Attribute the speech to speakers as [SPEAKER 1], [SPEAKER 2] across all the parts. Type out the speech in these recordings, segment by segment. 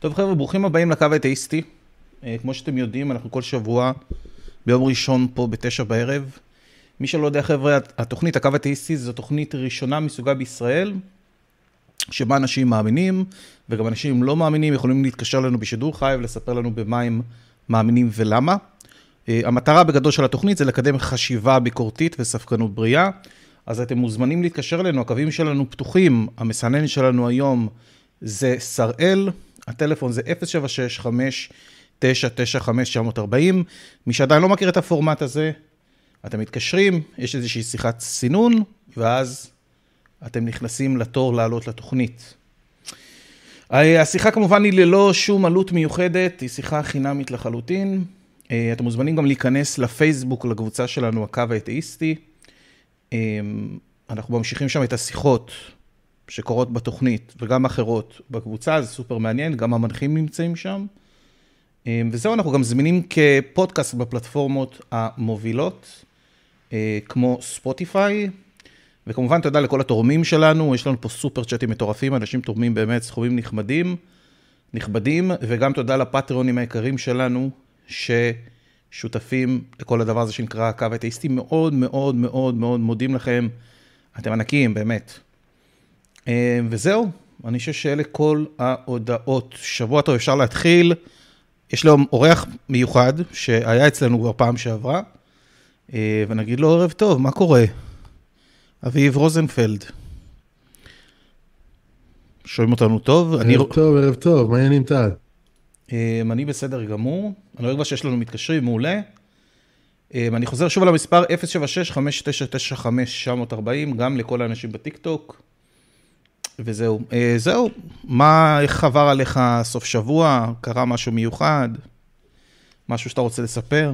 [SPEAKER 1] טוב חבר'ה, ברוכים הבאים לקו האתאיסטי. אה, כמו שאתם יודעים, אנחנו כל שבוע ביום ראשון פה בתשע בערב. מי שלא יודע חבר'ה, התוכנית הקו האתאיסטי זו תוכנית ראשונה מסוגה בישראל, שבה אנשים מאמינים, וגם אנשים לא מאמינים יכולים להתקשר אלינו בשידור חי ולספר לנו במה הם מאמינים ולמה. אה, המטרה בגדול של התוכנית זה לקדם חשיבה ביקורתית וספקנות בריאה. אז אתם מוזמנים להתקשר אלינו, הקווים שלנו פתוחים, המסנן שלנו היום זה שראל, הטלפון זה 076-5995-940. מי שעדיין לא מכיר את הפורמט הזה, אתם מתקשרים, יש איזושהי שיחת סינון, ואז אתם נכנסים לתור לעלות לתוכנית. השיחה כמובן היא ללא שום עלות מיוחדת, היא שיחה חינמית לחלוטין. אתם מוזמנים גם להיכנס לפייסבוק, לקבוצה שלנו, הקו האתאיסטי. אנחנו ממשיכים שם את השיחות שקורות בתוכנית וגם אחרות בקבוצה, זה סופר מעניין, גם המנחים נמצאים שם. וזהו, אנחנו גם זמינים כפודקאסט בפלטפורמות המובילות, כמו ספוטיפיי, וכמובן תודה לכל התורמים שלנו, יש לנו פה סופר צ'אטים מטורפים, אנשים תורמים באמת סכומים נכבדים, נכבדים, וגם תודה לפטריונים היקרים שלנו, ששותפים לכל הדבר הזה שנקרא הקו האתאיסטי, מאוד מאוד מאוד מאוד מודים לכם, אתם ענקיים, באמת. וזהו, אני חושב שאלה כל ההודעות. שבוע טוב, אפשר להתחיל. יש לו אורח מיוחד שהיה אצלנו כבר פעם שעברה, ונגיד לו ערב טוב, מה קורה? אביב רוזנפלד. שומעים אותנו טוב?
[SPEAKER 2] ערב אני... טוב, ערב טוב, מה העניינים טל?
[SPEAKER 1] אני בסדר גמור, אני רואה כבר שיש לנו מתקשרים, מעולה. אני חוזר שוב על המספר 076-5995-940, גם לכל האנשים בטיקטוק. וזהו. זהו, מה, איך עבר עליך סוף שבוע? קרה משהו מיוחד? משהו שאתה רוצה לספר?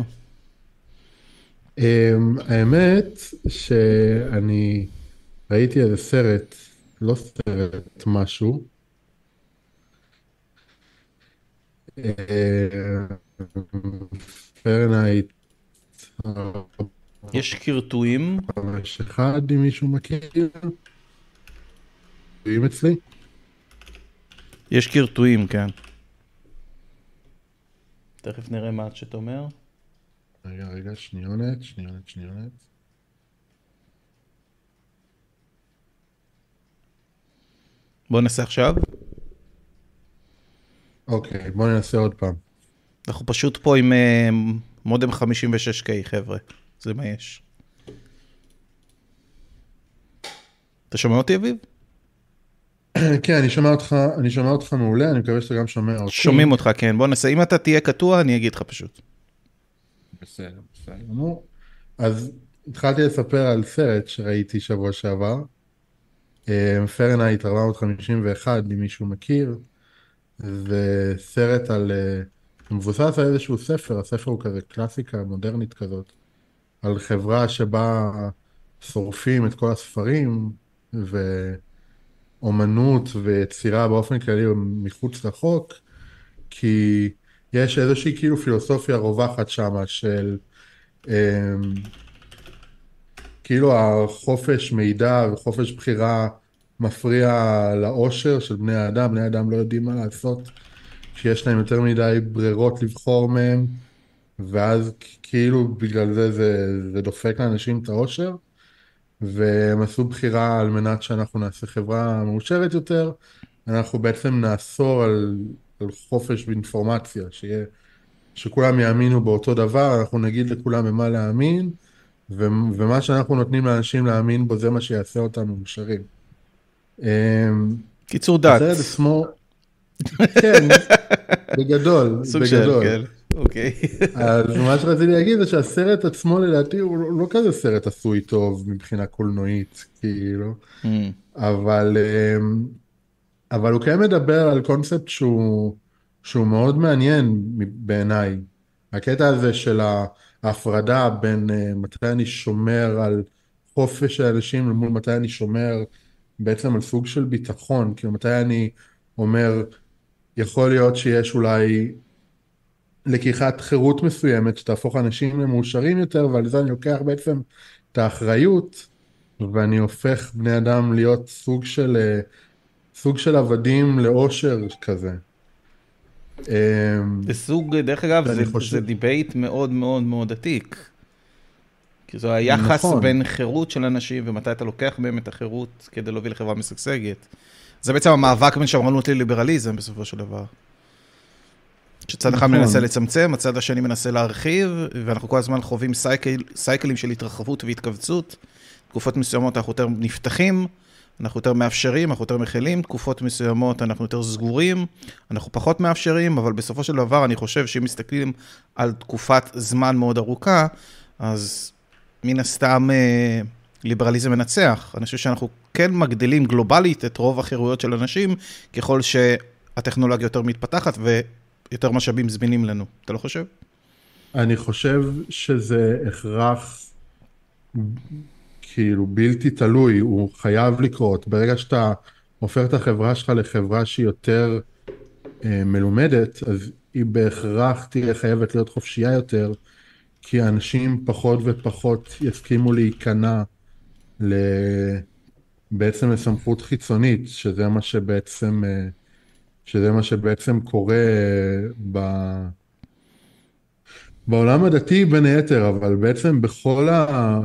[SPEAKER 2] האמת שאני ראיתי איזה סרט, לא סרט, משהו. פרנהייט.
[SPEAKER 1] יש קרטועים.
[SPEAKER 2] אחד, אם מישהו מכיר. קרטועים אצלי?
[SPEAKER 1] יש קרטועים, כן. תכף נראה מה את שאתה אומר.
[SPEAKER 2] רגע, רגע, שניונת, שניונת, שניונת.
[SPEAKER 1] בוא ננסה עכשיו.
[SPEAKER 2] אוקיי, בוא ננסה עוד פעם.
[SPEAKER 1] אנחנו פשוט פה עם uh, מודם 56K, חבר'ה. זה מה יש. אתה שומע אותי, אביב?
[SPEAKER 2] כן, אני שומע אותך, אני שומע אותך מעולה, אני מקווה שאתה גם שומע אותי.
[SPEAKER 1] שומעים אותך, כן. בוא ננסה, אם אתה תהיה קטוע, אני אגיד לך פשוט.
[SPEAKER 2] בסדר, בסדר. נו, אז התחלתי לספר על סרט שראיתי שבוע שעבר, פרנהייט 451, אם מישהו מכיר, זה סרט על, מבוסס על איזשהו ספר, הספר הוא כזה קלאסיקה מודרנית כזאת, על חברה שבה שורפים את כל הספרים, ואומנות ויצירה באופן כללי מחוץ לחוק, כי יש איזושהי כאילו פילוסופיה רווחת שמה של אה, כאילו החופש מידע וחופש בחירה מפריע לאושר של בני האדם, בני האדם לא יודעים מה לעשות כשיש להם יותר מדי ברירות לבחור מהם ואז כאילו בגלל זה זה, זה דופק לאנשים את האושר והם עשו בחירה על מנת שאנחנו נעשה חברה מאושרת יותר, אנחנו בעצם נאסור על על חופש באינפורמציה, שיהיה, שכולם יאמינו באותו דבר, אנחנו נגיד לכולם במה להאמין, ו, ומה שאנחנו נותנים לאנשים להאמין בו זה מה שיעשה אותם מאושרים.
[SPEAKER 1] אמ, קיצור דת.
[SPEAKER 2] הסרט עצמו, כן, בגדול,
[SPEAKER 1] סוג
[SPEAKER 2] בגדול.
[SPEAKER 1] של, כן, אוקיי.
[SPEAKER 2] אז מה שרציתי להגיד זה שהסרט עצמו לדעתי הוא לא, לא כזה סרט עשוי טוב מבחינה קולנועית, כאילו,
[SPEAKER 1] Mm.
[SPEAKER 2] אבל... אמ, אבל הוא כן מדבר על קונספט שהוא, שהוא מאוד מעניין בעיניי. הקטע הזה של ההפרדה בין uh, מתי אני שומר על חופש האנשים מול מתי אני שומר בעצם על סוג של ביטחון, כאילו מתי אני אומר, יכול להיות שיש אולי לקיחת חירות מסוימת שתהפוך אנשים למאושרים יותר ועל זה אני לוקח בעצם את האחריות ואני הופך בני אדם להיות סוג של uh, סוג של עבדים לאושר כזה.
[SPEAKER 1] זה סוג, דרך אגב, זה,
[SPEAKER 2] חושב-
[SPEAKER 1] זה debate מאוד מאוד מאוד עתיק. כי זה היחס
[SPEAKER 2] נכון.
[SPEAKER 1] בין חירות של אנשים ומתי אתה לוקח מהם את החירות כדי להוביל לחברה משגשגת. זה בעצם המאבק בין שמרנות לליברליזם בסופו של דבר. שצד אחד
[SPEAKER 2] נכון.
[SPEAKER 1] מנסה לצמצם, הצד השני מנסה להרחיב, ואנחנו כל הזמן חווים cycle, סייקלים של התרחבות והתכווצות. תקופות מסוימות אנחנו יותר נפתחים, אנחנו יותר מאפשרים, אנחנו יותר מכילים, תקופות מסוימות אנחנו יותר סגורים, אנחנו פחות מאפשרים, אבל בסופו של דבר אני חושב שאם מסתכלים על תקופת זמן מאוד ארוכה, אז מן הסתם אה, ליברליזם מנצח. אני חושב שאנחנו כן מגדילים גלובלית את רוב החירויות של אנשים, ככל שהטכנולוגיה יותר מתפתחת ויותר משאבים זמינים לנו. אתה לא חושב?
[SPEAKER 2] אני חושב שזה הכרח כאילו בלתי תלוי, הוא חייב לקרות. ברגע שאתה הופך את החברה שלך לחברה שהיא יותר אה, מלומדת, אז היא בהכרח תהיה חייבת להיות חופשייה יותר, כי אנשים פחות ופחות יסכימו להיכנע ל... בעצם לסמכות חיצונית, שזה מה שבעצם, אה, שזה מה שבעצם קורה ב... בעולם הדתי בין היתר, אבל בעצם בכל, ה...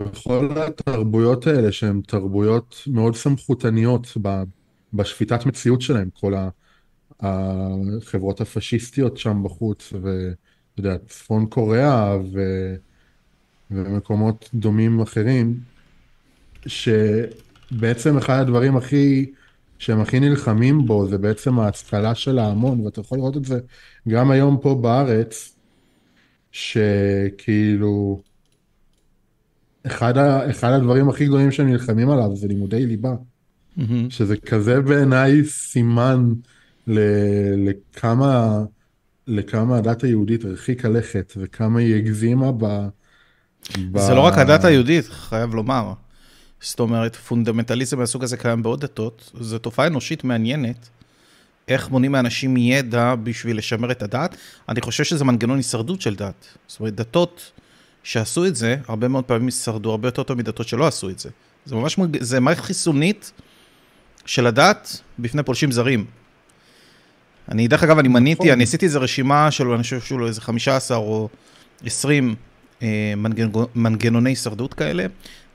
[SPEAKER 2] בכל התרבויות האלה, שהן תרבויות מאוד סמכותניות ב... בשפיטת מציאות שלהן, כל ה... החברות הפשיסטיות שם בחוץ, ואתה יודע, צפון קוריאה ו... ומקומות דומים אחרים, שבעצם אחד הדברים הכי, שהם הכי נלחמים בו, זה בעצם ההשכלה של ההמון, ואתה יכול לראות את זה גם היום פה בארץ, שכאילו, אחד, ה... אחד הדברים הכי גדולים שהם נלחמים עליו זה לימודי ליבה. שזה כזה בעיניי סימן ל... לכמה, לכמה הדת היהודית הרחיקה לכת וכמה היא הגזימה ב... ב...
[SPEAKER 1] זה לא רק הדת היהודית, חייב לומר. זאת אומרת, פונדמנטליזם מהסוג הזה קיים בעוד דתות, זו תופעה אנושית מעניינת. איך מונעים מאנשים ידע בשביל לשמר את הדת? אני חושב שזה מנגנון הישרדות של דת. זאת אומרת, דתות שעשו את זה, הרבה מאוד פעמים הישרדו הרבה יותר טוב מדתות שלא עשו את זה. זה ממש, זה מערכת חיסונית של הדת בפני פולשים זרים. אני, דרך אגב, אני מניתי,
[SPEAKER 2] נכון.
[SPEAKER 1] אני עשיתי איזה רשימה של, אני חושב שהוא איזה 15 או 20 אה, מנגנ- מנגנוני הישרדות כאלה.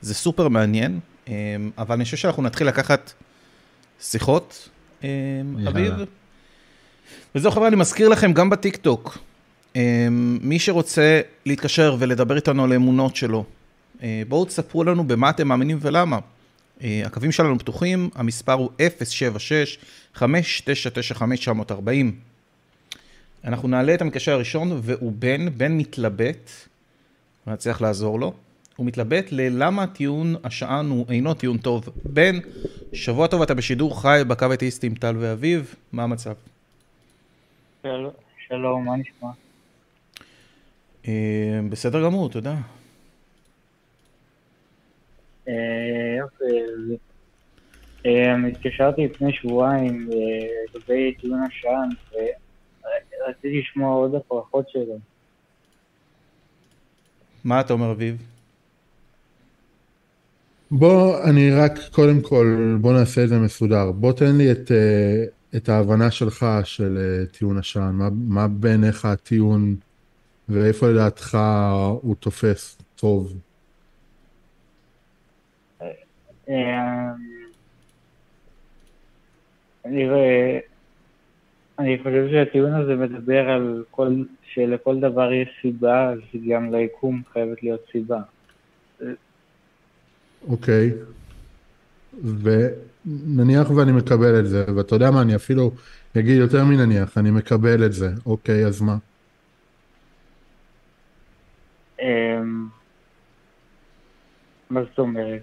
[SPEAKER 1] זה סופר מעניין, אה, אבל אני חושב שאנחנו נתחיל לקחת שיחות, אה. אביב. וזהו חבר'ה, אני מזכיר לכם, גם בטיקטוק, אה, מי שרוצה להתקשר ולדבר איתנו על האמונות שלו, בואו תספרו לנו במה אתם מאמינים ולמה. הקווים שלנו פתוחים, המספר הוא 076-5995-940. אנחנו נעלה את המתקשר הראשון, והוא בן, בן מתלבט, אני אצליח לעזור לו. הוא מתלבט ללמה טיעון השען הוא אינו טיעון טוב. בן, שבוע טוב, אתה בשידור חי בקו אתאיסטי עם טל ואביב, מה המצב?
[SPEAKER 3] של... שלום, מה נשמע?
[SPEAKER 1] אה, בסדר גמור, תודה.
[SPEAKER 3] אה, יופי, אה, התקשרתי לפני שבועיים אה, לגבי טיעון השען, ורציתי לשמוע עוד הפרחות שלו.
[SPEAKER 1] מה אתה אומר, אביב?
[SPEAKER 2] בוא, אני רק, קודם כל, בוא נעשה את זה מסודר. בוא תן לי את, אה, את ההבנה שלך של אה, טיעון השען. מה, מה בעיניך הטיעון, ואיפה לדעתך הוא תופס טוב?
[SPEAKER 3] אה, אני אני חושב שהטיעון הזה מדבר על כל, שלכל דבר יש סיבה, אז גם ליקום חייבת להיות סיבה.
[SPEAKER 2] אוקיי. ונניח ואני מקבל את זה, ואתה יודע מה, אני אפילו אגיד יותר מנניח, אני מקבל את זה. אוקיי, אז מה?
[SPEAKER 3] אה, מה זאת אומרת?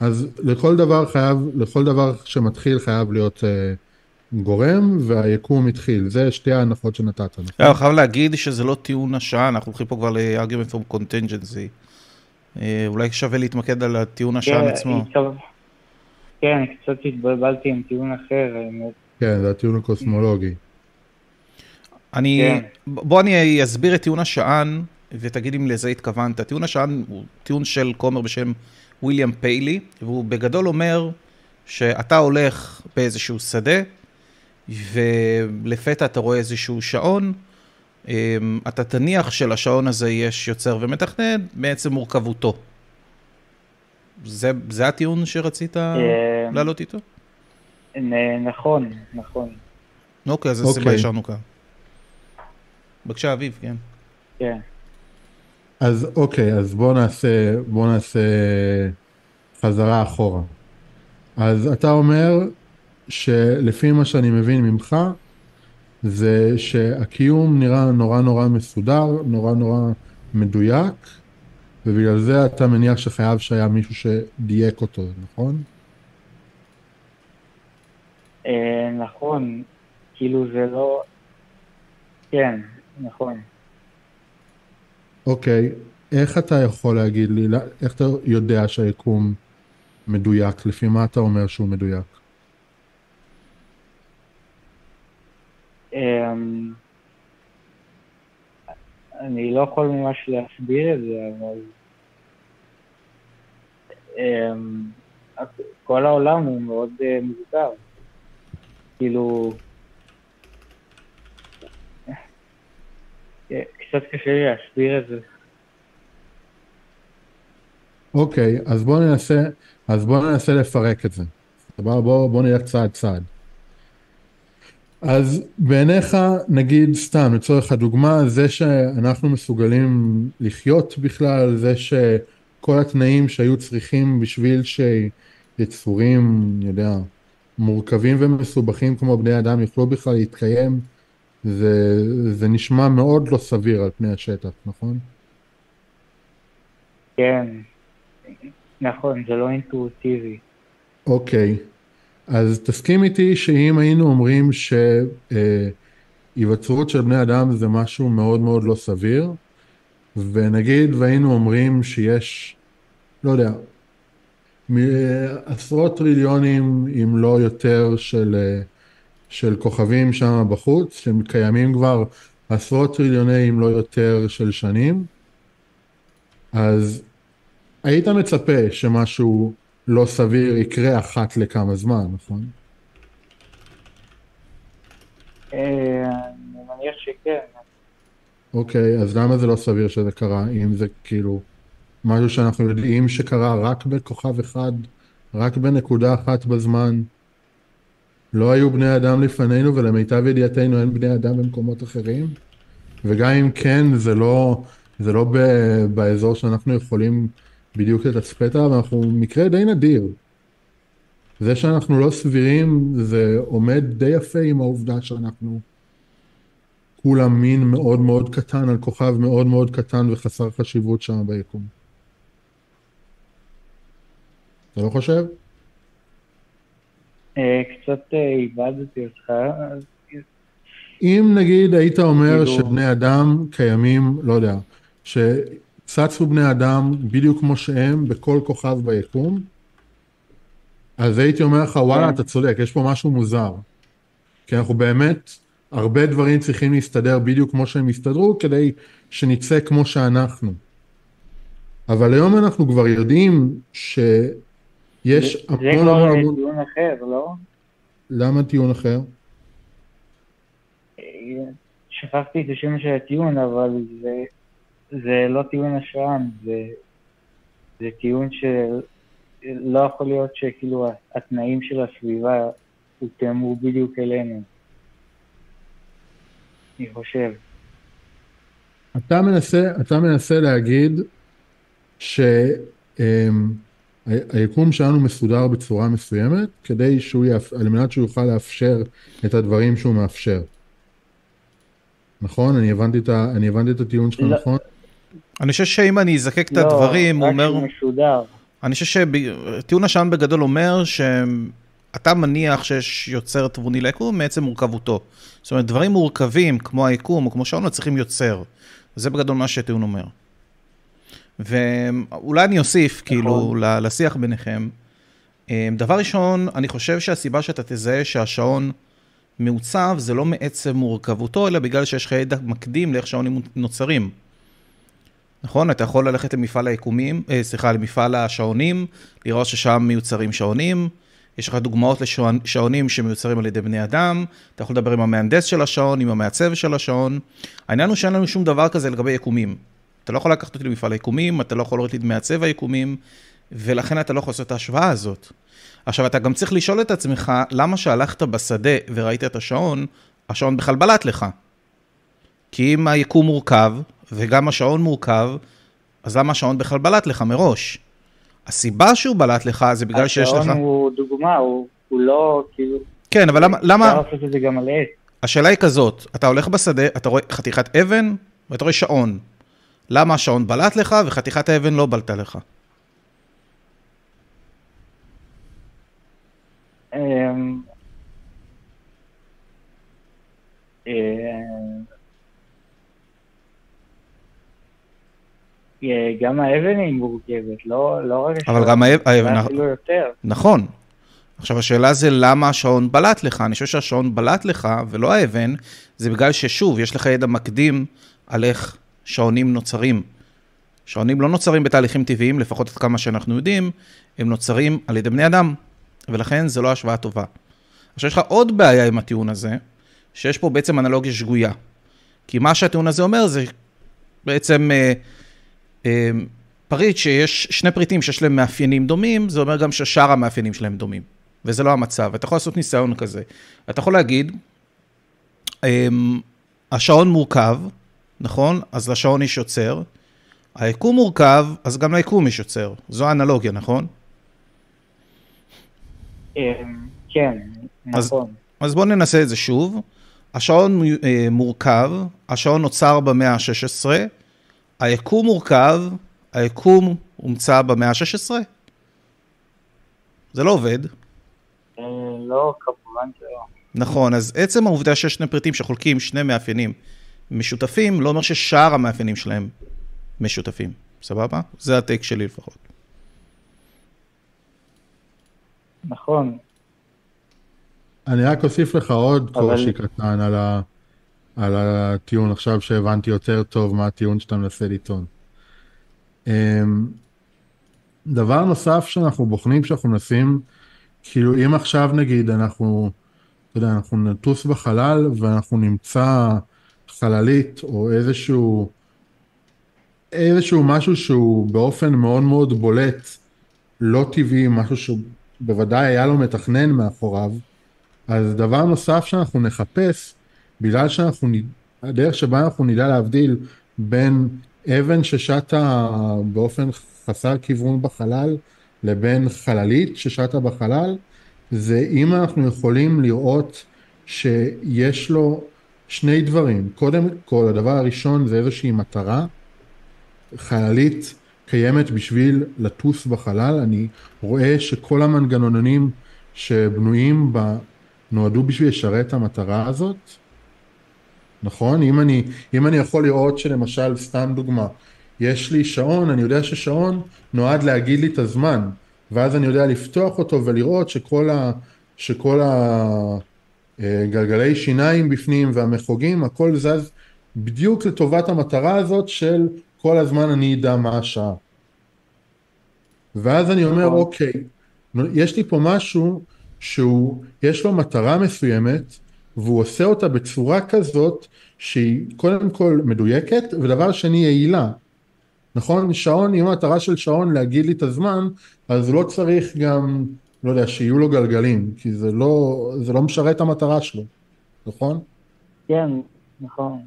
[SPEAKER 2] אז לכל דבר חייב, לכל דבר שמתחיל חייב להיות אה, גורם, והיקום התחיל. זה שתי ההנחות שנתת, נכון?
[SPEAKER 1] לא, אני חייב להגיד שזה לא טיעון השעה, אנחנו הולכים פה כבר ל-argument from contingency. אה, אולי שווה להתמקד על הטיעון השען
[SPEAKER 3] כן,
[SPEAKER 1] עצמו.
[SPEAKER 3] התכו- כן, קצת התבלבלתי עם טיעון אחר, האמת.
[SPEAKER 2] כן, זה הטיעון הקוסמולוגי.
[SPEAKER 1] אני,
[SPEAKER 3] כן.
[SPEAKER 1] בוא אני אסביר את טיעון השען, ותגיד אם לזה התכוונת. טיעון השען הוא טיעון של כומר בשם ויליאם פיילי, והוא בגדול אומר שאתה הולך באיזשהו שדה, ולפתע אתה רואה איזשהו שעון, אתה תניח שלשעון הזה יש יוצר ומתכנן בעצם מורכבותו. זה, זה הטיעון שרצית
[SPEAKER 3] אה,
[SPEAKER 1] להעלות איתו?
[SPEAKER 3] נכון, נכון,
[SPEAKER 1] אוקיי, אז הסיבה
[SPEAKER 2] אוקיי.
[SPEAKER 1] ישרנו כאן. בבקשה, אביב, כן.
[SPEAKER 3] כן.
[SPEAKER 2] אז אוקיי, אז בואו נעשה, בואו נעשה חזרה אחורה. אז אתה אומר שלפי מה שאני מבין ממך, זה שהקיום נראה נורא נורא מסודר, נורא נורא מדויק, ובגלל זה אתה מניח שחייב שהיה מישהו שדייק אותו, נכון?
[SPEAKER 3] אה, נכון, כאילו זה לא... כן, נכון.
[SPEAKER 2] אוקיי, איך אתה יכול להגיד לי, איך אתה יודע שהיקום מדויק? לפי מה אתה אומר שהוא מדויק?
[SPEAKER 3] אני לא יכול ממש להסביר את זה, אבל... אמ, כל העולם הוא מאוד אה, מורכב. כאילו... אה, קצת קשה לי להסביר את זה.
[SPEAKER 2] אוקיי, אז בואו ננסה, אז בואו ננסה לפרק את זה. בואו בוא, בוא נלך צעד צעד. אז בעיניך, נגיד סתם, לצורך הדוגמה, זה שאנחנו מסוגלים לחיות בכלל, זה שכל התנאים שהיו צריכים בשביל שיצורים, אני יודע, מורכבים ומסובכים כמו בני אדם יוכלו בכלל להתקיים, זה, זה נשמע מאוד לא סביר על פני השטח, נכון?
[SPEAKER 3] כן, נכון, זה לא אינטואיטיבי.
[SPEAKER 2] אוקיי, אז תסכים איתי שאם היינו אומרים שהיווצרות של בני אדם זה משהו מאוד מאוד לא סביר, ונגיד והיינו אומרים שיש, לא יודע, מ- עשרות טריליונים אם לא יותר של, אה, של כוכבים שם בחוץ, שהם קיימים כבר עשרות טריליוני אם לא יותר של שנים, אז היית מצפה שמשהו לא סביר יקרה אחת לכמה זמן, נכון?
[SPEAKER 3] אה, אני מניח שכן.
[SPEAKER 2] אוקיי, אז למה זה לא סביר שזה קרה, אם זה כאילו משהו שאנחנו יודעים שקרה רק בכוכב אחד, רק בנקודה אחת בזמן? לא היו בני אדם לפנינו, ולמיטב ידיעתנו אין בני אדם במקומות אחרים? וגם אם כן, זה לא, זה לא ב, באזור שאנחנו יכולים בדיוק לתצפת עליו, אנחנו מקרה די נדיר. זה שאנחנו לא סבירים, זה עומד די יפה עם העובדה שאנחנו כולם מין מאוד מאוד קטן על כוכב מאוד מאוד קטן וחסר חשיבות שם ביקום. אתה לא חושב?
[SPEAKER 3] אה, קצת אה, איבדתי אותך.
[SPEAKER 2] אם נגיד היית אומר
[SPEAKER 3] כאילו-
[SPEAKER 2] שבני אדם קיימים, לא יודע, שצצו בני אדם בדיוק כמו שהם בכל כוכב ביקום, אז הייתי אומר לך, וואלה. אתה צודק, יש פה משהו מוזר. כי אנחנו באמת, הרבה דברים צריכים להסתדר בדיוק כמו שהם הסתדרו, כדי שנצא כמו שאנחנו. אבל היום אנחנו כבר יודעים שיש
[SPEAKER 3] זה
[SPEAKER 2] המון
[SPEAKER 3] זה כבר
[SPEAKER 2] המון.
[SPEAKER 3] דיון אחר, לא?
[SPEAKER 2] למה טיעון אחר?
[SPEAKER 3] אה, שכחתי את השם של הטיעון, אבל זה, זה לא טיעון השען, זה, זה טיעון שלא יכול להיות שכאילו התנאים של הסביבה הותאמו בדיוק אלינו. אני חושב.
[SPEAKER 2] אתה מנסה, אתה מנסה להגיד שהיקום שלנו מסודר בצורה מסוימת כדי שהוא יאפ... על מנת שהוא יוכל לאפשר את הדברים שהוא מאפשר. נכון? אני הבנתי את, ה... אני הבנתי את הטיעון שלך
[SPEAKER 3] לא.
[SPEAKER 2] נכון?
[SPEAKER 1] אני חושב שאם אני אזקק את
[SPEAKER 3] לא,
[SPEAKER 1] הדברים, הוא
[SPEAKER 3] רק
[SPEAKER 1] אומר,
[SPEAKER 3] שהוא מסודר.
[SPEAKER 1] אני חושב שטיעון השען בגדול אומר שאתה מניח שיש יוצר תבוני ליקום מעצם מורכבותו. זאת אומרת, דברים מורכבים כמו היקום או כמו שעון לא צריכים יוצר. זה בגדול מה שהטיעון אומר. ואולי אני אוסיף, כאילו, ל- לשיח ביניכם. אה, דבר ראשון, אני חושב שהסיבה שאתה תזהה שהשעון מעוצב זה לא מעצם מורכבותו, אלא בגלל שיש לך ידע מקדים לאיך שעונים נוצרים. נכון? אתה יכול ללכת למפעל היקומים, אה, סליחה, למפעל השעונים, לראות ששם מיוצרים שעונים, יש לך דוגמאות לשעונים שמיוצרים על ידי בני אדם, אתה יכול לדבר עם המהנדס של השעון, עם המעצב של השעון. העניין הוא שאין לנו שום דבר כזה לגבי יקומים. אתה לא יכול לקחת אותי למפעל היקומים, אתה לא יכול לראות לי את מעצב היקומים, ולכן אתה לא יכול לעשות את ההשוואה הזאת. עכשיו, אתה גם צריך לשאול את עצמך, למה שהלכת בשדה וראית את השעון, השעון בכלל בלט לך? כי אם היקום מורכב, וגם השעון מורכב, אז למה השעון בכלל בלט לך מראש? הסיבה שהוא בלט לך זה בגלל שיש לך...
[SPEAKER 3] השעון הוא דוגמה, הוא, הוא לא כאילו...
[SPEAKER 1] כן, אבל למה... למה...
[SPEAKER 3] אפשר לעשות את זה גם על עץ.
[SPEAKER 1] השאלה היא כזאת, אתה הולך בשדה, אתה רואה חתיכת אבן, ואתה רואה שעון. למה השעון בלט לך וחתיכת האבן לא בלטה לך?
[SPEAKER 3] אה, גם האבן היא מורכבת, לא לא רק
[SPEAKER 1] אבל גם האבן,
[SPEAKER 3] השעון, אפילו יותר.
[SPEAKER 1] נכון. עכשיו השאלה זה למה השעון בלט לך, אני חושב שהשעון בלט לך ולא האבן, זה בגלל ששוב, יש לך ידע מקדים על איך שעונים נוצרים. שעונים לא נוצרים בתהליכים טבעיים, לפחות עד כמה שאנחנו יודעים, הם נוצרים על ידי בני אדם, ולכן זו לא השוואה טובה. עכשיו יש לך עוד בעיה עם הטיעון הזה, שיש פה בעצם אנלוגיה שגויה. כי מה שהטיעון הזה אומר זה בעצם אה, אה, פריט שיש שני פריטים שיש להם מאפיינים דומים, זה אומר גם ששאר המאפיינים שלהם דומים. וזה לא המצב. אתה יכול לעשות ניסיון כזה. אתה יכול להגיד, אה, השעון מורכב, נכון? אז לשעון יש יוצר. היקום מורכב, אז גם ליקום יש יוצר. זו האנלוגיה, נכון?
[SPEAKER 3] אמ, כן, נכון.
[SPEAKER 1] אז בואו ננסה את זה שוב. השעון אה, מורכב, השעון נוצר במאה ה-16, היקום מורכב, היקום הומצא במאה ה-16? זה לא עובד.
[SPEAKER 3] אה, לא, כמובן שלא.
[SPEAKER 1] נכון, אז עצם העובדה שיש שני פריטים שחולקים שני מאפיינים משותפים, לא אומר ששאר המאפיינים שלהם משותפים. סבבה? זה הטייק שלי לפחות.
[SPEAKER 3] נכון.
[SPEAKER 2] אני רק אוסיף לך עוד
[SPEAKER 3] אבל-
[SPEAKER 2] קושי קטן על, ה, על הטיעון, עכשיו שהבנתי יותר טוב מה הטיעון שאתה מנסה לטעון. אמ, דבר נוסף שאנחנו בוחנים, שאנחנו מנסים, כאילו אם עכשיו נגיד אנחנו, אתה יודע, אנחנו נטוס בחלל ואנחנו נמצא חללית או איזשהו, איזשהו משהו שהוא באופן מאוד מאוד בולט, לא טבעי, משהו שהוא בוודאי היה לו מתכנן מאחוריו, אז דבר נוסף שאנחנו נחפש, בגלל שאנחנו, הדרך שבה אנחנו נדע להבדיל בין אבן ששטה באופן חסר כיוון בחלל לבין חללית ששטה בחלל, זה אם אנחנו יכולים לראות שיש לו שני דברים. קודם כל, הדבר הראשון זה איזושהי מטרה. חללית קיימת בשביל לטוס בחלל. אני רואה שכל המנגנונים שבנויים בה נועדו בשביל לשרת את המטרה הזאת. נכון? אם אני, אם אני יכול לראות שלמשל, סתם דוגמה, יש לי שעון, אני יודע ששעון נועד להגיד לי את הזמן, ואז אני יודע לפתוח אותו ולראות שכל, ה, שכל הגלגלי שיניים בפנים והמחוגים, הכל זז בדיוק לטובת המטרה הזאת של כל הזמן אני אדע מה השעה. ואז אני אומר,
[SPEAKER 3] נכון.
[SPEAKER 2] אוקיי, יש לי פה משהו שהוא, יש לו מטרה מסוימת, והוא עושה אותה בצורה כזאת שהיא קודם כל מדויקת, ודבר שני יעילה. נכון? שעון, אם המטרה של שעון להגיד לי את הזמן, אז לא צריך גם, לא יודע, שיהיו לו גלגלים, כי זה לא, זה לא משרת את המטרה שלו, נכון?
[SPEAKER 3] כן, נכון.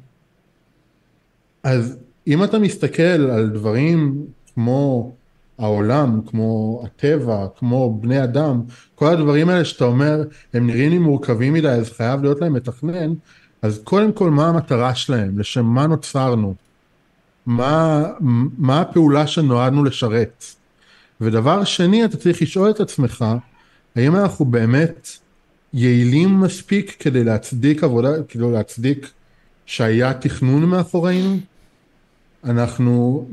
[SPEAKER 2] אז אם אתה מסתכל על דברים כמו העולם, כמו הטבע, כמו בני אדם, כל הדברים האלה שאתה אומר, הם נראים לי מורכבים מדי, אז חייב להיות להם מתכנן, אז קודם כל, מה המטרה שלהם? לשם מה נוצרנו? מה, מה הפעולה שנועדנו לשרת? ודבר שני, אתה צריך לשאול את עצמך, האם אנחנו באמת יעילים מספיק כדי להצדיק עבודה, כדי להצדיק שהיה תכנון מאחורינו? אנחנו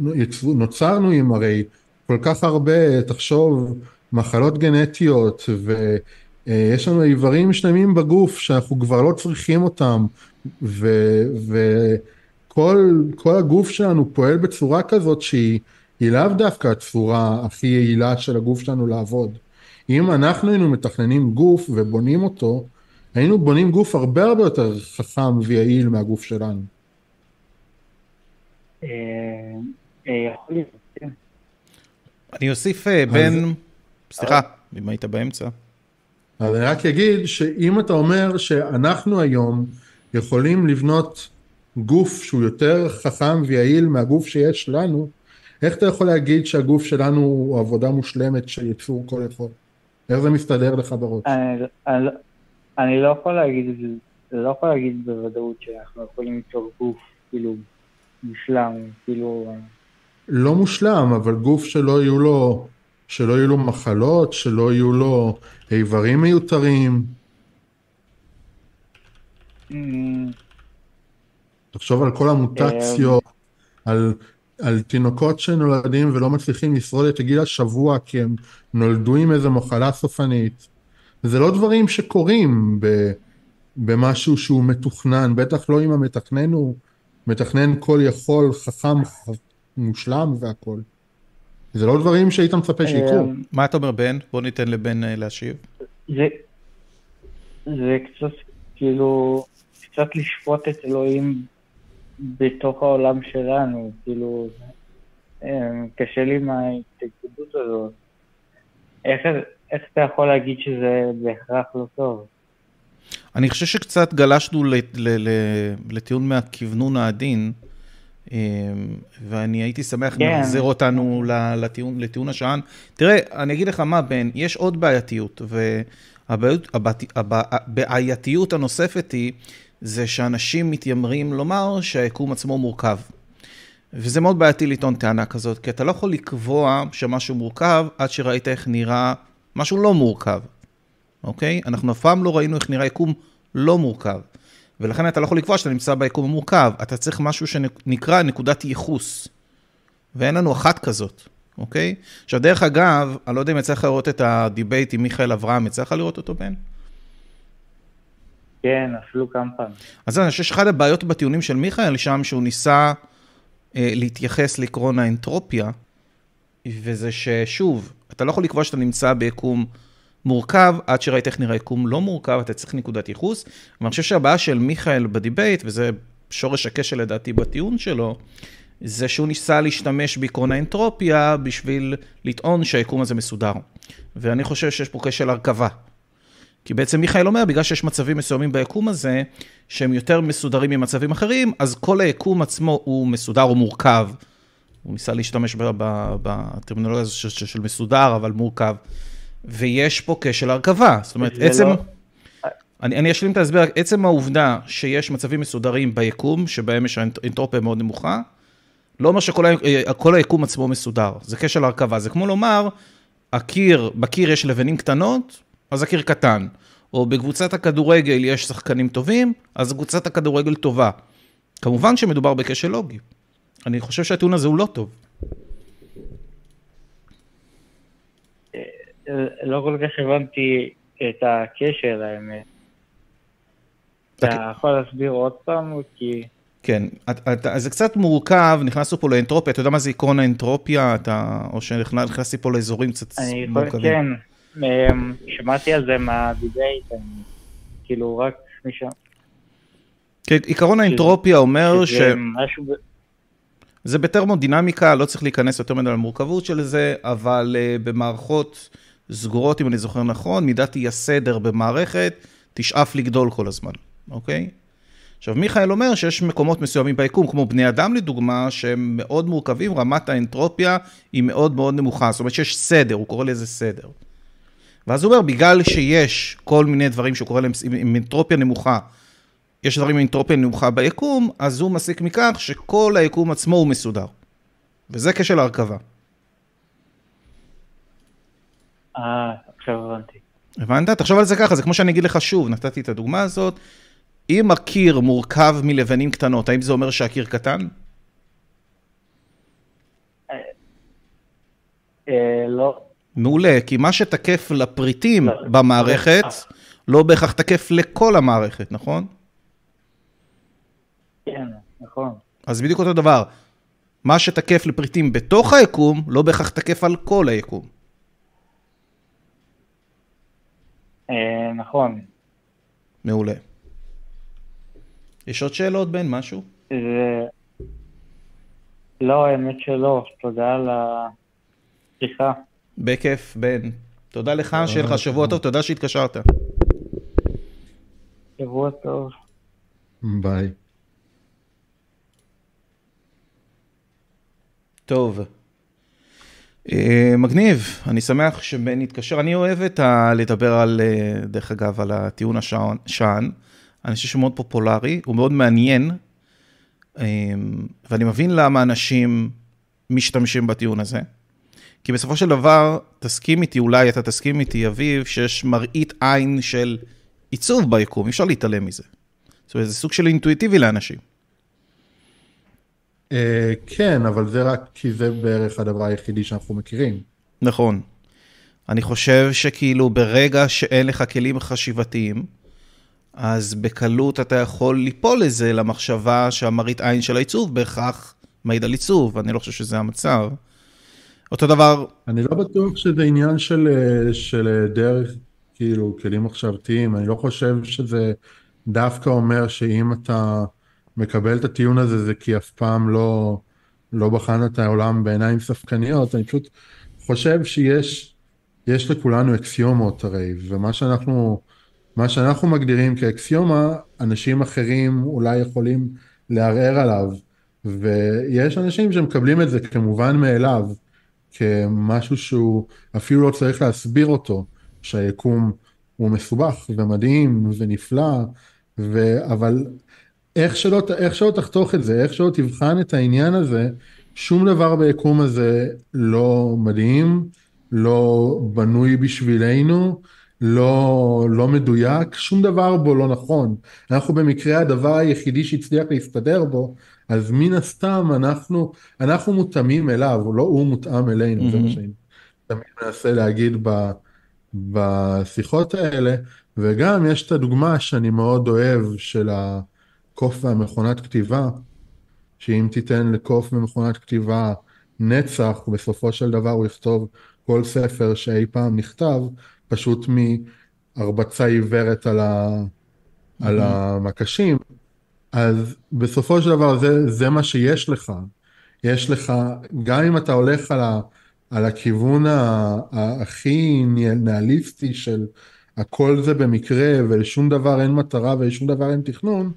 [SPEAKER 2] נוצרנו עם הרי כל כך הרבה, תחשוב, מחלות גנטיות, ויש לנו איברים שלמים בגוף שאנחנו כבר לא צריכים אותם, וכל כל הגוף שלנו פועל בצורה כזאת שהיא היא לאו דווקא הצורה הכי יעילה של הגוף שלנו לעבוד. אם אנחנו היינו מתכננים גוף ובונים אותו, היינו בונים גוף הרבה הרבה יותר חכם ויעיל מהגוף שלנו.
[SPEAKER 3] אה, אה, יכול להיות.
[SPEAKER 1] אני אוסיף אה, בין... סליחה, אם היית באמצע.
[SPEAKER 2] אז אני רק אגיד שאם אתה אומר שאנחנו היום יכולים לבנות גוף שהוא יותר חכם ויעיל מהגוף שיש לנו, איך אתה יכול להגיד שהגוף שלנו הוא עבודה מושלמת של יצור כל יכול? איך זה מסתדר לך בראש?
[SPEAKER 3] אני, אני, לא- אני לא יכול להגיד, את זה, לא יכול להגיד בוודאות שאנחנו יכולים ליצור גוף, כאילו, מושלם, כאילו...
[SPEAKER 2] לא מושלם, אבל גוף שלא יהיו לו, שלא יהיו לו מחלות, שלא יהיו לו איברים מיותרים.
[SPEAKER 3] אמ,
[SPEAKER 2] תחשוב על כל המוטציות, על, על תינוקות שנולדים ולא מצליחים לשרוד את הגיל השבוע כי הם נולדו עם איזו מחלה סופנית. זה לא דברים שקורים ב, במשהו שהוא מתוכנן, בטח לא אם המתכנן הוא מתכנן כל יכול, חכם, מושלם והכל. זה לא דברים שהיית מצפה שיקרו.
[SPEAKER 3] אמ,
[SPEAKER 1] מה אתה אומר, בן? בוא ניתן לבן אה, להשיב.
[SPEAKER 3] זה, זה קצת, כאילו, קצת לשפוט את אלוהים בתוך העולם שלנו, כאילו, אמ, קשה לי עם ההתנגדות הזאת. איך, איך אתה יכול להגיד שזה בהכרח לא טוב?
[SPEAKER 1] אני חושב שקצת גלשנו ל- ל- ל- לטיעון מהכוונון העדין, ואני הייתי שמח
[SPEAKER 3] כן.
[SPEAKER 1] להחזיר אותנו לטיעון, לטיעון השען. תראה, אני אגיד לך מה, בן, יש עוד בעייתיות, והבעייתיות הנוספת היא, זה שאנשים מתיימרים לומר שהיקום עצמו מורכב. וזה מאוד בעייתי לטעון טענה כזאת, כי אתה לא יכול לקבוע שמשהו מורכב עד שראית איך נראה משהו לא מורכב. אוקיי? אנחנו אף פעם לא ראינו איך נראה יקום לא מורכב. ולכן אתה לא יכול לקבוע שאתה נמצא ביקום המורכב. אתה צריך משהו שנקרא נקודת ייחוס. ואין לנו אחת כזאת, אוקיי? עכשיו, דרך אגב, אני לא יודע אם יצא לך לראות את ה debate עם מיכאל אברהם, יצא לך לראות אותו, בן?
[SPEAKER 3] כן, אפילו כמה פעמים.
[SPEAKER 1] אז אני חושב שאחת הבעיות בטיעונים של מיכאל שם, שהוא ניסה אה, להתייחס לעקרון האנטרופיה, וזה ששוב, אתה לא יכול לקבוע שאתה נמצא ביקום מורכב, עד שראית איך נראה יקום לא מורכב, אתה צריך נקודת ייחוס. ואני חושב שהבעיה של מיכאל ב debate, וזה שורש הכשל לדעתי בטיעון שלו, זה שהוא ניסה להשתמש בעקרון האנטרופיה בשביל לטעון שהיקום הזה מסודר. ואני חושב שיש פה כשל הרכבה. כי בעצם מיכאל אומר, בגלל שיש מצבים מסוימים ביקום הזה, שהם יותר מסודרים ממצבים אחרים, אז כל היקום עצמו הוא מסודר או מורכב. הוא ניסה להשתמש בטרמינולוגיה של, של מסודר, אבל מורכב. ויש פה כשל הרכבה. זאת אומרת, עצם...
[SPEAKER 3] לא-
[SPEAKER 1] אני, אני אשלים את ההסבר, עצם העובדה שיש מצבים מסודרים ביקום, שבהם יש אנטרופיה מאוד נמוכה, לא אומר שכל ה- כל היקום עצמו מסודר, זה כשל הרכבה. זה כמו לומר, הקיר, בקיר יש לבנים קטנות, אז הקיר קטן. או בקבוצת הכדורגל יש שחקנים טובים, אז קבוצת הכדורגל טובה. כמובן שמדובר בכשל לוגי. אני חושב שהטיעון הזה הוא לא טוב.
[SPEAKER 3] לא כל כך הבנתי את הקשר, האמת. אתה
[SPEAKER 1] אוקיי.
[SPEAKER 3] יכול להסביר עוד פעם? כי...
[SPEAKER 1] כן, אז זה קצת מורכב, נכנסנו פה לאנטרופיה, אתה יודע מה זה עקרון האנטרופיה? אתה, או שנכנסתי פה לאזורים קצת
[SPEAKER 3] אני יכול,
[SPEAKER 1] מורכבים.
[SPEAKER 3] כן, אמ, שמעתי על זה מהדיבייט, כאילו רק משם.
[SPEAKER 1] כן, עקרון האנטרופיה אומר ש... זה בטרמודינמיקה, לא צריך להיכנס יותר מדי למורכבות של זה, אבל uh, במערכות סגורות, אם אני זוכר נכון, מידת אי הסדר במערכת תשאף לגדול כל הזמן, אוקיי? עכשיו, מיכאל אומר שיש מקומות מסוימים ביקום, כמו בני אדם לדוגמה, שהם מאוד מורכבים, רמת האנטרופיה היא מאוד מאוד נמוכה, זאת אומרת שיש סדר, הוא קורא לזה סדר. ואז הוא אומר, בגלל שיש כל מיני דברים שהוא קורא להם עם- אנטרופיה נמוכה, יש דברים עם אנטרופיה נמוכה ביקום, אז הוא מסיק מכך שכל היקום עצמו הוא מסודר. וזה כשל הרכבה.
[SPEAKER 3] אה, עכשיו הבנתי.
[SPEAKER 1] הבנת? תחשוב על זה ככה, זה כמו שאני אגיד לך שוב, נתתי את הדוגמה הזאת. אם הקיר מורכב מלבנים קטנות, האם זה אומר שהקיר קטן?
[SPEAKER 3] אה, לא,
[SPEAKER 1] מעולה, כי מה שתקף לפריטים
[SPEAKER 3] לא.
[SPEAKER 1] במערכת, לא בהכרח תקף לכל המערכת, נכון?
[SPEAKER 3] כן, נכון.
[SPEAKER 1] אז בדיוק אותו דבר. מה שתקף לפריטים בתוך היקום, לא בהכרח תקף על כל היקום.
[SPEAKER 3] אה, נכון.
[SPEAKER 1] מעולה. יש עוד שאלות, בן? משהו?
[SPEAKER 3] זה... לא, האמת שלא. תודה על השיחה.
[SPEAKER 1] בכיף, בן. תודה לך, שיהיה לך שבוע טוב, תודה שהתקשרת.
[SPEAKER 3] שבוע טוב.
[SPEAKER 2] ביי.
[SPEAKER 1] טוב. אה, מגניב, אני שמח שבן התקשר. אני אוהב את ה... לדבר על, אה, דרך אגב, על הטיעון השען. אני חושב שהוא מאוד פופולרי, הוא מאוד מעניין, אה, ואני מבין למה אנשים משתמשים בטיעון הזה. כי בסופו של דבר, תסכים איתי, אולי אתה תסכים איתי, אביב, שיש מראית עין של עיצוב ביקום, אי אפשר להתעלם מזה. זאת אומרת, זה סוג של אינטואיטיבי לאנשים.
[SPEAKER 2] אה, כן, אבל זה רק כי זה בערך הדבר היחידי שאנחנו מכירים.
[SPEAKER 1] נכון. אני חושב שכאילו ברגע שאין לך כלים חשיבתיים, אז בקלות אתה יכול ליפול לזה למחשבה שהמראית עין של העיצוב בהכרח מעיד על עיצוב, אני לא חושב שזה המצב. אותו דבר...
[SPEAKER 2] אני לא בטוח שזה עניין של, אה, של אה, דרך, כאילו, כלים מחשבתיים, אני לא חושב שזה דווקא אומר שאם אתה מקבל את הטיעון הזה זה כי אף פעם לא, לא בחן את העולם בעיניים ספקניות, אני פשוט חושב שיש יש לכולנו אקסיומות הרי, ומה שאנחנו, מה שאנחנו מגדירים כאקסיומה, אנשים אחרים אולי יכולים לערער עליו, ויש אנשים שמקבלים את זה כמובן מאליו, כמשהו שהוא אפילו לא צריך להסביר אותו, שהיקום הוא מסובך ומדהים ונפלא, ו... אבל איך שלא, איך שלא תחתוך את זה, איך שלא תבחן את העניין הזה, שום דבר ביקום הזה לא מדהים, לא בנוי בשבילנו, לא, לא מדויק, שום דבר בו לא נכון. אנחנו במקרה הדבר היחידי שהצליח להסתדר בו, אז מן הסתם אנחנו, אנחנו מותאמים אליו, לא הוא מותאם אלינו, mm-hmm. זה מה שאני תמיד מנסה להגיד ב, בשיחות האלה, וגם יש את הדוגמה שאני מאוד אוהב של ה... קוף והמכונת כתיבה, שאם תיתן לקוף ומכונת כתיבה נצח, בסופו של דבר הוא יכתוב כל ספר שאי פעם נכתב, פשוט מהרבצה עיוורת על, ה... mm-hmm. על המקשים, אז בסופו של דבר זה, זה מה שיש לך. יש לך, גם אם אתה הולך על, ה... על הכיוון ה... הכי ניאליסטי של הכל זה במקרה ולשום דבר אין מטרה ולשום דבר אין תכנון,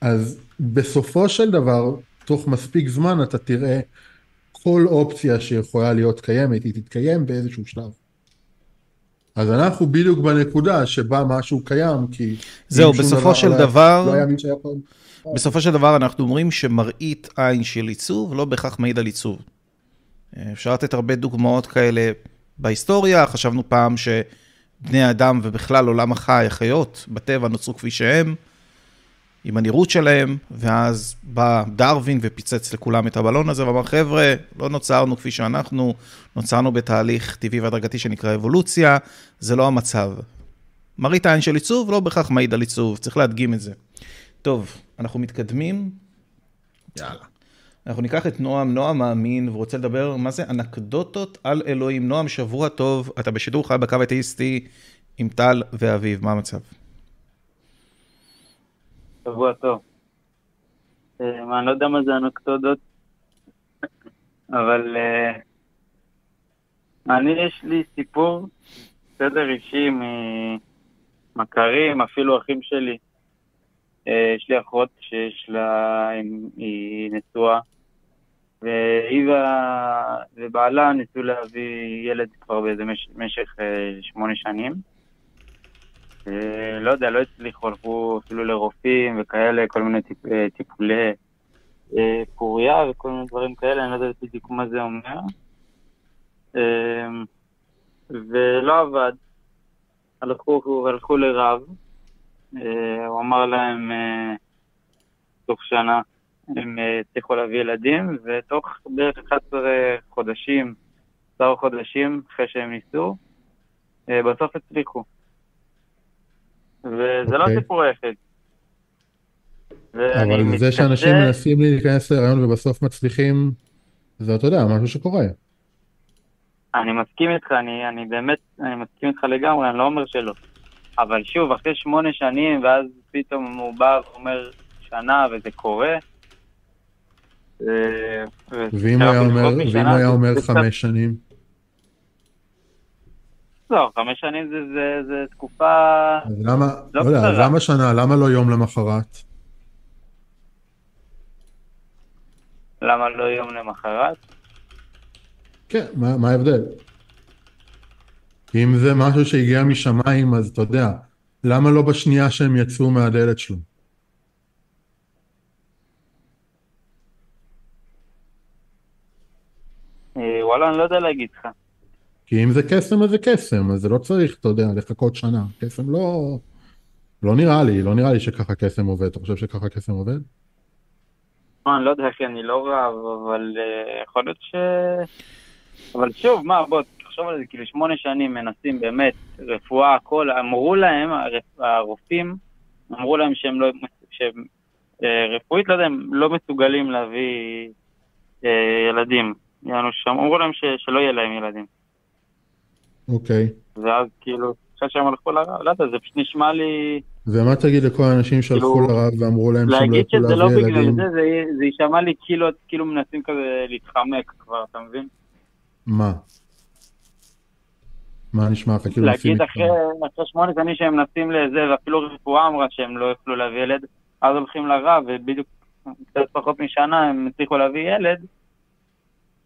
[SPEAKER 2] אז בסופו של דבר, תוך מספיק זמן אתה תראה כל אופציה שיכולה להיות קיימת, היא תתקיים באיזשהו שלב. אז אנחנו בדיוק בנקודה שבה משהו קיים, כי...
[SPEAKER 1] זהו, בסופו של לא דבר, לא היה מי. בסופו של דבר אנחנו אומרים שמראית עין של עיצוב לא בהכרח מעיד על עיצוב. אפשר לתת הרבה דוגמאות כאלה בהיסטוריה, חשבנו פעם שבני אדם ובכלל עולם החי, החיות, בטבע נוצרו כפי שהם. עם הנראות שלהם, ואז בא דרווין ופיצץ לכולם את הבלון הזה, ואמר, חבר'ה, לא נוצרנו כפי שאנחנו, נוצרנו בתהליך טבעי והדרגתי שנקרא אבולוציה, זה לא המצב. מראית עין של עיצוב לא בהכרח מעיד על עיצוב, צריך להדגים את זה. טוב, אנחנו מתקדמים. יאללה. אנחנו ניקח את נועם, נועם מאמין, ורוצה לדבר, מה זה אנקדוטות על אלוהים. נועם, שבוע טוב, אתה בשידור חי בקו האתאיסטי עם טל ואביב, מה המצב?
[SPEAKER 4] שבוע טוב. אה, אני לא יודע מה זה אנקדוטות, אבל אה, אני, יש לי סיפור, סדר אישי ממכרים, אפילו אחים שלי. אה, יש לי אחות שיש לה, היא נשואה, והיא ובעלה ניסו להביא ילד כבר באיזה משך שמונה שנים. לא יודע, לא הצליחו, הלכו אפילו לרופאים וכאלה, כל מיני טיפ, אה, טיפולי אה, פוריה וכל מיני דברים כאלה, אני לא יודע בדיוק מה זה אומר. אה, ולא עבד. הלכו, הלכו לרב, הוא אמר להם, תוך שנה הם הצליחו להביא ילדים, ותוך בערך 11 חודשים, 10 חודשים אחרי שהם ניסו, בסוף הצליחו. וזה לא אוקיי. סיפור היחיד.
[SPEAKER 2] אבל זה שאנשים מנסים להיכנס להיריון ובסוף מצליחים, זה אתה יודע, משהו שקורה.
[SPEAKER 4] אני מסכים איתך, אני, אני באמת, אני מסכים איתך לגמרי, אני לא אומר שלא. אבל שוב, אחרי שמונה שנים, ואז פתאום הוא בא ואומר שנה וזה קורה. אה,
[SPEAKER 2] ואם ואם היה אומר חמש שנים?
[SPEAKER 4] לא, חמש שנים זה, זה, זה תקופה...
[SPEAKER 2] למה, לא, לא יודע, למה שנה? למה לא יום למחרת?
[SPEAKER 4] למה לא יום למחרת?
[SPEAKER 2] כן, מה, מה ההבדל? אם זה משהו שהגיע משמיים, אז אתה יודע, למה לא בשנייה שהם יצאו מהדלת שלו?
[SPEAKER 4] אה, וואלה, אני לא יודע להגיד לך.
[SPEAKER 2] כי אם זה קסם אז זה קסם, אז זה לא צריך, אתה יודע, לחכות שנה. קסם לא... לא נראה לי, לא נראה לי שככה קסם עובד. אתה חושב שככה קסם עובד?
[SPEAKER 4] אני לא יודע כי אני לא רב, אבל uh, יכול להיות ש... אבל שוב, מה, בוא, תחשוב על זה, כאילו שמונה שנים מנסים באמת, רפואה, הכל, אמרו להם, הרופאים, אמרו להם שהם לא, שהם uh, רפואית, לא יודע, הם לא מסוגלים להביא uh, ילדים. אמרו להם שלא יהיה להם ילדים.
[SPEAKER 2] אוקיי.
[SPEAKER 4] ואז כאילו, אחרי שהם הלכו לרב, לא יודע, זה פשוט נשמע לי...
[SPEAKER 2] ומה תגיד לכל האנשים שהלכו כאילו, לרב ואמרו להם שהם לא יכולו
[SPEAKER 4] להביא ילדים? להגיד שזה לא בגלל זה, זה, זה יישמע לי כאילו, כאילו מנסים כזה להתחמק כבר, אתה מבין?
[SPEAKER 2] מה? מה נשמע לך? כאילו
[SPEAKER 4] להגיד אחרי, אחרי שמונה שנים שהם מנסים לזה, ואפילו רפואה אמרה שהם לא יוכלו להביא ילד, אז הולכים לרב, ובדיוק קצת פחות משנה הם הצליחו להביא ילד,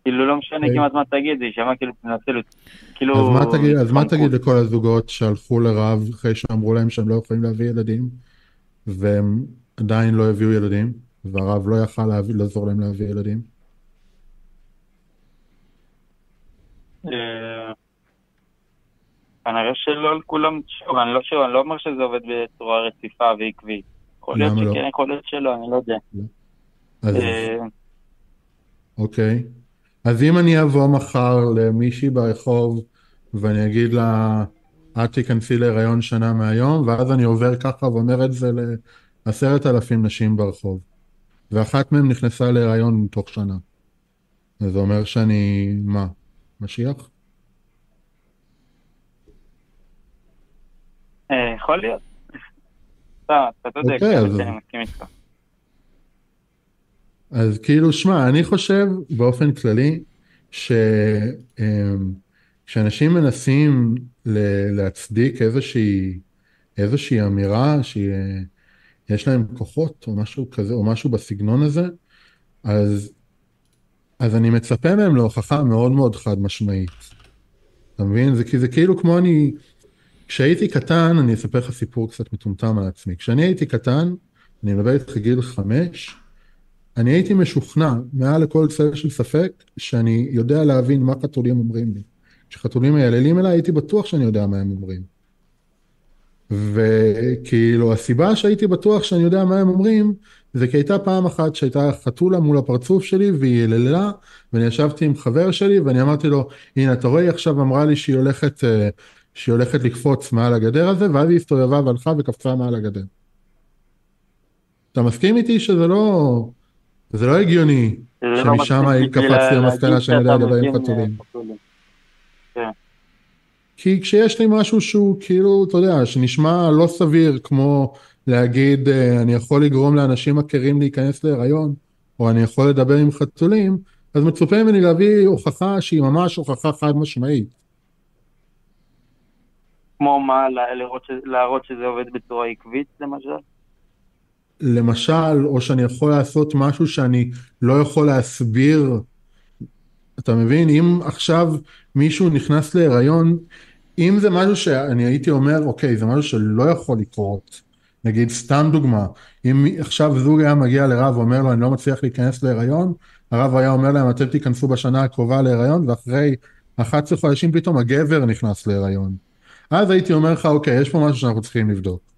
[SPEAKER 4] כאילו לא משנה אוקיי. כמעט מה תגיד, זה יישמע כאילו תנצל, כאילו...
[SPEAKER 2] אז מה תגיד, אז מה תגיד לכל הזוגות שהלכו לרב אחרי שאמרו להם שהם לא יכולים להביא ילדים, והם עדיין לא הביאו ילדים, והרב לא יכל לעזור להם להביא ילדים?
[SPEAKER 4] אה, כנראה שלא על כולם, שוב, אני לא שוב, אני לא אומר שזה עובד בצורה רציפה ועקבית. יכול להיות לא? שכן, יכול להיות שלא, אני לא יודע.
[SPEAKER 2] אה, אוקיי. אז אם אני אבוא מחר למישהי ברחוב ואני אגיד לה, את תיכנסי להיריון שנה מהיום, ואז אני עובר ככה ואומר את זה לעשרת אלפים נשים ברחוב, ואחת מהן נכנסה להיריון תוך שנה. אז זה אומר שאני, מה, משיח?
[SPEAKER 4] אה, יכול להיות. אתה צודק, אוקיי, אני מסכים איתך.
[SPEAKER 2] אז כאילו, שמע, אני חושב באופן כללי, שכשאנשים אמ, מנסים להצדיק איזושהי, איזושהי אמירה שיש להם כוחות או משהו כזה, או משהו בסגנון הזה, אז, אז אני מצפה מהם להוכחה מאוד מאוד חד משמעית. אתה מבין? זה, זה כאילו כמו אני, כשהייתי קטן, אני אספר לך סיפור קצת מטומטם על עצמי. כשאני הייתי קטן, אני מדבר איתך גיל חמש, אני הייתי משוכנע, מעל לכל צל של ספק, שאני יודע להבין מה חתולים אומרים לי. כשחתולים מייללים אליי, הייתי בטוח שאני יודע מה הם אומרים. וכאילו, הסיבה שהייתי בטוח שאני יודע מה הם אומרים, זה כי הייתה פעם אחת שהייתה חתולה מול הפרצוף שלי והיא יללה, ואני ישבתי עם חבר שלי ואני אמרתי לו, הנה אתה רואה, היא עכשיו אמרה לי שהיא הולכת, אה, שהיא הולכת לקפוץ מעל הגדר הזה, ואז היא הסתובבה והלכה וקפצה מעל הגדר. אתה מסכים איתי שזה לא... זה לא הגיוני לא שמשם קפצתי למסקנה שאני יודע לדבר עם חתולים. כן. כי כשיש לי משהו שהוא כאילו, אתה יודע, שנשמע לא סביר כמו להגיד אה, אני יכול לגרום לאנשים מכירים להיכנס להיריון, או אני יכול לדבר עם חתולים, אז מצופה ממני להביא הוכחה שהיא ממש הוכחה חד משמעית.
[SPEAKER 4] כמו מה, להראות שזה עובד בצורה עקבית למשל?
[SPEAKER 2] למשל, או שאני יכול לעשות משהו שאני לא יכול להסביר, אתה מבין? אם עכשיו מישהו נכנס להיריון, אם זה משהו שאני הייתי אומר, אוקיי, זה משהו שלא יכול לקרות, נגיד סתם דוגמה, אם עכשיו זוג היה מגיע לרב ואומר לו, אני לא מצליח להיכנס להיריון, הרב היה אומר להם, אתם תיכנסו בשנה הקרובה להיריון, ואחרי 11 חודשים פתאום הגבר נכנס להיריון. אז הייתי אומר לך, אוקיי, יש פה משהו שאנחנו צריכים לבדוק.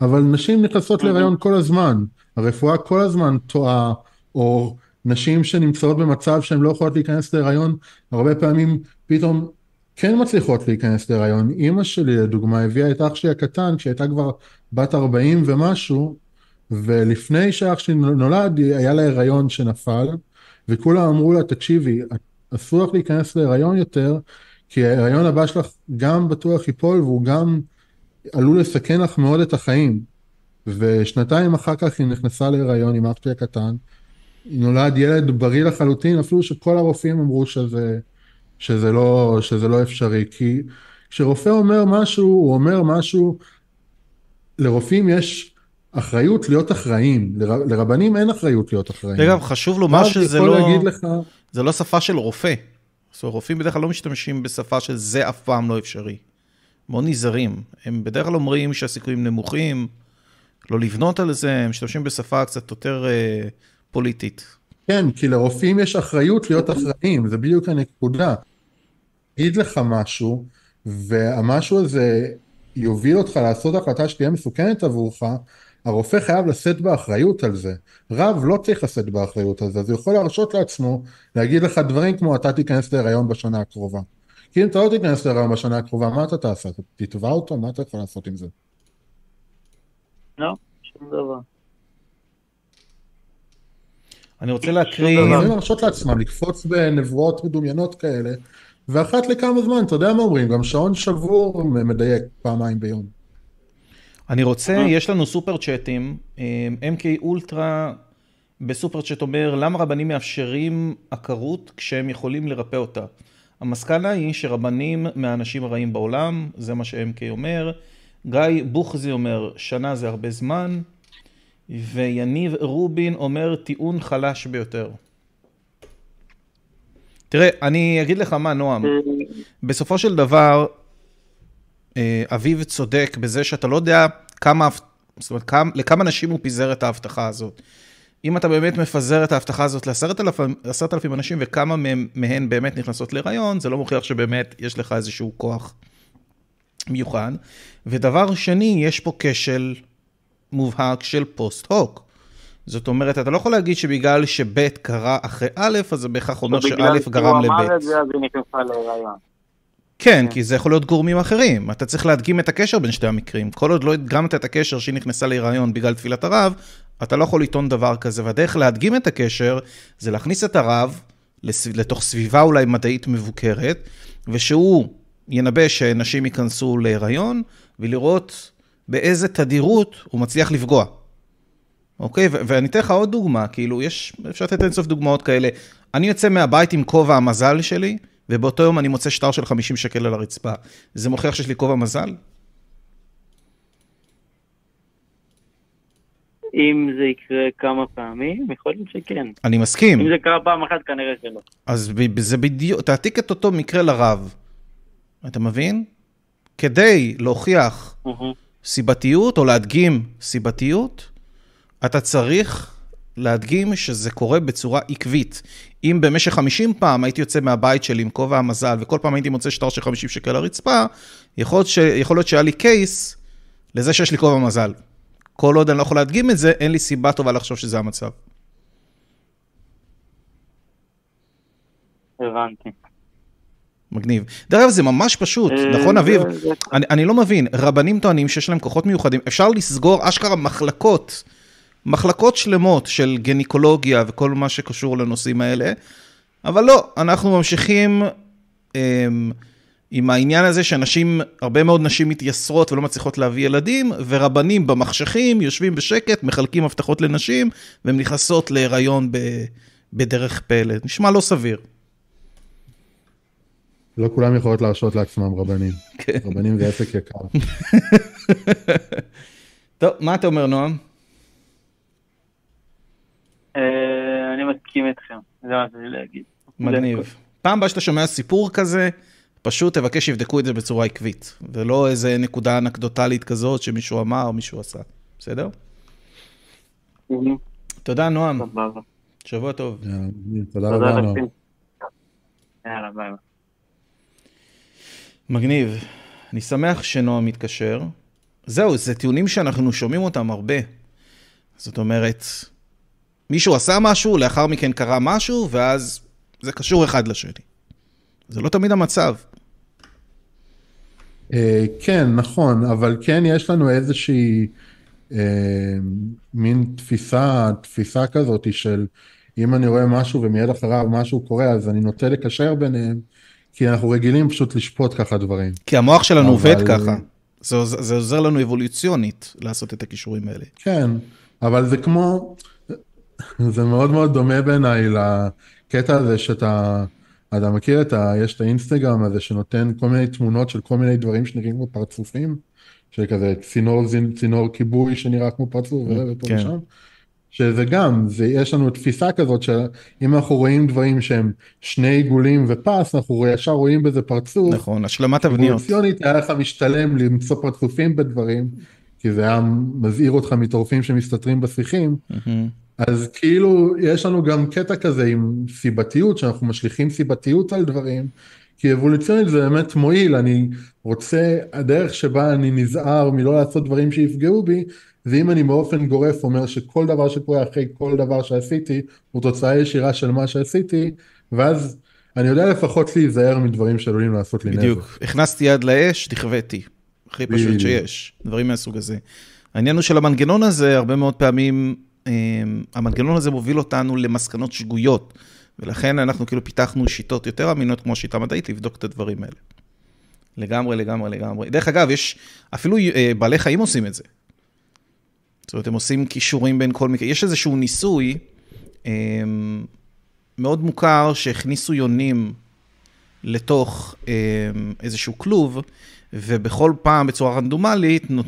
[SPEAKER 2] אבל נשים נכנסות להיריון כל הזמן, הרפואה כל הזמן טועה, או נשים שנמצאות במצב שהן לא יכולות להיכנס להיריון, הרבה פעמים פתאום כן מצליחות להיכנס להיריון. אימא שלי לדוגמה הביאה את אח שלי הקטן כשהייתה כבר בת 40 ומשהו, ולפני שאח שלי נולד היה לה הריון שנפל, וכולם אמרו לה, תקשיבי, אסור לך להיכנס להיריון יותר, כי ההיריון הבא שלך גם בטוח ייפול והוא גם עלול לסכן לך מאוד את החיים. ושנתיים אחר כך היא נכנסה להיריון עם אח שלי הקטן, נולד ילד בריא לחלוטין, אפילו שכל הרופאים אמרו שזה, שזה, לא, שזה לא אפשרי. כי כשרופא אומר משהו, הוא אומר משהו, לרופאים יש אחריות להיות אחראים, לר, לרבנים אין אחריות להיות אחראים.
[SPEAKER 1] אגב, חשוב לומר שזה לא,
[SPEAKER 2] לך,
[SPEAKER 1] זה לא שפה של רופא. זאת אומרת, רופאים בדרך כלל לא משתמשים בשפה של זה אף פעם לא אפשרי. מאוד נזהרים. הם בדרך כלל אומרים שהסיכויים נמוכים, לא לבנות על זה, הם משתמשים בשפה קצת יותר אה, פוליטית.
[SPEAKER 2] כן, כי לרופאים יש אחריות להיות אחראים, זה בדיוק הנקודה. יגיד לך משהו, והמשהו הזה יוביל אותך לעשות החלטה שתהיה מסוכנת עבורך, הרופא חייב לשאת באחריות על זה. רב לא צריך לשאת באחריות על זה, אז הוא יכול להרשות לעצמו להגיד לך דברים כמו אתה תיכנס להיריון בשנה הקרובה. כי אם אתה לא תיכנס להיריון בשנה הקרובה, מה אתה תעשה? אתה תתבע אותו? מה אתה יכול לעשות עם זה?
[SPEAKER 4] לא, שום דבר.
[SPEAKER 1] אני רוצה להקריא...
[SPEAKER 2] הם יכולים להרשות לעצמם לקפוץ בנבואות מדומיינות כאלה, ואחת לכמה זמן, אתה יודע מה אומרים, גם שעון שבור מדייק פעמיים ביום.
[SPEAKER 1] אני רוצה, יש לנו סופר צ'אטים, אה, MK אולטרה בסופר צ'אט אומר, למה רבנים מאפשרים עקרות כשהם יכולים לרפא אותה? המסקנה היא שרבנים מהאנשים הרעים בעולם, זה מה ש-MK אומר. גיא בוכזי אומר, שנה זה הרבה זמן. ויניב רובין אומר, טיעון חלש ביותר. תראה, אני אגיד לך מה, נועם. בסופו של דבר, אה, אביב צודק בזה שאתה לא יודע כמה, זאת אומרת, כמה, לכמה נשים הוא פיזר את ההבטחה הזאת. אם אתה באמת מפזר את ההבטחה הזאת לעשרת אלפים, אנשים וכמה מהם, מהן באמת נכנסות להיריון, זה לא מוכיח שבאמת יש לך איזשהו כוח מיוחד. ודבר שני, יש פה כשל מובהק של פוסט-הוק. זאת אומרת, אתה לא יכול להגיד שבגלל שב' קרה אחרי א', אז זה בהכרח אומר שא' גרם
[SPEAKER 4] בגלל שהוא אמר
[SPEAKER 1] לב'.
[SPEAKER 4] את זה, אז היא נכנסה להיריון.
[SPEAKER 1] כן, כי זה יכול להיות גורמים אחרים. אתה צריך להדגים את הקשר בין שתי המקרים. כל עוד לא הדגמת את הקשר שהיא נכנסה להיריון בגלל תפילת הרב, אתה לא יכול לטעון דבר כזה. והדרך להדגים את הקשר זה להכניס את הרב לתוך סביבה אולי מדעית מבוקרת, ושהוא ינבא שנשים ייכנסו להיריון, ולראות באיזה תדירות הוא מצליח לפגוע. אוקיי? ו- ואני אתן לך עוד דוגמה, כאילו, יש, אפשר לתת אינסוף דוגמאות כאלה. אני יוצא מהבית עם כובע המזל שלי, ובאותו יום אני מוצא שטר של 50 שקל על הרצפה. זה מוכיח שיש לי כובע מזל?
[SPEAKER 4] אם זה יקרה כמה פעמים, יכול להיות שכן.
[SPEAKER 1] אני מסכים.
[SPEAKER 4] אם זה קרה פעם אחת, כנראה שלא.
[SPEAKER 1] אז זה בדיוק, תעתיק את אותו מקרה לרב. אתה מבין? כדי להוכיח
[SPEAKER 4] מהמם.
[SPEAKER 1] סיבתיות או להדגים סיבתיות, אתה צריך להדגים שזה קורה בצורה עקבית. אם במשך 50 פעם הייתי יוצא מהבית שלי עם כובע המזל, וכל פעם הייתי מוצא שטר של 50 שקל לרצפה, יכול ש... יכול להיות שהיה לי קייס לזה שיש לי כובע מזל. כל עוד אני לא יכול להדגים את זה, אין לי סיבה טובה לחשוב שזה המצב.
[SPEAKER 4] הבנתי.
[SPEAKER 1] מגניב. דרך אגב, זה ממש פשוט,
[SPEAKER 4] אה,
[SPEAKER 1] נכון, אביב? אני, אני לא מבין, רבנים טוענים שיש להם כוחות מיוחדים, אפשר לסגור אשכרה מחלקות, מחלקות שלמות של גניקולוגיה וכל מה שקשור לנושאים האלה, אבל לא, אנחנו ממשיכים אמ, עם העניין הזה שאנשים, הרבה מאוד נשים מתייסרות ולא מצליחות להביא ילדים, ורבנים במחשכים יושבים בשקט, מחלקים הבטחות לנשים, והן נכנסות להיריון ב, בדרך פלא. נשמע לא סביר.
[SPEAKER 2] לא כולם יכולות להרשות לעצמם רבנים.
[SPEAKER 1] כן.
[SPEAKER 2] רבנים זה עסק יקר.
[SPEAKER 1] טוב, מה אתה אומר, נועם?
[SPEAKER 4] אה, אני מסכים איתכם, זה מה לי להגיד.
[SPEAKER 1] מגניב. פעם הבאה שאתה שומע סיפור כזה, פשוט תבקש שיבדקו את זה בצורה עקבית, ולא איזה נקודה אנקדוטלית כזאת שמישהו אמר או מישהו עשה. בסדר? תודה, נועם. שבוע טוב.
[SPEAKER 2] תודה רבה, נועם.
[SPEAKER 4] יאללה, ביי.
[SPEAKER 1] מגניב. אני שמח שנועם מתקשר. זהו, זה טיעונים שאנחנו שומעים אותם הרבה. זאת אומרת, מישהו עשה משהו, לאחר מכן קרה משהו, ואז זה קשור אחד לשני. זה לא תמיד המצב.
[SPEAKER 2] אה, כן, נכון, אבל כן יש לנו איזושהי אה, מין תפיסה, תפיסה כזאת של אם אני רואה משהו ומיד אחריו משהו קורה, אז אני נוטה לקשר ביניהם, כי אנחנו רגילים פשוט לשפוט ככה דברים.
[SPEAKER 1] כי המוח שלנו
[SPEAKER 2] אבל-
[SPEAKER 1] עובד ככה. זה, עוז- זה עוזר לנו אבולוציונית לעשות את הכישורים האלה.
[SPEAKER 2] כן, אבל זה כמו, זה מאוד מאוד דומה בעיניי לקטע הזה שאתה, אתה מכיר את ה... יש את האינסטגרם הזה שנותן כל מיני תמונות של כל מיני דברים שנראים כמו פרצופים, של כזה צינור, צינור כיבוי שנראה כמו פרצוף, ופה
[SPEAKER 1] כן.
[SPEAKER 2] ושם. שזה גם, זה, יש לנו תפיסה כזאת שאם אנחנו רואים דברים שהם שני עיגולים ופס, אנחנו ישר רואים בזה פרצוף.
[SPEAKER 1] נכון, השלמת תבניות.
[SPEAKER 2] אבולוציונית היה לך משתלם למצוא פרצופים בדברים, כי זה היה מזהיר אותך מטורפים שמסתתרים בשיחים,
[SPEAKER 1] מהמם.
[SPEAKER 2] אז כאילו יש לנו גם קטע כזה עם סיבתיות, שאנחנו משליכים סיבתיות על דברים, כי אבולוציונית זה באמת מועיל, אני רוצה, הדרך שבה אני נזהר מלא לעשות דברים שיפגעו בי, זה אם אני באופן גורף אומר שכל דבר שקורה אחרי כל דבר שעשיתי, הוא תוצאה ישירה של מה שעשיתי, ואז אני יודע לפחות להיזהר מדברים שעלולים לעשות לי נזק.
[SPEAKER 1] בדיוק. הכנסתי יד לאש, תכוותי. הכי פשוט. שיש, דברים מהסוג הזה. העניין הוא של המנגנון הזה, הרבה מאוד פעמים, המנגנון הזה מוביל אותנו למסקנות שגויות, ולכן אנחנו כאילו פיתחנו שיטות יותר אמינות, כמו השיטה המדעית, לבדוק את הדברים האלה. לגמרי, לגמרי, לגמרי. דרך אגב, יש, אפילו אה, בעלי חיים עושים את זה. זאת אומרת, הם עושים קישורים בין כל מקרה. יש איזשהו ניסוי אה, מאוד מוכר שהכניסו יונים לתוך אה, איזשהו כלוב, ובכל פעם בצורה רנדומלית נות,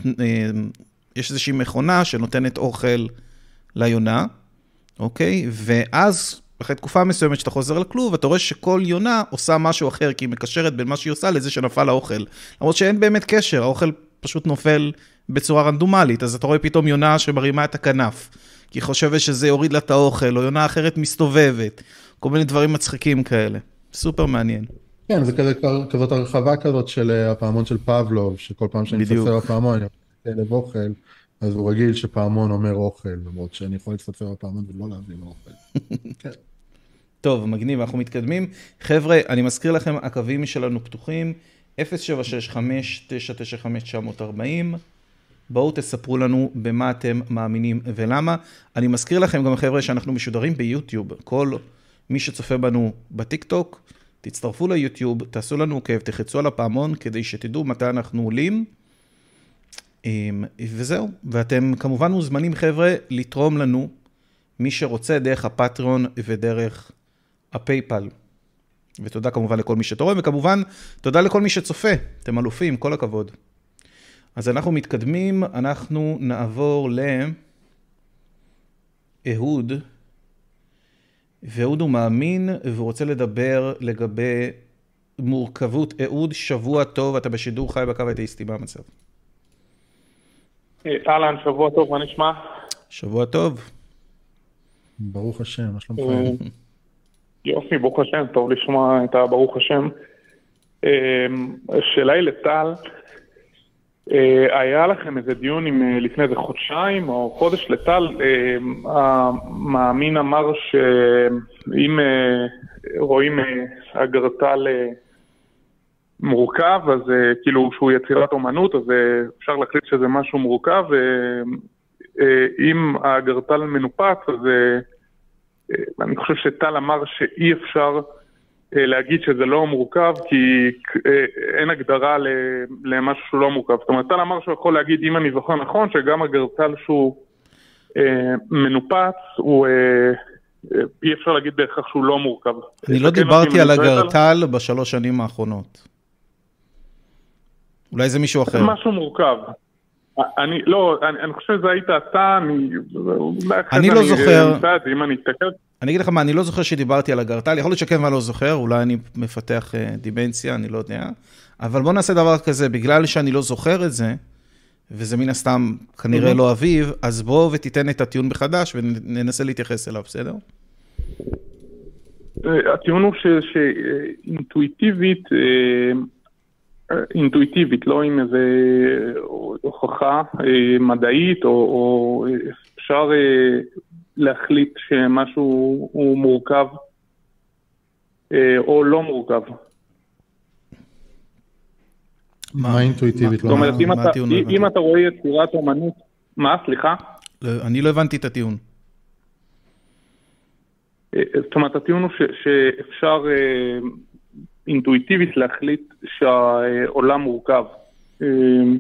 [SPEAKER 1] יש איזושהי מכונה שנותנת אוכל ליונה, אוקיי? ואז, אחרי תקופה מסוימת שאתה חוזר לכלוב, אתה רואה שכל יונה עושה משהו אחר, כי היא מקשרת בין מה שהיא עושה לזה שנפל האוכל. למרות שאין באמת קשר, האוכל פשוט נופל בצורה רנדומלית, אז אתה רואה פתאום יונה שמרימה את הכנף, כי היא חושבת שזה יוריד לה את האוכל, או יונה אחרת מסתובבת, כל מיני דברים מצחיקים כאלה. סופר מעניין.
[SPEAKER 2] כן, זה כזה, כזאת הרחבה כזאת של אה, הפעמון של פבלוב, שכל פעם שאני
[SPEAKER 1] בדיוק.
[SPEAKER 2] מצפצר בפעמון, אני אוכל, אז הוא רגיל שפעמון אומר אוכל, למרות שאני יכול להצטפר בפעמון ולא להבין אוכל. כן.
[SPEAKER 1] טוב, מגניב, אנחנו מתקדמים. חבר'ה, אני מזכיר לכם, הקווים שלנו פתוחים, 0765-995-940. בואו תספרו לנו במה אתם מאמינים ולמה. אני מזכיר לכם גם, חבר'ה, שאנחנו משודרים ביוטיוב. כל מי שצופה בנו בטיקטוק, תצטרפו ליוטיוב, תעשו לנו עוקב, תחצו על הפעמון כדי שתדעו מתי אנחנו עולים. אמ, וזהו, ואתם כמובן מוזמנים, חבר'ה, לתרום לנו, מי שרוצה, דרך ה Patreon ודרך ה PayPal. ותודה כמובן לכל מי שתורם, וכמובן, תודה לכל מי שצופה. אתם אלופים, כל הכבוד. אז אנחנו מתקדמים, אנחנו נעבור לאהוד, ואהוד הוא מאמין, והוא רוצה לדבר לגבי מורכבות. אהוד, שבוע טוב, אתה בשידור חי בקו האתאיסטי, מה המצב?
[SPEAKER 5] אה, אהלן, שבוע טוב, מה נשמע?
[SPEAKER 1] שבוע טוב.
[SPEAKER 2] ברוך השם, מה
[SPEAKER 5] אה,
[SPEAKER 2] שלומכם?
[SPEAKER 5] יופי, ברוך השם, טוב לשמוע את הברוך השם. אה, השאלה היא לטל, אה, היה לכם איזה דיון עם, אה, לפני איזה חודשיים או חודש לטל, אה, המאמין אמר שאם אה, רואים אה, אגרטל אה, מורכב, אז אה, כאילו שהוא יצירת אומנות, אז אה, אפשר להחליט שזה משהו מורכב, ואם האגרטל מנופץ, אז אה, אה, אני חושב שטל אמר שאי אפשר אה, להגיד שזה לא מורכב, כי אה, אין הגדרה ל- למשהו שהוא לא מורכב. זאת אומרת, טל אמר שהוא יכול להגיד, אם אני זוכר נכון, שגם אגרטל שהוא אה, מנופץ, הוא... אה, אי אפשר להגיד בהכרח שהוא לא מורכב.
[SPEAKER 1] אני לא דיברתי על
[SPEAKER 5] אני טועה, טל.
[SPEAKER 1] אגרטל בשלוש שנים האחרונות. אולי זה מישהו אחר.
[SPEAKER 5] משהו מורכב. אני, לא, אני, אני חושב שזה היית אתה, אני...
[SPEAKER 1] אני לא זוכר.
[SPEAKER 5] אמצא את זה, אם אני אסתכל.
[SPEAKER 1] אני אגיד לך מה, אני לא זוכר שדיברתי על אגרטל, יכול להיות שכן ואני לא זוכר, אולי אני מפתח אה, דימנציה, אני לא יודע. אבל בוא נעשה דבר כזה, בגלל שאני לא זוכר את זה, וזה מן הסתם כנראה לא אביב, אז בוא ותיתן את הטיעון מחדש וננסה להתייחס אליו, בסדר?
[SPEAKER 5] אה, הטיעון הוא ש- שאינטואיטיבית, אה, אה, אינטואיטיבית, לא עם איזה הוכחה אה, מדעית, או, או אפשר אה, להחליט שמשהו הוא מורכב אה, או לא מורכב.
[SPEAKER 2] מה אינטואיטיבית?
[SPEAKER 5] זאת? אומרת, אם אתה- רואה יצירת אומנות, מה, סליחה?
[SPEAKER 1] לא, אני לא הבנתי את הטיעון.
[SPEAKER 5] זאת אומרת, הטיעון הוא ש- שאפשר אה, אינטואיטיבית להחליט שהעולם מורכב. אמ,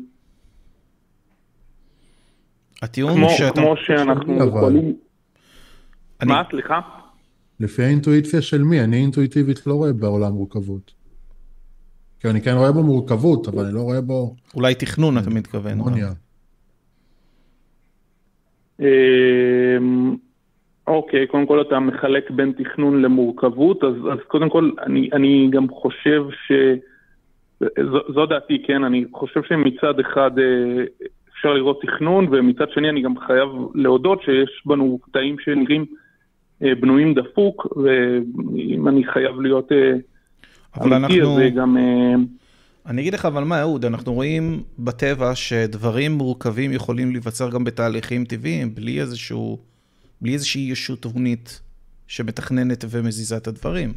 [SPEAKER 1] הטיעון
[SPEAKER 5] כמו,
[SPEAKER 1] שאתה...
[SPEAKER 5] כמו שאנחנו
[SPEAKER 2] אבל...
[SPEAKER 5] יכולים...
[SPEAKER 1] אני...
[SPEAKER 5] מה? סליחה?
[SPEAKER 2] לפי האינטואיציה של מי? אני אינטואיטיבית לא רואה בעולם מורכבות. כי אני כן רואה בו מורכבות, אבל אני לא רואה בו...
[SPEAKER 1] אולי תכנון, אתה מתכוון.
[SPEAKER 2] מוניה.
[SPEAKER 5] אמ, אוקיי, קודם כל אתה מחלק בין תכנון למורכבות, אז, אז קודם כל אני, אני גם חושב ש... זו, זו דעתי, כן, אני חושב שמצד אחד אה, אפשר לראות תכנון, ומצד שני אני גם חייב להודות שיש בנו קטעים שנראים אה, בנויים דפוק, ואם אני חייב להיות אה, אמיתי,
[SPEAKER 1] אנחנו...
[SPEAKER 5] אז זה גם...
[SPEAKER 1] אני אגיד לך אבל מה, אהוד, אנחנו רואים בטבע שדברים מורכבים יכולים להיווצר גם בתהליכים טבעיים, בלי איזשהו, בלי איזושהי ישות תבונית שמתכננת ומזיזה את הדברים.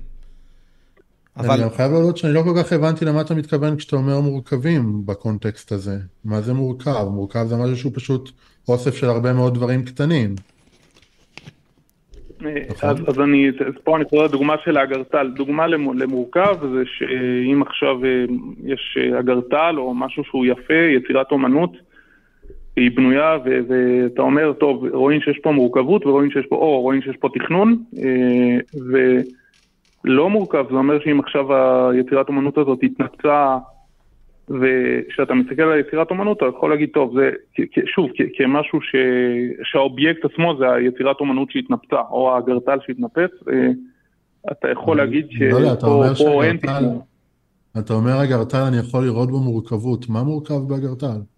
[SPEAKER 1] אבל
[SPEAKER 2] אני חייב להודות שאני לא כל כך הבנתי למה אתה מתכוון כשאתה אומר מורכבים בקונטקסט הזה. מה זה מורכב? מורכב זה משהו שהוא פשוט אוסף של הרבה מאוד דברים קטנים. נכון.
[SPEAKER 5] אז, אז אני, אז פה אני חוזר לדוגמה של האגרטל. דוגמה למ- למורכב זה שאם עכשיו אה, יש אה, אגרטל או משהו שהוא יפה, יצירת אומנות, היא בנויה ו- ואתה אומר, טוב, רואים שיש פה מורכבות ורואים שיש פה, או רואים שיש פה תכנון, אה, ולא מורכב, זה אומר שאם עכשיו היצירת אומנות הזאת התנפצה וכשאתה מסתכל על יצירת אומנות, אתה יכול להגיד, טוב, זה, שוב, כ- כמשהו ש... שהאובייקט עצמו זה היצירת אומנות שהתנפצה, או האגרטל שהתנפץ, אה, אתה יכול להגיד
[SPEAKER 2] לא יודע, אתה
[SPEAKER 5] שפה
[SPEAKER 2] אומר
[SPEAKER 5] אין תכנון.
[SPEAKER 2] אתה אומר אגרטל, אני יכול לראות בו מורכבות. מה מורכב באגרטל?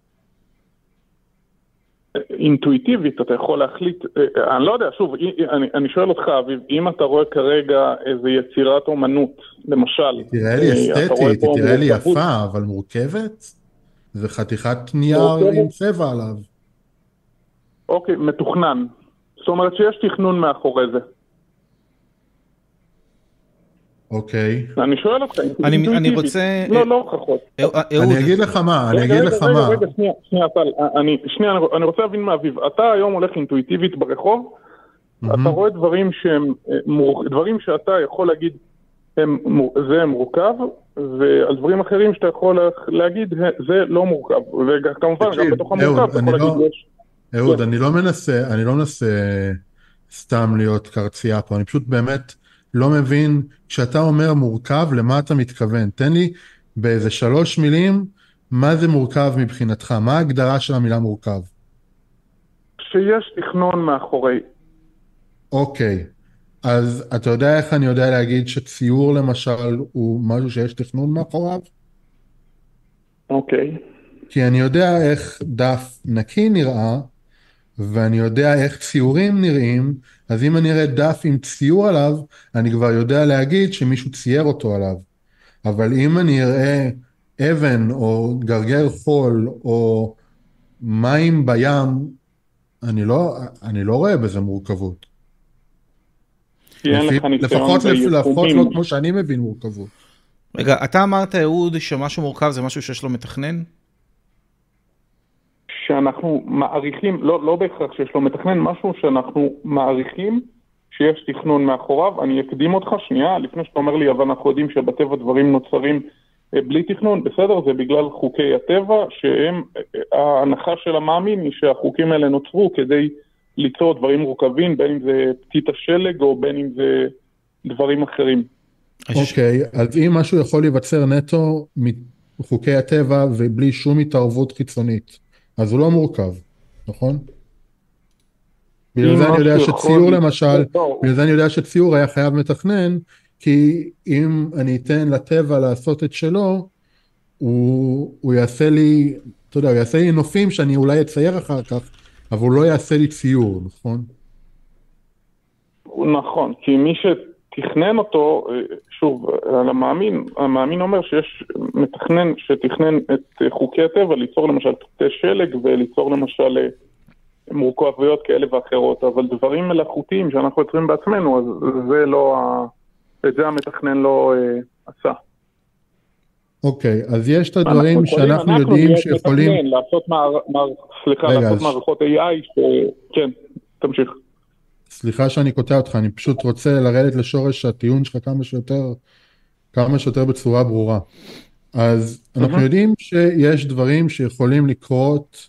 [SPEAKER 5] אינטואיטיבית אתה יכול להחליט, אה, אני לא יודע, שוב, אני, אני שואל אותך, אביב, אם אתה רואה כרגע איזה יצירת אומנות, למשל,
[SPEAKER 2] תראה לי
[SPEAKER 5] אה,
[SPEAKER 2] אסתטית, היא תראה לי
[SPEAKER 5] מורכבות,
[SPEAKER 2] יפה, אבל מורכבת? זה חתיכת נייר
[SPEAKER 5] מורכבת.
[SPEAKER 2] עם צבע עליו.
[SPEAKER 5] אוקיי, מתוכנן. זאת אומרת שיש תכנון מאחורי זה.
[SPEAKER 2] אוקיי.
[SPEAKER 5] אני שואל אותך,
[SPEAKER 1] אני-. רוצה-
[SPEAKER 5] לא, לא הוכחות.
[SPEAKER 1] אה, אהוד,
[SPEAKER 2] אני אגיד לך מה, אני אגיד לך מה.
[SPEAKER 5] רגע, שנייה, שנייה, טל, אני, שנייה, אני- אני רוצה להבין מאביב. אתה היום הולך אינטואיטיבית ברחוב. אתה רואה דברים שהם, אה, דברים שאתה יכול להגיד, זה מורכב, ועל דברים אחרים שאתה יכול להגיד, "אה, זה לא מורכב. וכמובן, גם בתוך המורכב אתה יכול
[SPEAKER 2] לא-
[SPEAKER 5] להגיד, יש...
[SPEAKER 2] אהוד,
[SPEAKER 5] כן.
[SPEAKER 2] אני לא מנסה, אני לא מנסה סתם להיות קרצייה פה, אני פשוט באמת לא מבין, כשאתה אומר מורכב, למה אתה מתכוון? תן לי באיזה שלוש מילים, מה זה מורכב מבחינתך? מה ההגדרה של המילה מורכב?
[SPEAKER 5] שיש תכנון מאחורי.
[SPEAKER 2] אוקיי, אז אתה יודע איך אני יודע להגיד שציור למשל הוא משהו שיש תכנון מאחוריו?
[SPEAKER 5] אוקיי.
[SPEAKER 2] כי אני יודע איך דף נקי נראה, ואני יודע איך ציורים נראים, אז אם אני אראה דף עם ציור עליו, אני כבר יודע להגיד שמישהו צייר אותו עליו. אבל אם אני אראה אבן או גרגר חול או מים בים, אני לא, אני לא רואה בזה מורכבות. לפחות, לפחות לא. כמו שאני מבין מורכבות.
[SPEAKER 1] רגע, אתה אמרת, אהוד, שמשהו מורכב זה משהו שיש לו מתכנן?
[SPEAKER 5] שאנחנו מעריכים, לא, לא בהכרח שיש לו מתכנן, משהו שאנחנו מעריכים שיש תכנון מאחוריו. אני אקדים אותך שנייה, לפני שאתה אומר לי, אבל אנחנו יודעים שבטבע דברים נוצרים אה, בלי תכנון, בסדר, זה בגלל חוקי הטבע, שהם, אה, ההנחה של המאמין היא שהחוקים האלה נוצרו כדי ליצור דברים מורכבים, בין אם זה פתית השלג או בין אם זה דברים אחרים.
[SPEAKER 2] אוקיי, אז אם משהו יכול להיווצר נטו מחוקי הטבע ובלי שום התערבות חיצונית, אז הוא לא מורכב, נכון? בגלל זה אני יודע שציור למשל, בגלל זה אני יודע שציור היה חייב מתכנן, כי אם אני אתן לטבע לעשות את שלו, הוא, הוא יעשה לי, אתה יודע, הוא יעשה לי נופים שאני אולי אצייר אחר כך, אבל הוא לא יעשה לי ציור, נכון?
[SPEAKER 5] נכון, כי מי שתכנן אותו, אה, שוב, על המאמין, המאמין אומר שיש מתכנן שתכנן את חוקי הטבע ליצור למשל פתיתי שלג וליצור למשל אה, מורכבויות כאלה ואחרות, אבל דברים מלאכותיים שאנחנו יוצרים בעצמנו, אז זה לא, ה... את זה המתכנן לא אה, עשה.
[SPEAKER 2] אוקיי, אז יש את
[SPEAKER 5] אנחנו
[SPEAKER 2] הדברים
[SPEAKER 5] יכולים-
[SPEAKER 2] שאנחנו
[SPEAKER 5] אנחנו
[SPEAKER 2] יודעים שיכולים...
[SPEAKER 5] לעשות מער... מער... סליחה,
[SPEAKER 2] רגע,
[SPEAKER 5] לעשות מערכות AI, ש... כן, תמשיך.
[SPEAKER 2] סליחה שאני קוטע אותך, אני פשוט רוצה לרדת לשורש הטיעון שלך כמה שיותר, כמה שיותר בצורה ברורה. אז אנחנו
[SPEAKER 5] מהמם.
[SPEAKER 2] יודעים שיש דברים שיכולים לקרות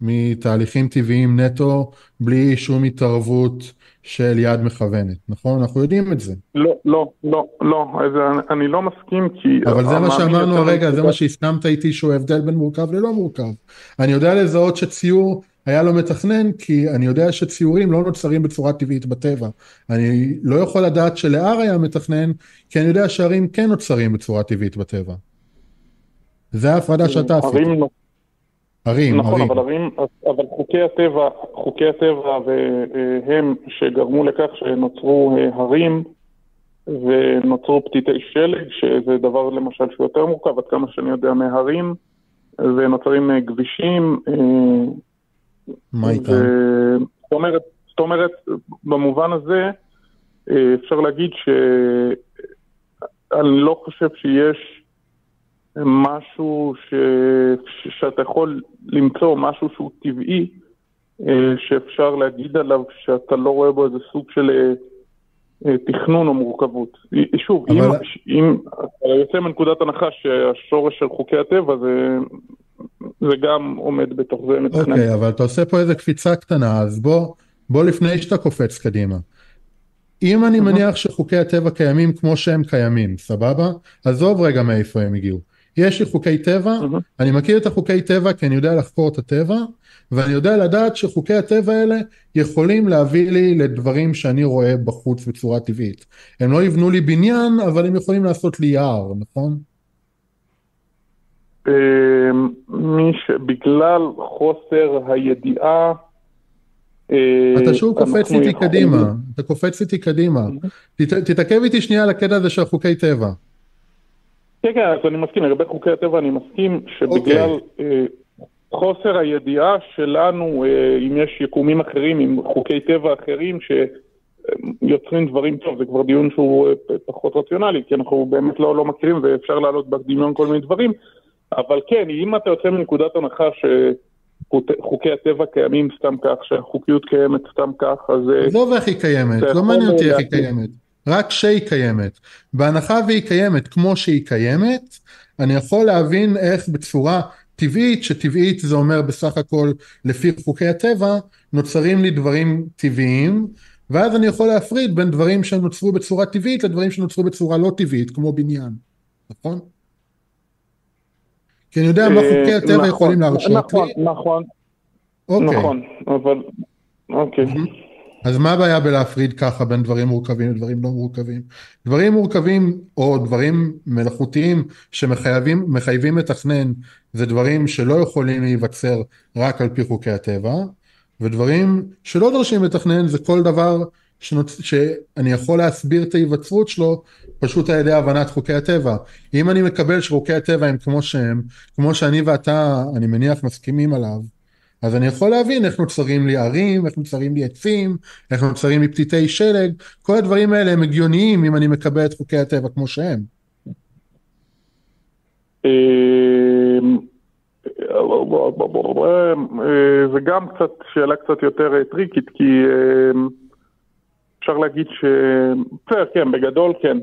[SPEAKER 2] מתהליכים טבעיים נטו, בלי שום התערבות של יד מכוונת, נכון? אנחנו יודעים את זה.
[SPEAKER 5] לא, לא, לא, לא, אז אני לא מסכים כי...
[SPEAKER 2] אבל זה מה שאמרנו הרגע, זה מה שהסכמת איתי שהוא הבדל בין מורכב ללא מורכב. אני יודע לזהות שציור היה לו מתכנן, כי אני יודע שציורים לא נוצרים בצורה טבעית בטבע. אני לא יכול לדעת שלהר היה מתכנן, כי אני יודע שהרים כן נוצרים בצורה טבעית בטבע. זה ההפרדה שאתה עשית.
[SPEAKER 5] ערים לא-
[SPEAKER 2] הרים,
[SPEAKER 5] נכון,
[SPEAKER 2] הרים.
[SPEAKER 5] אבל ערים, אבל חוקי הטבע, חוקי הטבע והם שגרמו לכך שנוצרו אה, הרים ונוצרו פתיתי שלג, שזה דבר למשל שהוא יותר מורכב, עד כמה שאני יודע מהרים, ונוצרים אה, כבישים.
[SPEAKER 2] מה איתם?
[SPEAKER 5] ו- זאת אומרת, זאת אומרת, במובן הזה, אה, אפשר להגיד שאני לא חושב שיש משהו ש... שאתה יכול למצוא, משהו שהוא טבעי, אה, שאפשר להגיד עליו שאתה לא רואה בו איזה סוג של אה, תכנון או מורכבות. שוב, אם,
[SPEAKER 2] אבל-
[SPEAKER 5] אם אתה יוצא מנקודת הנחה שהשורש של חוקי הטבע זה, זה גם עומד בתוך זה מתכנן.
[SPEAKER 2] אוקיי, אבל אתה עושה פה איזה קפיצה קטנה, אז בוא, בוא לפני שאתה קופץ קדימה. אם אני מניח שחוקי הטבע קיימים כמו שהם קיימים, סבבה? עזוב רגע מאיפה הם הגיעו. יש לי חוקי טבע. אני מכיר את החוקי טבע כי אני יודע לחקור את הטבע, ואני יודע לדעת שחוקי הטבע האלה יכולים להביא לי לדברים שאני רואה בחוץ בצורה טבעית. הם לא יבנו לי בניין, אבל הם יכולים לעשות לי יער, נכון?
[SPEAKER 5] אה, מי. בגלל חוסר הידיעה... אה,
[SPEAKER 2] אתה שוב קופץ איתי
[SPEAKER 5] יכולים-
[SPEAKER 2] קדימה, אתה קופץ איתי קדימה. תת- תתעכב איתי שנייה על הקטע הזה של חוקי טבע.
[SPEAKER 5] כן, כן, אז אני מסכים, לגבי חוקי הטבע אני מסכים שבגלל אה, חוסר הידיעה שלנו, אה, אם יש יקומים אחרים, עם חוקי טבע אחרים שיוצרים דברים טוב, זה כבר דיון שהוא פחות רציונלי, כי אנחנו באמת לא, לא מכירים ואפשר להעלות בדמיון כל מיני דברים, אבל כן, אם אתה יוצא מנקודת הנחה שחוקי הטבע קיימים סתם כך, שהחוקיות קיימת סתם כך, אז... אה,
[SPEAKER 2] עזוב איך היא קיימת, לא מעניין אותי איך היא. קיימת. רק שהיא קיימת. בהנחה והיא קיימת כמו שהיא קיימת, אני יכול להבין איך בצורה טבעית, שטבעית זה אומר בסך הכל לפי חוקי הטבע, נוצרים לי דברים טבעיים, ואז אני יכול להפריד בין דברים שנוצרו בצורה טבעית לדברים שנוצרו בצורה לא טבעית, כמו בניין, נכון? כי אני יודע מה
[SPEAKER 5] אה,
[SPEAKER 2] חוקי הטבע
[SPEAKER 5] נכון,
[SPEAKER 2] יכולים להרשות
[SPEAKER 5] נכון,
[SPEAKER 2] לי.
[SPEAKER 5] נכון,
[SPEAKER 2] אוקיי.
[SPEAKER 5] נכון, אבל... אוקיי.
[SPEAKER 2] אז מה הבעיה בלהפריד ככה בין דברים מורכבים לדברים לא מורכבים? דברים מורכבים או דברים מלאכותיים שמחייבים מחייבים מתכנן זה דברים שלא יכולים להיווצר רק על פי חוקי הטבע ודברים שלא דורשים מתכנן זה כל דבר שנוצ... שאני יכול להסביר את ההיווצרות שלו פשוט על ידי הבנת חוקי הטבע. אם אני מקבל שחוקי הטבע הם כמו שהם, כמו שאני ואתה אני מניח מסכימים עליו אז אני יכול להבין איך נוצרים לי ערים, איך נוצרים לי עצים, איך נוצרים לי פתיתי שלג, כל הדברים האלה הם הגיוניים אם אני מקבל את חוקי הטבע כמו שהם.
[SPEAKER 5] אמ, אה, זה גם קצת שאלה קצת יותר טריקית, כי אמ, אפשר להגיד ש... בסדר, כן, בגדול כן.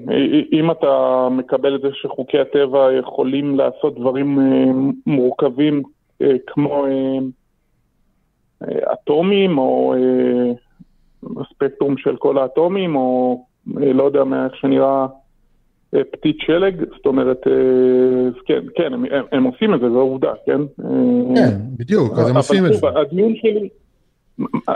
[SPEAKER 5] אם אתה מקבל את זה שחוקי הטבע יכולים לעשות דברים אה, מורכבים אה, כמו אה, אטומים, או הספקטרום של כל האטומים, או לא יודע מה, איך שנראה אה, פתית שלג, זאת אומרת, כן, כן, הם, הם, עושים את זה, זו עובדה, כן?
[SPEAKER 2] כן, בדיוק, אז הם עושים את זה.
[SPEAKER 5] הדיון שלי,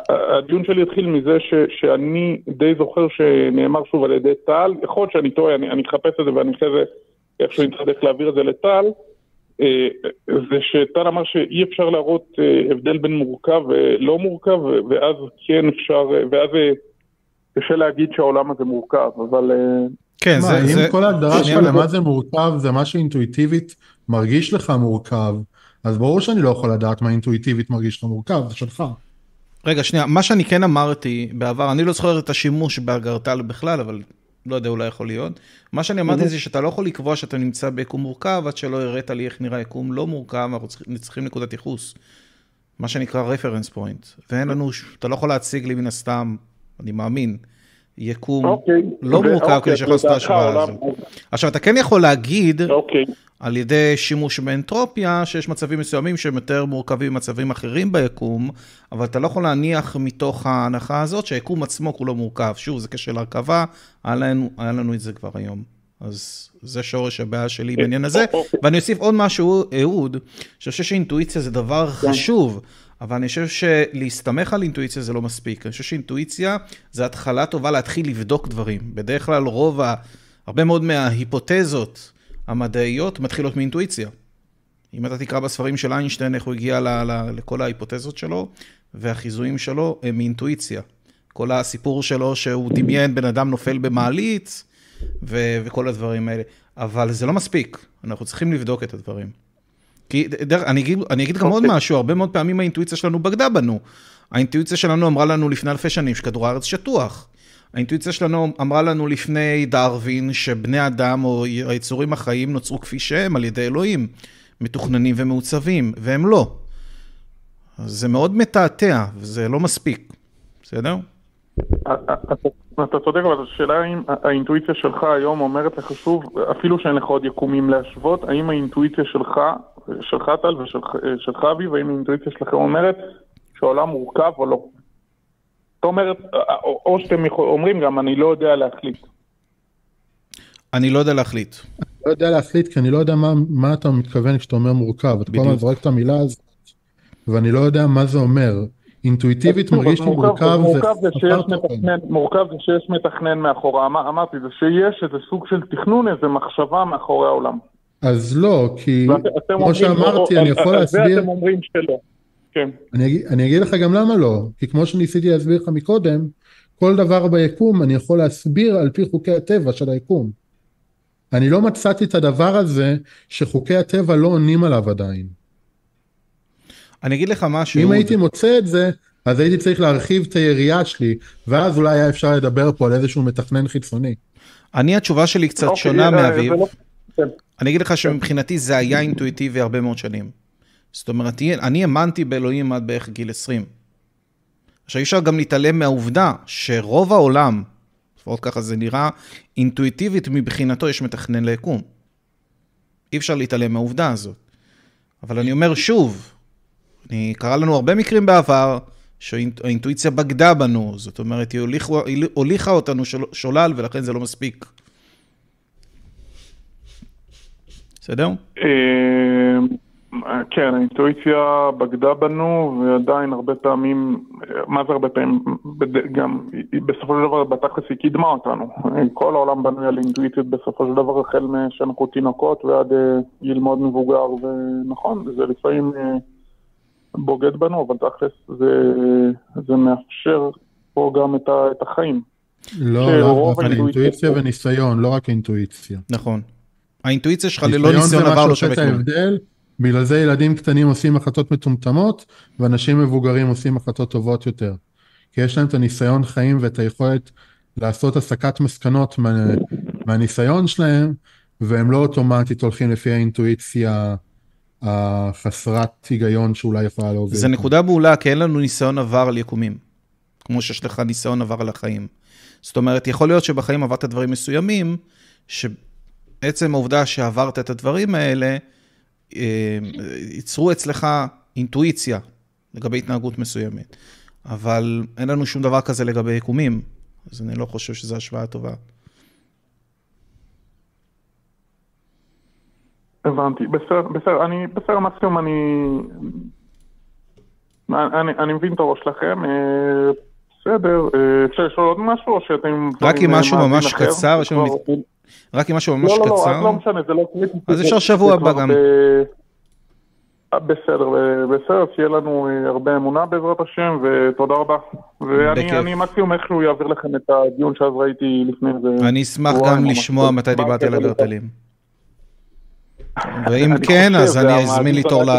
[SPEAKER 5] הדיון שלי התחיל מזה ש, שאני די זוכר שנאמר שוב על ידי טל, יכול להיות שאני טועה, אני, אני אחפש את זה ואני אחרי זה איכשהו אצטרך להעביר את זה לטל, אה, זה שטל אמר שאי אפשר להראות אה, הבדל בין מורכב ולא מורכב, ואז כן אפשר, ואז אה, קשה להגיד שהעולם הזה מורכב, אבל...
[SPEAKER 1] כן,
[SPEAKER 2] מה,
[SPEAKER 1] זה,
[SPEAKER 2] אם
[SPEAKER 1] זה...
[SPEAKER 2] כל ההגדרה שלך למה זה מורכב זה מה שאינטואיטיבית מרגיש לך מורכב, אז ברור שאני לא יכול לדעת מה אינטואיטיבית מרגיש לך מורכב, זה שלך.
[SPEAKER 1] רגע, שנייה, מה שאני כן אמרתי בעבר, אני לא זוכר את השימוש באגרטל בכלל, אבל לא יודע, אולי יכול להיות. מה שאני אמרתי זה שאתה לא יכול לקבוע שאתה נמצא ביקום מורכב, עד שלא הראת לי איך נראה יקום לא מורכב, אנחנו צריכים- נקודת ייחוס. מה שנקרא רפרנס פוינט. ואין לנו, ש- אתה לא יכול להציג לי מן הסתם, אני מאמין, יקום
[SPEAKER 5] אוקיי.
[SPEAKER 1] לא
[SPEAKER 5] ו-
[SPEAKER 1] מורכב
[SPEAKER 5] אוקיי,
[SPEAKER 1] כדי שיכול לעשות את ההשוואה הזו. עכשיו, אתה כן יכול להגיד,
[SPEAKER 5] אוקיי.
[SPEAKER 1] על ידי שימוש באנטרופיה, שיש מצבים מסוימים שהם יותר מורכבים ממצבים אחרים ביקום, אבל אתה לא יכול להניח מתוך ההנחה הזאת שהיקום עצמו כולו מורכב. שוב, זה כשל הרכבה, היה לנו, היה לנו את זה כבר היום. אז זה שורש הבעיה שלי בעניין הזה. ואני אוסיף עוד משהו, אהוד, שאני חושב שאינטואיציה זה דבר חשוב, אבל אני חושב שלהסתמך על אינטואיציה זה לא מספיק. אני חושב שאינטואיציה זה התחלה טובה להתחיל לבדוק דברים. בדרך כלל רוב, ה... הרבה מאוד מההיפותזות המדעיות מתחילות מאינטואיציה. אם אתה תקרא בספרים של איינשטיין, איך הוא הגיע ל, ל, לכל ההיפותזות שלו, והחיזויים שלו הם מאינטואיציה. כל הסיפור שלו שהוא דמיין בן אדם נופל במעלית, ו, וכל הדברים האלה. אבל זה לא מספיק, אנחנו צריכים לבדוק את הדברים. כי, דרך, אני אגיד, אני אגיד גם עוד משהו, הרבה מאוד פעמים האינטואיציה שלנו בגדה בנו. האינטואיציה שלנו אמרה לנו לפני אלפי שנים שכדור הארץ שטוח. האינטואיציה שלנו אמרה לנו לפני דרווין שבני אדם או היצורים החיים נוצרו כפי שהם על ידי אלוהים, מתוכננים ומעוצבים, והם לא. אז זה מאוד מתעתע, וזה לא מספיק, בסדר?
[SPEAKER 5] אתה- צודק, אבל השאלה האם האינטואיציה שלך היום אומרת לך שוב, אפילו שאין לך עוד יקומים להשוות, האם האינטואיציה שלך, שלך טל ושלך אביב, האם האינטואיציה שלכם אומרת שהעולם מורכב או לא? זאת אומרת, או או שאתם אומרים גם, אני לא יודע להחליט.
[SPEAKER 1] אני לא יודע להחליט.
[SPEAKER 2] לא יודע להחליט כי אני לא יודע מה, מה אתה מתכוון כשאתה אומר מורכב. אתה כל הזמן. זורק את המילה הזאת ואני לא יודע מה זה אומר. אינטואיטיבית
[SPEAKER 5] שוב,
[SPEAKER 2] מרגיש לי מורכב
[SPEAKER 5] מורכב זה
[SPEAKER 2] זה
[SPEAKER 5] שיש. מתכנן, מורכב זה שיש מתכנן מאחורה, אמר- אמרתי, זה שיש איזה סוג של תכנון, איזה מחשבה מאחורי העולם.
[SPEAKER 2] אז לא, כי כמו שאמרתי
[SPEAKER 5] או-
[SPEAKER 2] אני
[SPEAKER 5] על-
[SPEAKER 2] יכול
[SPEAKER 5] על זה
[SPEAKER 2] להסביר,
[SPEAKER 5] אתם אומרים שלא. כן.
[SPEAKER 2] אני אגיד לך גם למה לא, כי כמו שניסיתי להסביר לך מקודם, כל דבר ביקום אני יכול להסביר על פי חוקי הטבע של היקום. אני לא מצאתי את הדבר הזה שחוקי הטבע לא עונים עליו עדיין.
[SPEAKER 1] אני אגיד לך משהו,
[SPEAKER 2] אם. הייתי מוצא את זה, אז הייתי צריך להרחיב את היריעה שלי, ואז אולי היה אפשר לדבר פה על איזשהו מתכנן חיצוני.
[SPEAKER 1] אני, התשובה שלי קצת
[SPEAKER 5] אוקיי,
[SPEAKER 1] שונה
[SPEAKER 5] אה,
[SPEAKER 1] מאביב.
[SPEAKER 5] זה לא- כן.
[SPEAKER 1] אני אגיד לך שמבחינתי זה היה אינטואיטיבי הרבה מאוד שנים. זאת אומרת, אני האמנתי באלוהים עד בערך גיל 20. עכשיו, אי אפשר גם להתעלם מהעובדה שרוב העולם, לפחות ככה זה נראה, אינטואיטיבית מבחינתו יש מתכנן ליקום. אי אפשר להתעלם מהעובדה הזאת. אבל אני אומר שוב, אני, קרה לנו הרבה מקרים בעבר שהאינטואיציה בגדה בנו, זאת אומרת, היא הוליכה, הוליכה אותנו של- שולל ולכן זה לא מספיק. בסדר?
[SPEAKER 5] אה, כן, האינטואיציה בגדה בנו, ועדיין הרבה פעמים, מה זה הרבה פעמים? גם, בסופו של דבר, בתכלס היא קידמה אותנו. כל העולם בנוי על אינטואיציות בסופו של דבר, החל משאנחנו תינוקות ועד אה, גיל מאוד מבוגר, ונכון, זה לפעמים אה, בוגד בנו, אבל תכלס זה, זה מאפשר פה גם את, ה, את החיים.
[SPEAKER 2] לא, דווקא
[SPEAKER 5] האינטואיציה-
[SPEAKER 2] אינטואיציה וניסיון, לא רק אינטואיציה.
[SPEAKER 1] נכון. האינטואיציה שלך ללא
[SPEAKER 2] ניסיון זה
[SPEAKER 1] ניסיון עבר לא שווה כלום.
[SPEAKER 2] בגלל זה ילדים קטנים עושים החלטות מטומטמות, ואנשים מבוגרים עושים החלטות טובות יותר. כי יש להם את הניסיון חיים ואת היכולת לעשות הסקת מסקנות מה, מהניסיון שלהם, והם לא אוטומטית הולכים לפי האינטואיציה החסרת היגיון שאולי יכולה להוביל.
[SPEAKER 1] זה נקודה מעולה, כי אין לנו ניסיון עבר על יקומים. כמו שיש לך ניסיון עבר על החיים. זאת אומרת, יכול להיות שבחיים עברת דברים מסוימים, שעצם העובדה שעברת את הדברים האלה, אה, ייצרו אצלך אינטואיציה לגבי התנהגות מסוימת. אבל אין לנו שום דבר כזה לגבי יקומים, אז אני לא חושב שזו השוואה טובה.
[SPEAKER 5] הבנתי, בסדר, בסדר, אני, בסדר, מקסימום אני, אני, אני מבין את הראש שלכם, אה, בסדר, אה, אפשר לשאול עוד משהו, או שאתם...
[SPEAKER 1] רק
[SPEAKER 5] דברים,
[SPEAKER 1] עם
[SPEAKER 5] אה,
[SPEAKER 1] משהו
[SPEAKER 5] מאזין
[SPEAKER 1] ממש? קצר, יש רק עם משהו ממש
[SPEAKER 5] לא, לא, לא,
[SPEAKER 1] קצר.
[SPEAKER 5] לא משנה, זה לא קריטי.
[SPEAKER 1] אז אפשר שבוע הבא גם.
[SPEAKER 5] אה, בסדר, בסדר, שיהיה לנו אה, הרבה אמונה בעזרת השם, ותודה רבה. ואני מקסימום איכשהו אעביר לכם את הדיון שאז ראיתי לפני זה.
[SPEAKER 1] אני אשמח גם לשמוע. מתי דיברתי על הגרטלים. ואם כן, אז אני אזמין לי תור ל...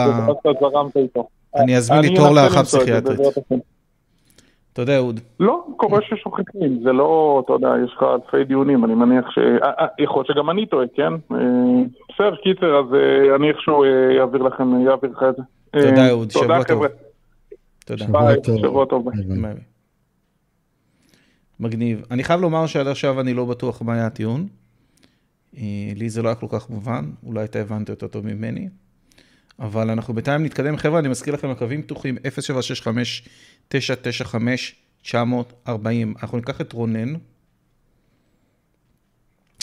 [SPEAKER 1] אני אזמין לי תור
[SPEAKER 5] זה,
[SPEAKER 1] פסיכיאטרית.
[SPEAKER 5] השם.
[SPEAKER 1] תודה, אהוד.
[SPEAKER 5] לא, קורה ששוכחים, זה לא, אתה יודע, יש לך אלפי דיונים, אני מניח ש... אה, אה, יכול להיות שגם אני טועה, כן? אה, בסדר, קיצר, אז אני איכשהו אעביר לכם, אעביר לך את זה.
[SPEAKER 1] תודה, אהוד, שבוע
[SPEAKER 5] תודה,
[SPEAKER 1] טוב. תודה.
[SPEAKER 2] שבוע
[SPEAKER 5] ביי,
[SPEAKER 2] טוב.
[SPEAKER 5] שבוע טוב.
[SPEAKER 1] מגניב. אני חייב לומר שעד עכשיו אני לא בטוח מה היה הטיעון. אה, לי זה לא היה כל כך מובן, אולי אתה הבנת יותר טוב ממני. אבל אנחנו בינתיים נתקדם. חבר'ה, אני מזכיר לכם, הקווים פתוחים 0765-995-940. אנחנו ניקח את רונן.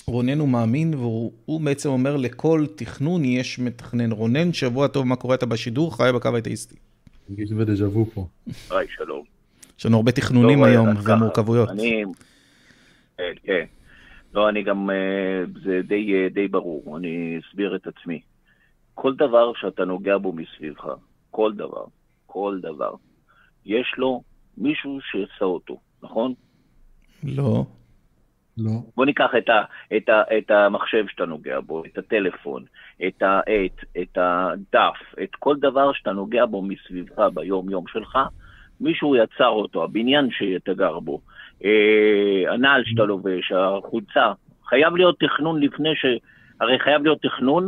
[SPEAKER 1] רונן הוא מאמין, והוא בעצם אומר, לכל תכנון יש מתכנן. רונן, שבוע טוב, מה קורה? אתה בשידור? חי בקו האתאיסטי.
[SPEAKER 2] מרגיש בדז'ה וו פה.
[SPEAKER 6] היי, שלום.
[SPEAKER 1] יש לנו הרבה תכנונים
[SPEAKER 6] לא,
[SPEAKER 1] היום ומורכבויות.
[SPEAKER 6] אני... כן, כן. לא, אני גם... אה, זה די, אה, די ברור, אני אסביר את עצמי. כל דבר שאתה נוגע בו מסביבך, כל דבר, כל דבר, יש לו מישהו שעשה אותו, נכון?
[SPEAKER 1] לא.
[SPEAKER 2] לא.
[SPEAKER 6] בוא ניקח את, ה, את, ה, את המחשב שאתה נוגע בו, את הטלפון, את העט, את הדף, את כל דבר שאתה נוגע בו מסביבך ביום-יום שלך, מישהו יצר אותו, הבניין שאתה גר בו, אה, הנעל שאתה לובש, החולצה. חייב להיות תכנון לפני ש... הרי חייב להיות תכנון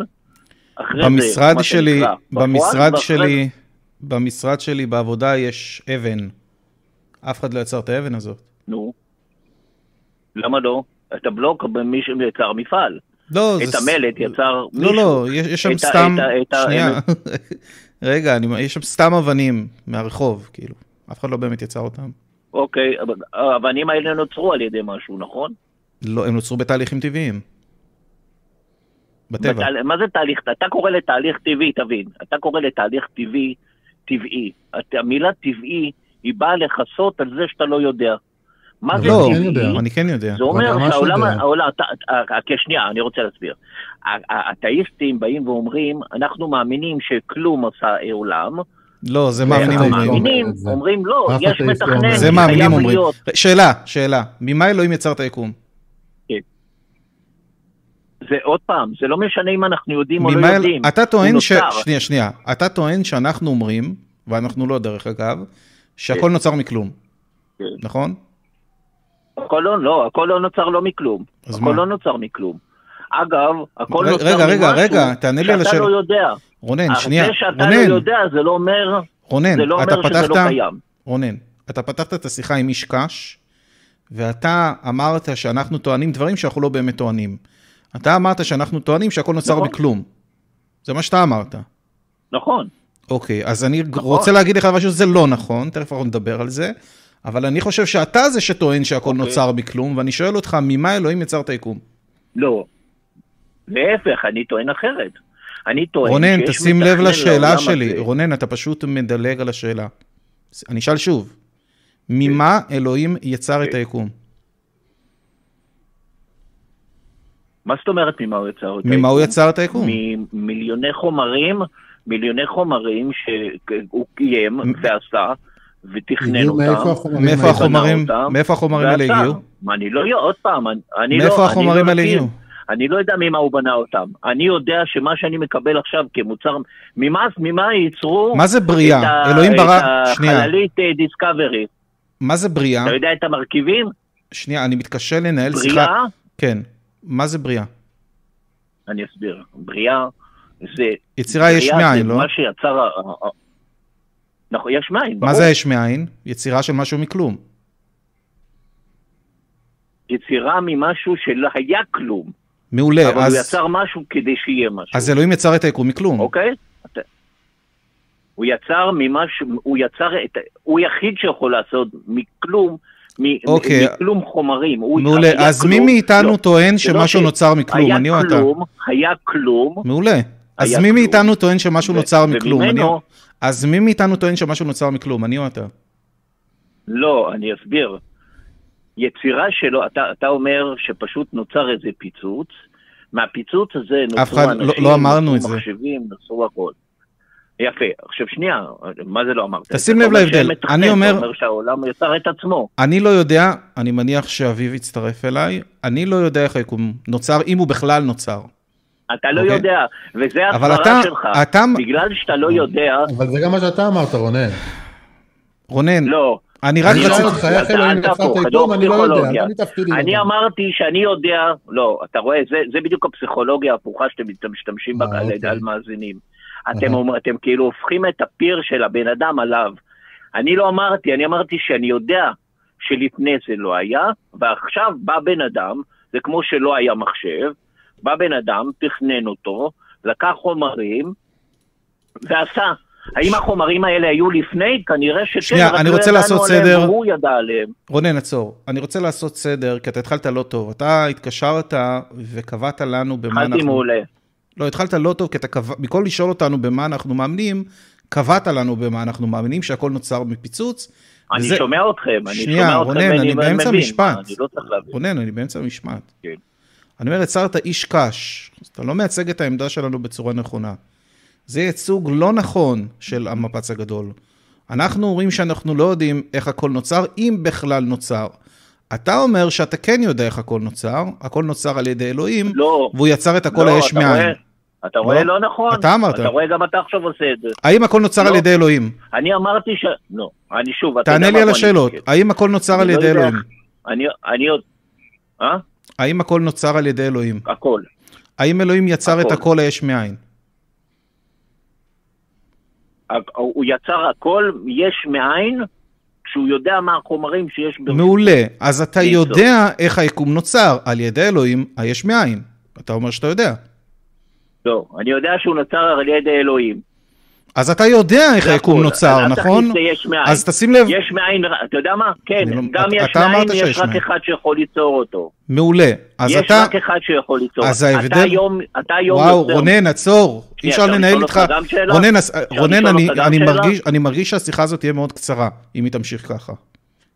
[SPEAKER 6] אחרי זה,
[SPEAKER 1] במשרד
[SPEAKER 6] מה
[SPEAKER 1] שלי,
[SPEAKER 6] שנקרא. בפועל,
[SPEAKER 1] במשרד
[SPEAKER 6] ואחרי
[SPEAKER 1] שלי, במשרד שלי בעבודה יש אבן. אף אחד לא יצר את האבן הזאת.
[SPEAKER 6] נו. למה לא? את הבלוק מישהו יצר מפעל.
[SPEAKER 1] לא,
[SPEAKER 6] את
[SPEAKER 1] זה...
[SPEAKER 6] המלט יצר מישהו.
[SPEAKER 1] לא, לא, יש, יש שם
[SPEAKER 6] את
[SPEAKER 1] סתם...
[SPEAKER 6] את את
[SPEAKER 1] שנייה. רגע, אני... יש שם סתם אבנים מהרחוב, כאילו. אף אחד לא באמת יצר אותם.
[SPEAKER 6] אוקיי, אבל האבנים האלה נוצרו על ידי משהו, נכון?
[SPEAKER 1] לא, הם נוצרו בתהליכים טבעיים. בטבע.
[SPEAKER 6] בתהל- מה זה תהליך? אתה קורא לתהליך טבעי, תבין. אתה קורא לתהליך טבעי, טבעי. את- המילה טבעי, היא באה לכסות על זה שאתה לא יודע. מה זה
[SPEAKER 1] לא,
[SPEAKER 2] כן
[SPEAKER 6] טבעי?
[SPEAKER 2] יודע.
[SPEAKER 1] אני כן יודע.
[SPEAKER 6] זה אומר שהעולם,
[SPEAKER 2] יודע.
[SPEAKER 6] העולם, אתה- אתה- שנייה, אני רוצה להסביר. האתאיסטים באים ואומרים, אנחנו מאמינים שכלום עשה העולם.
[SPEAKER 1] לא, זה מאמינים אומרים.
[SPEAKER 6] אומרים, לא, יש מתכנן.
[SPEAKER 1] זה מאמינים אומרים. שאלה, שאלה. ממה אלוהים יצר את היקום?
[SPEAKER 6] זה עוד פעם, זה לא משנה אם אנחנו יודעים או לא יודעים.
[SPEAKER 1] אתה טוען ש... שנייה, שנייה. אתה טוען שאנחנו אומרים, ואנחנו לא דרך אגב, שהכל נוצר מכלום.
[SPEAKER 6] כן.
[SPEAKER 1] נכון?
[SPEAKER 6] הכל לא, לא, הכל לא נוצר לא מכלום.
[SPEAKER 1] אז
[SPEAKER 6] הכל? לא נוצר מכלום. אגב, הכל נוצר
[SPEAKER 1] רגע, רגע,
[SPEAKER 6] ממשהו
[SPEAKER 1] רגע, תענה לי על
[SPEAKER 6] שאתה
[SPEAKER 1] השאלה.
[SPEAKER 6] לא יודע.
[SPEAKER 1] רונן, שנייה.
[SPEAKER 6] זה שאתה
[SPEAKER 1] רונן,
[SPEAKER 6] לא יודע, זה לא אומר,
[SPEAKER 1] רונן,
[SPEAKER 6] זה לא
[SPEAKER 1] אתה
[SPEAKER 6] אומר שזה
[SPEAKER 1] פתחת...
[SPEAKER 6] לא קיים.
[SPEAKER 1] רונן, אתה פתחת את השיחה עם איש קש, ואתה אמרת שאנחנו טוענים דברים שאנחנו לא באמת טוענים. אתה אמרת שאנחנו טוענים שהכל נוצר
[SPEAKER 6] נכון.
[SPEAKER 1] מכלום. זה מה שאתה אמרת.
[SPEAKER 6] נכון.
[SPEAKER 1] אוקיי, אז אני רוצה להגיד לך משהו שזה לא נכון, תכף אנחנו נדבר על זה, אבל אני חושב שאתה זה שטוען שהכל
[SPEAKER 6] אוקיי.
[SPEAKER 1] נוצר מכלום, ואני שואל אותך, ממה אלוהים יצר את היקום?
[SPEAKER 6] לא. להפך, אני טוען אחרת. אני טוען
[SPEAKER 1] רונן, תשים לב לשאלה שלי.
[SPEAKER 6] הזה.
[SPEAKER 1] רונן, אתה פשוט מדלג על השאלה. אני אשאל שוב, ממה אלוהים יצר את היקום?
[SPEAKER 6] מה זאת אומרת ממה הוא יצר את
[SPEAKER 1] ממה הוא
[SPEAKER 6] היקום?
[SPEAKER 1] יצר את היקום?
[SPEAKER 6] ממיליוני חומרים, מיליוני חומרים שהוא קיים ועשה ותכנן אותם.
[SPEAKER 1] מאיפה? החומרים,
[SPEAKER 6] אותם,
[SPEAKER 1] מאיפה החומרים האלה. הגיעו?
[SPEAKER 6] אני לא יודע, עוד פעם, אני- לא...
[SPEAKER 1] מאיפה
[SPEAKER 6] אני
[SPEAKER 1] החומרים
[SPEAKER 6] לא
[SPEAKER 1] האלה. הגיעו?
[SPEAKER 6] אני לא יודע ממה הוא בנה אותם. אני יודע שמה שאני מקבל עכשיו כמוצר, ממה, ממה ייצרו
[SPEAKER 1] מה זה בריאה?
[SPEAKER 6] את ה-
[SPEAKER 1] אלוהים ברא,
[SPEAKER 6] את
[SPEAKER 1] שנייה,
[SPEAKER 6] החללית דיסקאברי.
[SPEAKER 1] מה זה בריאה?
[SPEAKER 6] אתה יודע את המרכיבים?
[SPEAKER 1] שנייה, אני מתקשה לנהל שיחה.
[SPEAKER 6] בריאה,
[SPEAKER 1] כן, מה זה בריאה?
[SPEAKER 6] אני אסביר. בריאה זה...
[SPEAKER 1] יצירה יש
[SPEAKER 6] בריאה
[SPEAKER 1] מאין,
[SPEAKER 6] זה
[SPEAKER 1] לא?
[SPEAKER 6] מה שיצר... נכון, יש מאין, ברור.
[SPEAKER 1] מה זה יש מאין? יצירה של משהו מכלום.
[SPEAKER 6] יצירה ממשהו שלא היה כלום.
[SPEAKER 1] מעולה,
[SPEAKER 6] אבל הוא
[SPEAKER 1] אז,
[SPEAKER 6] יצר משהו כדי שיהיה משהו.
[SPEAKER 1] אז אלוהים יצר את היקום מכלום.
[SPEAKER 6] אוקיי? הוא יצר ממשהו, הוא יצר את... הוא יחיד שיכול לעשות מכלום, מ-
[SPEAKER 1] אוקיי.
[SPEAKER 6] מכלום חומרים. הוא-
[SPEAKER 1] מעולה, אז מי מאיתנו
[SPEAKER 6] לא,
[SPEAKER 1] טוען
[SPEAKER 6] לא
[SPEAKER 1] שמשהו
[SPEAKER 6] ש-
[SPEAKER 1] נוצר מכלום, אני או אתה?
[SPEAKER 6] היה כלום,
[SPEAKER 1] מעולה. אז מי. מאיתנו טוען שמשהו נוצר מכלום?
[SPEAKER 6] וממנו-
[SPEAKER 1] אז מי מאיתנו טוען שמשהו נוצר מכלום, אני או אתה?
[SPEAKER 6] לא, אני אסביר. יצירה שלו, אתה, אתה אומר שפשוט נוצר איזה פיצוץ, מהפיצוץ הזה
[SPEAKER 1] אף
[SPEAKER 6] נוצרו
[SPEAKER 1] אחד לא-
[SPEAKER 6] אנשים,
[SPEAKER 1] לא אמרנו
[SPEAKER 6] נוצרו
[SPEAKER 1] את זה.
[SPEAKER 6] מחשבים, נוצרו הכל. יפה. עכשיו שנייה, מה זה לא אמרת?
[SPEAKER 1] תשים לב להבדל. אני אומר-
[SPEAKER 6] אתה אומר שהעולם יצר את עצמו.
[SPEAKER 1] אני לא יודע, אני מניח שאביב יצטרף אליי, אני לא יודע איך היקום נוצר, אם הוא בכלל נוצר.
[SPEAKER 6] אתה לא
[SPEAKER 1] אוקיי.
[SPEAKER 6] יודע, וזה
[SPEAKER 1] אבל אתה,
[SPEAKER 6] הסברה שלך.
[SPEAKER 1] אתה,
[SPEAKER 6] בגלל שאתה לא יודע,
[SPEAKER 2] אבל זה גם מה שאתה אמרת, רונן.
[SPEAKER 1] רונן,
[SPEAKER 6] לא.
[SPEAKER 1] אני רק
[SPEAKER 2] אני שואל
[SPEAKER 1] רציתי...
[SPEAKER 6] אתה-
[SPEAKER 2] אלוהים
[SPEAKER 6] אל
[SPEAKER 2] יצר את
[SPEAKER 6] תהפוך,
[SPEAKER 2] היקום,
[SPEAKER 6] הדור
[SPEAKER 2] אני לא יודע. לא מתפקידי.
[SPEAKER 6] אני. אמרתי שאני יודע, לא, אתה רואה, זה, זה בדיוק הפסיכולוגיה ההפוכה שאתם משתמשים בה
[SPEAKER 2] אה,
[SPEAKER 6] על,
[SPEAKER 2] אוקיי.
[SPEAKER 6] על מאזינים. אתם כאילו הופכים את הפיר של הבן אדם עליו. אני לא אמרתי, אני אמרתי שאני יודע שלפני זה לא היה, ועכשיו בא בן אדם, זה כמו שלא היה מחשב, בא בן אדם, תכנן אותו, לקח חומרים ועשה. האם החומרים האלה היו לפני? כנראה שכן,
[SPEAKER 1] שנייה,
[SPEAKER 6] רק
[SPEAKER 1] אני
[SPEAKER 6] לא
[SPEAKER 1] רוצה
[SPEAKER 6] ידענו
[SPEAKER 1] לעשות
[SPEAKER 6] עליהם,
[SPEAKER 1] סדר.
[SPEAKER 6] והוא ידע עליהם.
[SPEAKER 1] רונן, עצור. אני רוצה לעשות סדר, כי אתה התחלת לא טוב. אתה התקשרת וקבעת לנו במה אנחנו...
[SPEAKER 6] התחלתי מעולה.
[SPEAKER 1] לא, התחלת לא טוב, כי אתה קבע... במקום לשאול אותנו במה אנחנו מאמינים, קבעת לנו במה אנחנו מאמינים, שהכל נוצר מפיצוץ.
[SPEAKER 6] אני
[SPEAKER 1] וזה-
[SPEAKER 6] שומע אתכם, אני
[SPEAKER 1] שנייה,
[SPEAKER 6] שומע אתכם
[SPEAKER 1] רונן,
[SPEAKER 6] ואני
[SPEAKER 1] אני באמצע
[SPEAKER 6] מבין,
[SPEAKER 1] המשפט.
[SPEAKER 6] אני לא צריך להבין.
[SPEAKER 1] רונן, אני באמצע המשפט.
[SPEAKER 6] כן.
[SPEAKER 1] אני אומר, יצרת איש קש, אז אתה לא מייצג את העמדה שלנו בצורה נכונה. זה ייצוג לא נכון של המפץ הגדול. אנחנו אומרים שאנחנו לא יודעים איך הכל נוצר, אם בכלל נוצר. אתה אומר שאתה כן יודע איך הכל נוצר, הכל נוצר על ידי אלוהים,
[SPEAKER 6] לא,
[SPEAKER 1] והוא יצר את הכל
[SPEAKER 6] לא,
[SPEAKER 1] היש מאין.
[SPEAKER 6] אתה רואה
[SPEAKER 1] לא.
[SPEAKER 6] לא נכון.
[SPEAKER 1] אתה אמרת.
[SPEAKER 6] אתה רואה גם אתה עכשיו עושה את זה.
[SPEAKER 1] האם הכל נוצר
[SPEAKER 6] לא.
[SPEAKER 1] על ידי אלוהים?
[SPEAKER 6] אני אמרתי ש... לא, אני שוב, אתה
[SPEAKER 1] תענה לי על השאלות.
[SPEAKER 6] נתמקד.
[SPEAKER 1] האם הכל נוצר
[SPEAKER 6] אני
[SPEAKER 1] על
[SPEAKER 6] לא
[SPEAKER 1] ידי
[SPEAKER 6] יודע
[SPEAKER 1] אלוהים?
[SPEAKER 6] אני, אני עוד... אה?
[SPEAKER 1] האם הכל נוצר על ידי אלוהים?
[SPEAKER 6] הכל.
[SPEAKER 1] האם אלוהים יצר את
[SPEAKER 6] הכל.
[SPEAKER 1] הכל היש מאין?
[SPEAKER 6] הוא יצר הכל יש מאין, כשהוא יודע מה החומרים שיש ברשותו.
[SPEAKER 1] מעולה. אז אתה יודע איך היקום נוצר על ידי אלוהים היש מאין. אתה אומר שאתה יודע.
[SPEAKER 6] לא, אני יודע שהוא נוצר על ידי אלוהים.
[SPEAKER 1] אז אתה יודע איך היקום. נוצר, נכון? אז תשים לב,
[SPEAKER 6] יש מאין, אתה יודע מה? כן,
[SPEAKER 1] לא-
[SPEAKER 6] גם יש מאין, יש רק. אחד שיכול ליצור אותו.
[SPEAKER 1] מעולה. אז
[SPEAKER 6] יש
[SPEAKER 1] אתה,
[SPEAKER 6] רק אחד שיכול ליצור.
[SPEAKER 1] אז
[SPEAKER 6] אתה
[SPEAKER 1] ההבדל-
[SPEAKER 6] אתה היום
[SPEAKER 1] וואו,
[SPEAKER 6] יוצר-
[SPEAKER 1] רונן, עצור. אי אפשר לנהל איתך? רונן, אני-? מרגיש- שהשיחה הזאת תהיה מאוד קצרה, אם היא תמשיך ככה.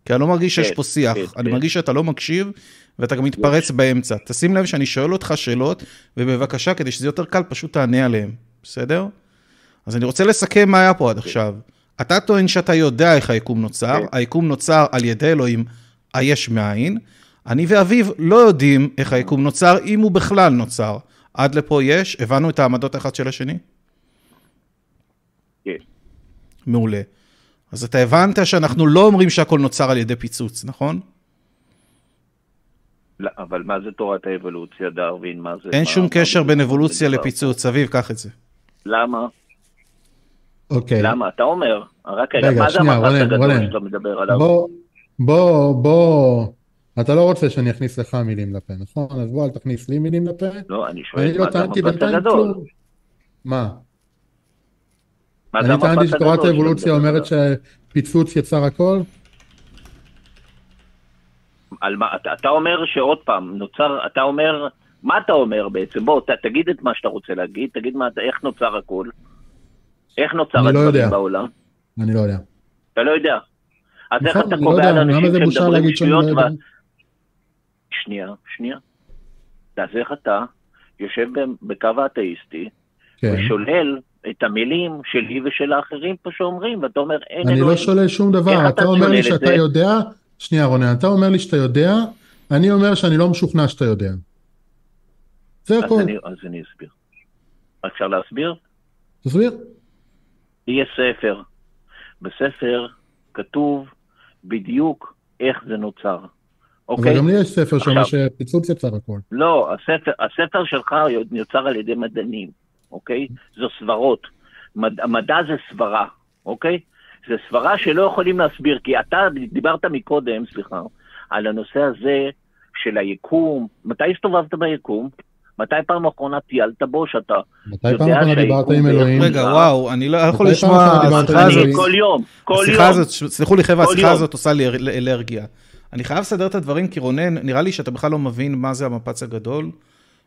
[SPEAKER 1] כי אני לא מרגיש שיש
[SPEAKER 6] כן,
[SPEAKER 1] פה שיח,
[SPEAKER 6] כן,
[SPEAKER 1] אני
[SPEAKER 6] כן.
[SPEAKER 1] מרגיש שאתה לא מקשיב, ואתה גם מתפרץ באמצע. תשים לב שאני שואל אותך שאלות, ובבקשה, כדי שזה יותר קל, פשוט תענה עליהן, בסדר? אז אני רוצה לסכם מה היה פה עד עכשיו. אתה טוען שאתה יודע איך היקום נוצר,
[SPEAKER 6] כן.
[SPEAKER 1] היקום נוצר על ידי אלוהים היש מאין. אני ואביב לא יודעים איך היקום נוצר, אם הוא בכלל נוצר. עד לפה יש, הבנו את העמדות האחד של השני?
[SPEAKER 6] כן.
[SPEAKER 1] מעולה. אז אתה הבנת שאנחנו לא אומרים שהכל נוצר על ידי פיצוץ, נכון?
[SPEAKER 6] לא, אבל מה זה תורת האבולוציה, דרווין? מה זה?
[SPEAKER 1] אין
[SPEAKER 6] מה-
[SPEAKER 1] שום
[SPEAKER 6] מה
[SPEAKER 1] קשר בין אבולוציה? לפיצוץ. אביב, קח את זה.
[SPEAKER 6] למה?
[SPEAKER 2] אוקיי.
[SPEAKER 6] למה? אתה אומר. רק רגע,
[SPEAKER 2] רגע,
[SPEAKER 6] מה זה
[SPEAKER 2] רונן,
[SPEAKER 6] הגדול. שאתה מדבר עליו?
[SPEAKER 2] בוא, בוא, בוא, אתה לא רוצה שאני אכניס לך מילים לפה, נכון? אז בוא, אל תכניס לי מילים לפה.
[SPEAKER 6] לא, אני שואל,
[SPEAKER 2] אני לא
[SPEAKER 6] מה זה
[SPEAKER 2] טענתי
[SPEAKER 6] המפץ הגדול?
[SPEAKER 2] מה?
[SPEAKER 6] זה
[SPEAKER 2] אני טענתי שתורת האבולוציה
[SPEAKER 6] מדבר
[SPEAKER 2] אומרת? שפיצוץ יצר הכל?
[SPEAKER 6] על מה, אתה, אתה אומר שעוד פעם, נוצר, אתה אומר, מה אתה אומר בעצם? בוא, ת, תגיד את מה שאתה רוצה להגיד, תגיד מה, איך נוצר הכל? איך נוצר
[SPEAKER 2] אני לא
[SPEAKER 6] הדברים
[SPEAKER 2] יודע.
[SPEAKER 6] בעולם?
[SPEAKER 2] אני לא יודע.
[SPEAKER 6] אתה לא יודע. אז איך
[SPEAKER 2] נכון,
[SPEAKER 6] אתה
[SPEAKER 2] אני לא
[SPEAKER 6] קובע
[SPEAKER 2] יודע,
[SPEAKER 6] לאנשים שמדברים
[SPEAKER 2] לא
[SPEAKER 6] שטויות? ו- שנייה, שנייה. אז איך אתה יושב בקו האתאיסטי
[SPEAKER 2] כן.
[SPEAKER 6] ושולל את המילים שלי ושל האחרים פה שאומרים, ואתה אומר, אין
[SPEAKER 2] אני
[SPEAKER 6] אלוהים.
[SPEAKER 2] לא שולל שום דבר,
[SPEAKER 6] אתה
[SPEAKER 2] אתה אומר לי
[SPEAKER 6] את
[SPEAKER 2] שאתה? יודע, שנייה רונן, אתה אומר לי שאתה יודע, אני אומר שאני לא משוכנע שאתה יודע. זה
[SPEAKER 6] אז
[SPEAKER 2] הכל,
[SPEAKER 6] אני- אז אני אסביר. אפשר להסביר?
[SPEAKER 2] תסביר.
[SPEAKER 6] יהיה ספר. בספר כתוב בדיוק איך זה נוצר, אוקיי?
[SPEAKER 2] אבל גם לי יש ספר שאומר שפיצוץ יצר הכל.
[SPEAKER 6] לא, הספר, הספר שלך יוצר על ידי מדענים, אוקיי? זו סברות. מד, המדע זה סברה, אוקיי? זה סברה שלא יכולים להסביר, כי אתה דיברת מקודם, סליחה, על הנושא הזה של היקום. מתי הסתובבת ביקום? מתי פעם אחרונה טיילת בו שאתה...
[SPEAKER 2] מתי פעם אחרונה דיברת עם אלוהים?
[SPEAKER 1] רגע,
[SPEAKER 6] אה.
[SPEAKER 1] וואו, אני לא יכול לשמוע, השיחה הזאת,
[SPEAKER 6] כל יום, כל
[SPEAKER 1] השיחה
[SPEAKER 6] יום.
[SPEAKER 1] הזאת, סלחו לי חבר'ה,
[SPEAKER 6] כל
[SPEAKER 1] השיחה
[SPEAKER 6] יום.
[SPEAKER 1] הזאת עושה לי אל- אלרגיה. אני חייב לסדר את הדברים, כי רונן, נראה לי שאתה בכלל לא מבין מה זה המפץ הגדול.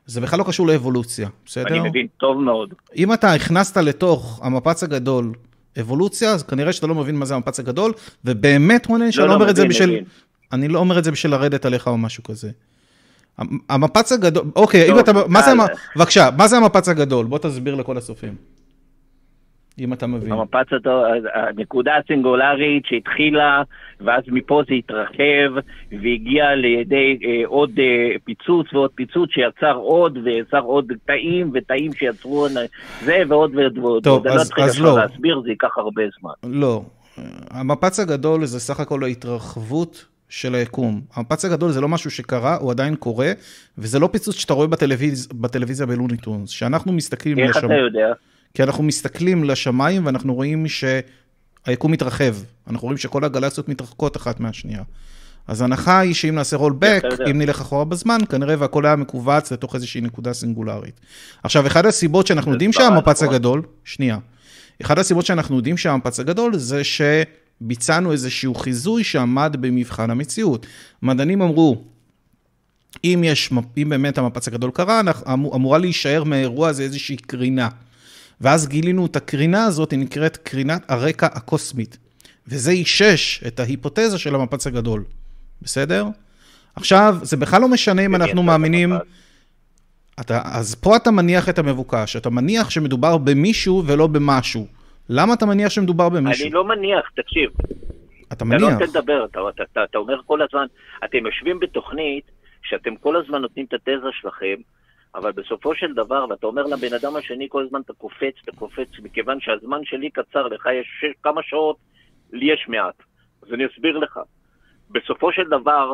[SPEAKER 1] זה בכלל לא קשור לאבולוציה, בסדר?
[SPEAKER 6] אני מבין טוב מאוד.
[SPEAKER 1] אם אתה הכנסת לתוך המפץ הגדול אבולוציה, אז כנראה שאתה לא מבין מה זה המפץ הגדול, ובאמת, רונן, שאני לא
[SPEAKER 6] לא,
[SPEAKER 1] אומר את זה בשביל... אני לא אומר את זה בשביל לרדת עליך או משהו כזה. המ- המפץ הגדול, אוקיי, אם אתה, מה זה,
[SPEAKER 6] אז-
[SPEAKER 1] המ- בבקשה, מה זה המפץ הגדול? בוא תסביר לכל הצופים. אם אתה מבין.
[SPEAKER 6] המפץ הנקודה הסינגולרית שהתחילה, ואז מפה זה התרחב, והגיע לידי אה, עוד אה, פיצוץ ועוד פיצוץ שיצר עוד, ויצר עוד תאים, ותאים שיצרו זה, ועוד ועוד ועוד.
[SPEAKER 1] טוב,
[SPEAKER 6] אני לא
[SPEAKER 1] אז- אז
[SPEAKER 6] עכשיו
[SPEAKER 1] לא.
[SPEAKER 6] להסביר, זה ייקח הרבה זמן.
[SPEAKER 1] לא. המפץ הגדול זה סך הכל ההתרחבות של היקום. המפץ הגדול זה לא משהו שקרה, הוא עדיין קורה, וזה לא פיצוץ שאתה רואה בטלוויז... בטלוויזיה בלוניטונס. שאנחנו מסתכלים
[SPEAKER 6] איך
[SPEAKER 1] לשם...
[SPEAKER 6] אתה יודע?
[SPEAKER 1] כי אנחנו מסתכלים לשמיים ואנחנו רואים שהיקום מתרחב. אנחנו רואים שכל הגלקסיות מתרחקות אחת מהשנייה. אז ההנחה היא שאם נעשה רולבק. אם נלך אחורה בזמן, כנראה והכל היה מכווץ לתוך איזושהי נקודה סינגולרית. עכשיו, אחת הסיבות שאנחנו יודעים שהמפץ
[SPEAKER 6] נכון.
[SPEAKER 1] הגדול, שנייה, אחת הסיבות שאנחנו יודעים שהמפץ הגדול זה שביצענו איזשהו חיזוי שעמד במבחן המציאות. מדענים אמרו, אם, יש, אם באמת המפץ הגדול קרה, אמור- אמורה להישאר מהאירוע הזה איזושהי קרינה. ואז גילינו את הקרינה הזאת, היא נקראת קרינת הרקע הקוסמית. וזה אישש את ההיפותזה של המפץ הגדול, בסדר? עכשיו, זה בכלל לא משנה אם אנחנו מאמינים... אתה, אז פה אתה מניח את המבוקש, אתה מניח שמדובר במישהו ולא במשהו. למה אתה מניח שמדובר במישהו?
[SPEAKER 6] אני לא מניח, תקשיב,
[SPEAKER 1] אתה
[SPEAKER 6] אתה לא
[SPEAKER 1] מניח.
[SPEAKER 6] נותן לדבר, אתה, אתה, אתה, אתה אומר כל הזמן, אתם יושבים בתוכנית שאתם כל הזמן נותנים את התזה שלכם, אבל בסופו של דבר, ואתה אומר לבן אדם השני כל הזמן, אתה קופץ, אתה קופץ, מכיוון שהזמן שלי קצר, לך יש שש, כמה שעות, לי יש מעט. אז אני אסביר לך. בסופו של דבר,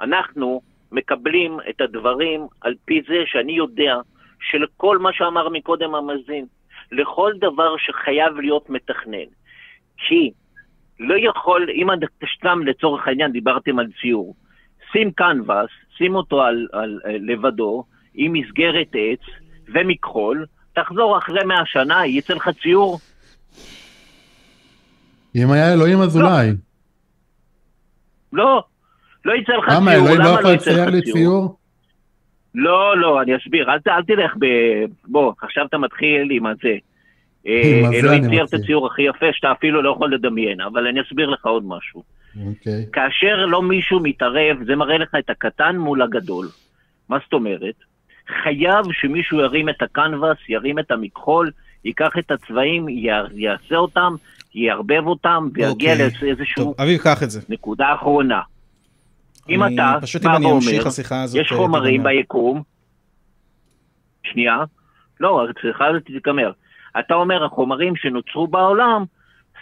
[SPEAKER 6] אנחנו מקבלים את הדברים על פי זה שאני יודע שלכל מה שאמר מקודם המאזין, לכל דבר שחייב להיות מתכנן. כי לא יכול, אם אתה סתם לצורך העניין דיברתם על ציור, שים קנבס, שים אותו על, על, על לבדו, עם מסגרת עץ ומכחול, תחזור אחרי מאה שנה, יצא לך ציור?
[SPEAKER 2] אם היה אלוהים אז אולי.
[SPEAKER 6] לא, לא יצא לך ציור,
[SPEAKER 2] לא
[SPEAKER 6] למה לא יצא לך ציור? לא, לא, אני אסביר, אל, אל תלך ב... בוא, עכשיו אתה מתחיל עם הזה.
[SPEAKER 2] הזה
[SPEAKER 6] אלוהים צייר את. הציור הכי יפה שאתה אפילו לא יכול לדמיין, אבל אני אסביר לך עוד משהו.
[SPEAKER 2] אוקיי.
[SPEAKER 6] כאשר לא מישהו מתערב, זה מראה לך את הקטן מול הגדול. מה זאת אומרת? חייב שמישהו ירים את הקנבס, ירים את המכחול, ייקח את הצבעים, י- יעשה אותם, יערבב אותם, ויגיע
[SPEAKER 1] אוקיי.
[SPEAKER 6] לאיזשהו
[SPEAKER 1] טוב, אביב, קח את זה.
[SPEAKER 6] נקודה אחרונה. אם
[SPEAKER 1] אני-
[SPEAKER 6] אתה
[SPEAKER 1] פשוט
[SPEAKER 6] בא
[SPEAKER 1] אם אני אמשיך, השיחה הזאת...
[SPEAKER 6] יש
[SPEAKER 1] אה,
[SPEAKER 6] חומרים. ביקום, שנייה, לא, צריכה תיגמר. אתה אומר, החומרים שנוצרו בעולם,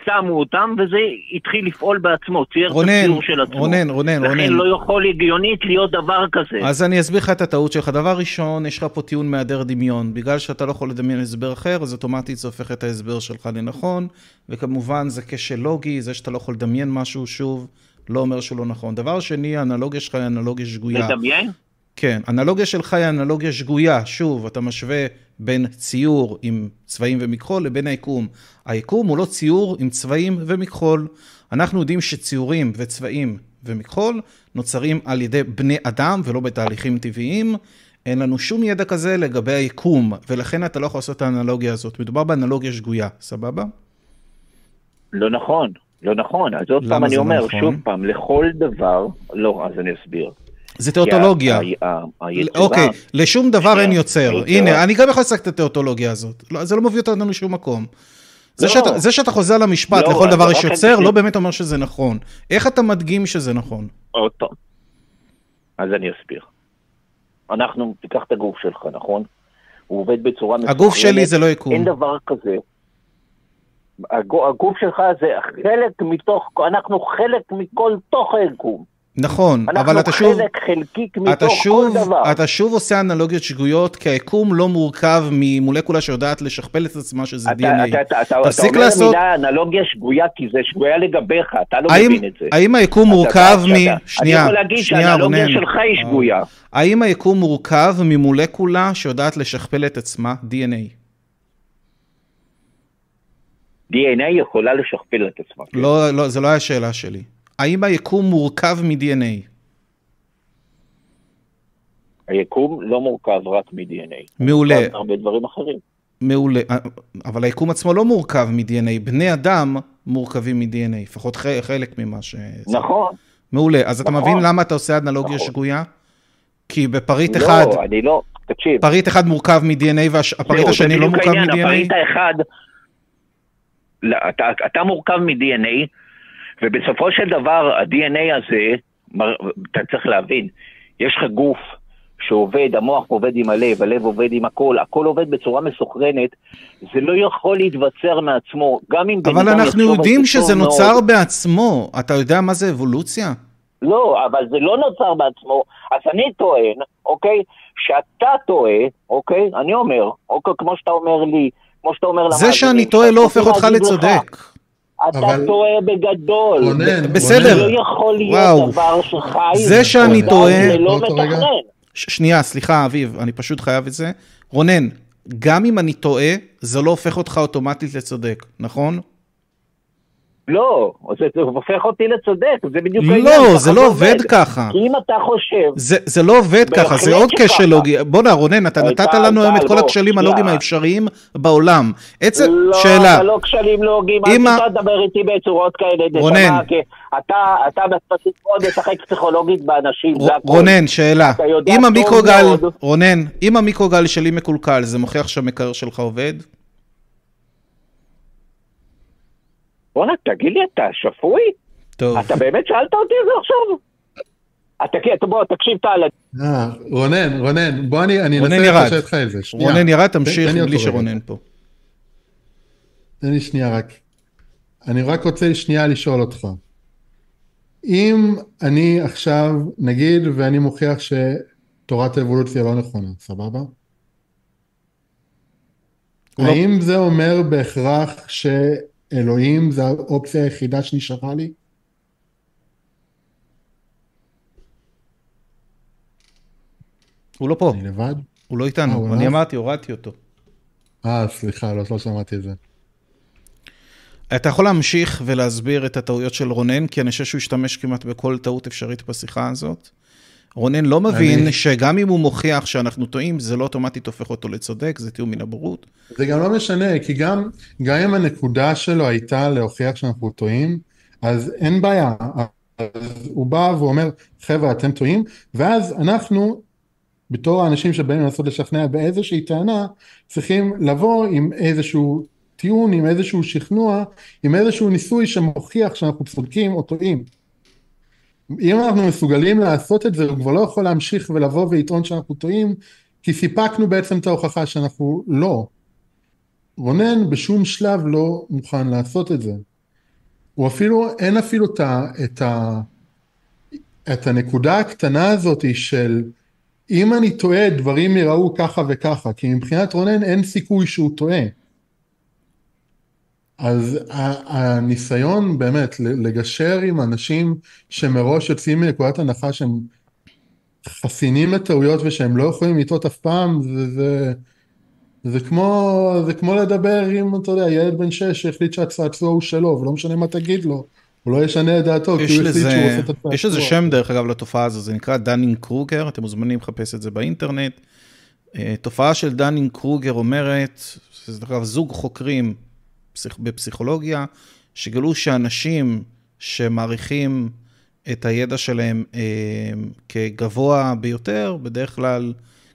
[SPEAKER 6] שמו אותם, וזה התחיל לפעול בעצמו, צייר את
[SPEAKER 1] רונן,
[SPEAKER 6] הציור של עצמו.
[SPEAKER 1] רונן, רונן,
[SPEAKER 6] לכן
[SPEAKER 1] רונן.
[SPEAKER 6] לא יכול הגיונית להיות דבר כזה.
[SPEAKER 1] אז אני אסביר לך את הטעות שלך. דבר ראשון, יש לך פה טיעון מהיעדר דמיון. בגלל שאתה לא יכול לדמיין הסבר אחר, אז אוטומטית זה הופך את ההסבר שלך לנכון, וכמובן זה כשל לוגי, זה שאתה לא יכול לדמיין משהו שוב, לא אומר שהוא לא נכון. דבר שני, האנלוגיה שלך היא אנלוגיה שגויה.
[SPEAKER 6] לדמיין?
[SPEAKER 1] כן, אנלוגיה שלך היא אנלוגיה שגויה. שוב, אתה משווה בין ציור עם צבעים ומכחול לבין היקום. היקום הוא לא ציור עם צבעים ומכחול. אנחנו יודעים שציורים וצבעים ומכחול נוצרים על ידי בני אדם ולא בתהליכים טבעיים. אין לנו שום ידע כזה לגבי היקום, ולכן אתה לא יכול לעשות את האנלוגיה הזאת. מדובר באנלוגיה שגויה, סבבה?
[SPEAKER 6] לא נכון, לא נכון. אז עוד פעם אני
[SPEAKER 1] לא
[SPEAKER 6] אומר,
[SPEAKER 1] נכון?
[SPEAKER 6] שוב פעם, לכל דבר, לא, אז אני אסביר.
[SPEAKER 1] זה תיאוטולוגיה.
[SPEAKER 6] היצירה-
[SPEAKER 1] אוקיי, לשום דבר אין יוצר. הנה, אני גם יכול לשחק את התיאוטולוגיה הזאת. לא, זה לא מביא אותנו לשום מקום. זה,
[SPEAKER 6] לא.
[SPEAKER 1] שאתה, זה שאתה חוזר למשפט,
[SPEAKER 6] לא,
[SPEAKER 1] לכל דבר יש יוצר, לא באמת אומר שזה נכון. איך אתה מדגים שזה נכון?
[SPEAKER 6] פעם. אז אני אסביר. אנחנו, תיקח את הגוף שלך, נכון? הוא עובד בצורה מסוימת.
[SPEAKER 1] הגוף שלי זה לא יקום.
[SPEAKER 6] אין דבר כזה. הגו- הגוף שלך זה חלק מתוך, אנחנו חלק מכל תוך היקום.
[SPEAKER 1] נכון, אבל אתה שוב, אתה שוב. אתה שוב עושה אנלוגיות שגויות, כי היקום לא מורכב ממולקולה שיודעת לשכפל את עצמה, שזה
[SPEAKER 6] אתה,
[SPEAKER 1] DNA.
[SPEAKER 6] אתה, אתה, אתה,
[SPEAKER 1] תפסיק
[SPEAKER 6] אתה אומר
[SPEAKER 1] לעשות-
[SPEAKER 6] מילה אנלוגיה שגויה, כי זה שגויה לגביך, אתה לא
[SPEAKER 1] האם,
[SPEAKER 6] מבין את זה.
[SPEAKER 1] האם היקום מורכב מ...
[SPEAKER 6] אתה-
[SPEAKER 1] שנייה,
[SPEAKER 6] אני יכול להגיד
[SPEAKER 1] שנייה,
[SPEAKER 6] שהאנלוגיה. שלך היא שגויה.
[SPEAKER 1] האם היקום מורכב ממולקולה שיודעת לשכפל את עצמה, DNA?
[SPEAKER 6] DNA יכולה לשכפל את עצמה.
[SPEAKER 1] לא, לא, זו לא היה השאלה שלי. האם היקום מורכב מ-DNA?
[SPEAKER 6] היקום לא מורכב רק מ-DNA.
[SPEAKER 1] מעולה,
[SPEAKER 6] מורכב מהרבה דברים אחרים.
[SPEAKER 1] מעולה. אבל היקום עצמו לא מורכב מ-DNA. בני אדם מורכבים מ-DNA, לפחות חלק ממה ש...
[SPEAKER 6] נכון.
[SPEAKER 1] מעולה. אז אתה
[SPEAKER 6] נכון.
[SPEAKER 1] מבין למה אתה עושה אנלוגיה
[SPEAKER 6] נכון.
[SPEAKER 1] שגויה? כי בפריט אחד,
[SPEAKER 6] לא, אני לא, תקשיב.
[SPEAKER 1] פריט אחד מורכב מ-DNA והפריט
[SPEAKER 6] זהו,
[SPEAKER 1] השני
[SPEAKER 6] זה
[SPEAKER 1] לא מורכב
[SPEAKER 6] העניין, הפריט
[SPEAKER 1] מ-DNA?
[SPEAKER 6] האחד, לא, אתה, אתה מורכב מ-DNA, ובסופו של דבר ה-DNA הזה, אתה צריך להבין, יש לך גוף שעובד, המוח עובד עם הלב, הלב עובד עם הכל, הכל עובד בצורה מסוכרנת, זה לא יכול להתבצר מעצמו, גם אם
[SPEAKER 1] אבל אנחנו יודעים
[SPEAKER 6] זה
[SPEAKER 1] שזה
[SPEAKER 6] מאוד.
[SPEAKER 1] נוצר בעצמו. אתה יודע מה זה אבולוציה?
[SPEAKER 6] לא, אבל זה לא נוצר בעצמו. אז אני טוען, אוקיי, שאתה טועה, אוקיי, אני אומר, אוקיי, כמו שאתה אומר לי, כמו שאתה אומר
[SPEAKER 1] זה
[SPEAKER 6] למאזינים,
[SPEAKER 1] שאני טועה לא הופך אותך. לצודק.
[SPEAKER 6] אתה
[SPEAKER 2] אבל-
[SPEAKER 6] טועה בגדול.
[SPEAKER 2] רונן,
[SPEAKER 1] בסדר.
[SPEAKER 6] לא יכול להיות
[SPEAKER 1] וואו.
[SPEAKER 6] דבר שחי
[SPEAKER 1] זה שאני טועה-
[SPEAKER 6] ללא
[SPEAKER 2] רגע?
[SPEAKER 6] מתכנן.
[SPEAKER 1] ש- שנייה, סליחה, אביב, אני פשוט חייב את זה. רונן, גם אם אני טועה, זה לא הופך אותך אוטומטית לצודק, נכון?
[SPEAKER 6] לא, זה זה הופך אותי לצודק, זה בדיוק
[SPEAKER 1] לא,
[SPEAKER 6] ככה
[SPEAKER 1] זה לא עובד ככה.
[SPEAKER 6] כי אם אתה חושב,
[SPEAKER 1] זה, זה לא עובד ככה, זה עוד. כשל לוגי. בוא'נה, רונן, אתה נתת לנו היום את כל
[SPEAKER 6] לא,
[SPEAKER 1] הכשלים. הלוגיים האפשריים בעולם. עצם,
[SPEAKER 6] לא,
[SPEAKER 1] שאלה,
[SPEAKER 6] זה לא כשלים לוגיים, אל תדבר איתי בצורות כאלה,
[SPEAKER 1] רונן.
[SPEAKER 6] אתה, אתה פשוט מאוד משחק פסיכולוגית באנשים.
[SPEAKER 1] רונן, שאלה. אם המיקרוגל. רונן, אם המיקרוגל שלי מקולקל, זה מוכיח שהמקרר שלך עובד?
[SPEAKER 6] בואנה, תגיד לי, אתה שפוי?
[SPEAKER 1] טוב.
[SPEAKER 6] אתה באמת שאלת אותי את זה עכשיו? אתה, אתה- בוא, תקשיב, טל,
[SPEAKER 2] אה, רונן, רונן, בוא אני אני
[SPEAKER 1] רונן
[SPEAKER 2] אנסה. לפשט לך את זה. שנייה.
[SPEAKER 1] רונן ירד, תמשיך בלי. שרונן פה.
[SPEAKER 2] תן לי שנייה רק. אני רק רוצה שנייה לשאול אותך. אם אני עכשיו, נגיד, ואני מוכיח שתורת האבולוציה לא נכונה, סבבה?
[SPEAKER 1] לא-
[SPEAKER 2] האם זה אומר בהכרח שאלוהים זה האופציה היחידה שנשארה לי?
[SPEAKER 1] הוא לא פה,
[SPEAKER 2] אני לבד?
[SPEAKER 1] הוא לא
[SPEAKER 2] אה,
[SPEAKER 1] איתנו.
[SPEAKER 2] הוא
[SPEAKER 1] אני? אמרתי, הורדתי אותו.
[SPEAKER 2] אה, סליחה, לא, לא שמעתי את זה.
[SPEAKER 1] אתה יכול להמשיך ולהסביר את הטעויות של רונן, כי אני חושב שהוא השתמש כמעט בכל טעות אפשרית בשיחה הזאת. רונן לא מבין
[SPEAKER 2] אני-
[SPEAKER 1] שגם אם הוא מוכיח שאנחנו טועים, זה לא אוטומטית הופך אותו לצודק, זה תיאום מן הבורות.
[SPEAKER 2] זה גם לא משנה, כי גם, גם אם הנקודה שלו הייתה להוכיח שאנחנו טועים, אז אין בעיה. אז הוא בא ואומר, חבר'ה, אתם טועים, ואז אנחנו, בתור האנשים שבאים לנסות לשכנע באיזושהי טענה, צריכים לבוא עם איזשהו טיעון, עם איזשהו שכנוע, עם איזשהו ניסוי שמוכיח שאנחנו צודקים או טועים. אם אנחנו מסוגלים לעשות את זה, הוא כבר לא יכול להמשיך ולבוא ולטעון שאנחנו טועים, כי סיפקנו בעצם את ההוכחה שאנחנו לא. רונן בשום שלב לא מוכן לעשות את זה. הוא אפילו, אין אפילו את, ה, את, ה, את הנקודה הקטנה הזאת של אם אני טועה דברים ייראו ככה וככה, כי מבחינת רונן אין סיכוי שהוא טועה. אז הניסיון באמת לגשר עם אנשים שמראש יוצאים מנקודת הנחה שהם חסינים לטעויות ושהם לא יכולים לטעות אף פעם, זה, זה, זה כמו, זה כמו לדבר עם, אתה יודע, ילד בן שש שהחליט שהצעצוע הוא שלו, ולא משנה מה תגיד לו, הוא לא ישנה את דעתו, כי הוא החליט שהוא עושה את הצעצוע.
[SPEAKER 1] יש לזה שם דרך אגב לתופעה הזו, זה נקרא דנינג קרוגר, אתם מוזמנים לחפש את זה באינטרנט. אה, תופעה של דנינג קרוגר אומרת, אגב זוג חוקרים פסיכ- בפסיכולוגיה, שגלו שאנשים שמעריכים את הידע שלהם אה, כגבוה ביותר, בדרך כלל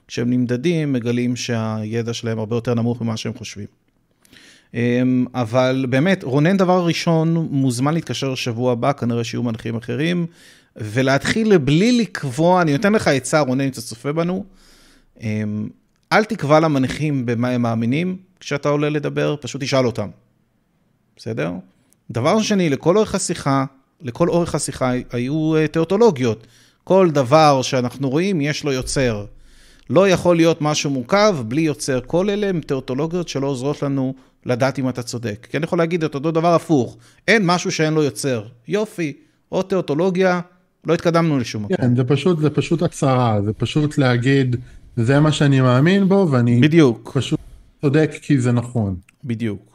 [SPEAKER 1] כשהם נמדדים, מגלים שהידע שלהם הרבה יותר נמוך ממה שהם חושבים. אמ, אבל באמת, רונן דבר ראשון מוזמן להתקשר שבוע הבא, כנראה שיהיו מנחים אחרים, ולהתחיל בלי לקבוע, אני נותן לך עצה, רונן, אם אתה צופה בנו, אמ, אל תקבע למנחים במה הם מאמינים כשאתה עולה לדבר, פשוט תשאל אותם, בסדר? דבר שני, לכל אורך השיחה, לכל אורך השיחה היו אה, תיאוטולוגיות. כל דבר שאנחנו רואים, יש לו יוצר. לא יכול להיות משהו מורכב בלי יוצר. כל אלה הם תיאוטולוגיות שלא עוזרות לנו לדעת אם אתה צודק. כי אני יכול להגיד את אותו דבר הפוך. אין משהו שאין לו יוצר. יופי, או תיאוטולוגיה, לא התקדמנו לשום מקום.
[SPEAKER 2] כן, זה פשוט, זה פשוט הצהרה, זה פשוט להגיד, זה מה שאני מאמין בו, ואני
[SPEAKER 1] בדיוק,
[SPEAKER 2] פשוט צודק כי זה נכון.
[SPEAKER 1] בדיוק.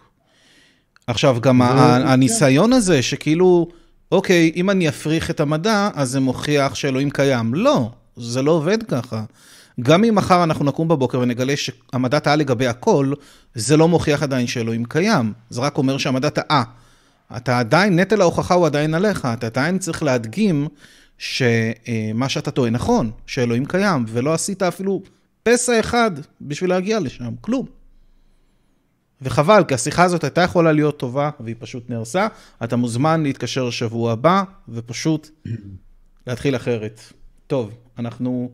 [SPEAKER 1] עכשיו, גם ה- הניסיון הזה שכאילו, אוקיי, אם אני אפריך את המדע, אז זה מוכיח שאלוהים קיים. לא, זה לא עובד ככה. גם אם מחר אנחנו נקום בבוקר ונגלה שהמדע טעה לגבי הכל, זה לא מוכיח עדיין שאלוהים קיים. זה רק אומר שהמדע טעה. אתה עדיין, נטל ההוכחה הוא עדיין עליך, אתה עדיין צריך להדגים שמה שאתה טועה נכון, שאלוהים קיים, ולא עשית אפילו פסע אחד בשביל להגיע לשם, כלום. וחבל, כי השיחה הזאת הייתה יכולה להיות טובה, והיא פשוט נהרסה. אתה מוזמן להתקשר שבוע הבא, ופשוט להתחיל אחרת. טוב, אנחנו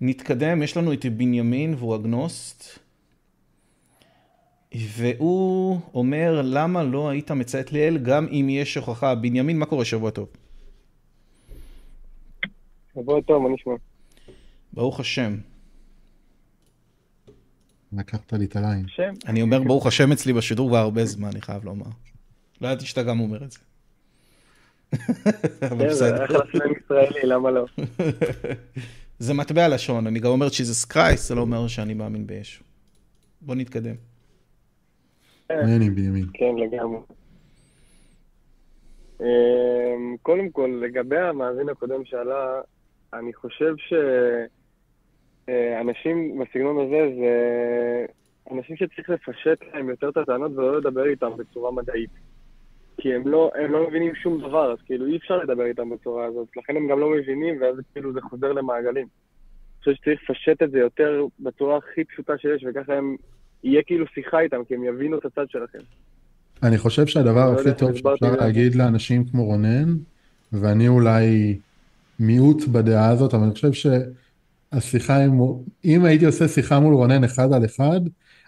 [SPEAKER 1] נתקדם, יש לנו את בנימין, והוא אגנוסט. והוא אומר, למה לא היית מציית לאל גם אם יש הוכחה? בנימין, מה קורה? שבוע טוב.
[SPEAKER 7] שבוע טוב, מה נשמע?
[SPEAKER 1] ברוך השם.
[SPEAKER 2] לקחת לי את הליין.
[SPEAKER 7] שם?
[SPEAKER 1] אני אומר ברוך השם אצלי בשידור כבר הרבה זמן, אני חייב לומר. לא ידעתי שאתה גם אומר את זה. אבל
[SPEAKER 7] כן, זה
[SPEAKER 1] בסדר.
[SPEAKER 7] אחלה סלנג ישראלי, למה לא?
[SPEAKER 1] זה מטבע לשון, אני גם אומר שזה קרייסט, זה לא אומר שאני מאמין בישו. בוא נתקדם.
[SPEAKER 2] מעניין בנימין.
[SPEAKER 7] כן, לגמרי. אמ, קודם כל, לגבי המאזין הקודם שעלה, אני חושב שאנשים בסגנון הזה זה אנשים שצריך לפשט להם יותר את הטענות ולא לדבר איתם בצורה מדעית. כי הם לא, הם לא מבינים שום דבר, אז כאילו אי אפשר לדבר איתם בצורה הזאת, לכן הם גם לא מבינים, ואז כאילו זה חוזר למעגלים. אני חושב שצריך לפשט את זה יותר בצורה הכי פשוטה שיש, וככה הם, יהיה כאילו שיחה איתם, כי הם יבינו את הצד שלכם.
[SPEAKER 2] אני חושב שהדבר
[SPEAKER 7] לא
[SPEAKER 2] הכי טוב שאפשר. להגיד לאנשים כמו רונן, ואני אולי מיעוט בדעה הזאת, אבל אני חושב שהשיחה עם, אם הייתי עושה שיחה מול רונן אחד על אחד,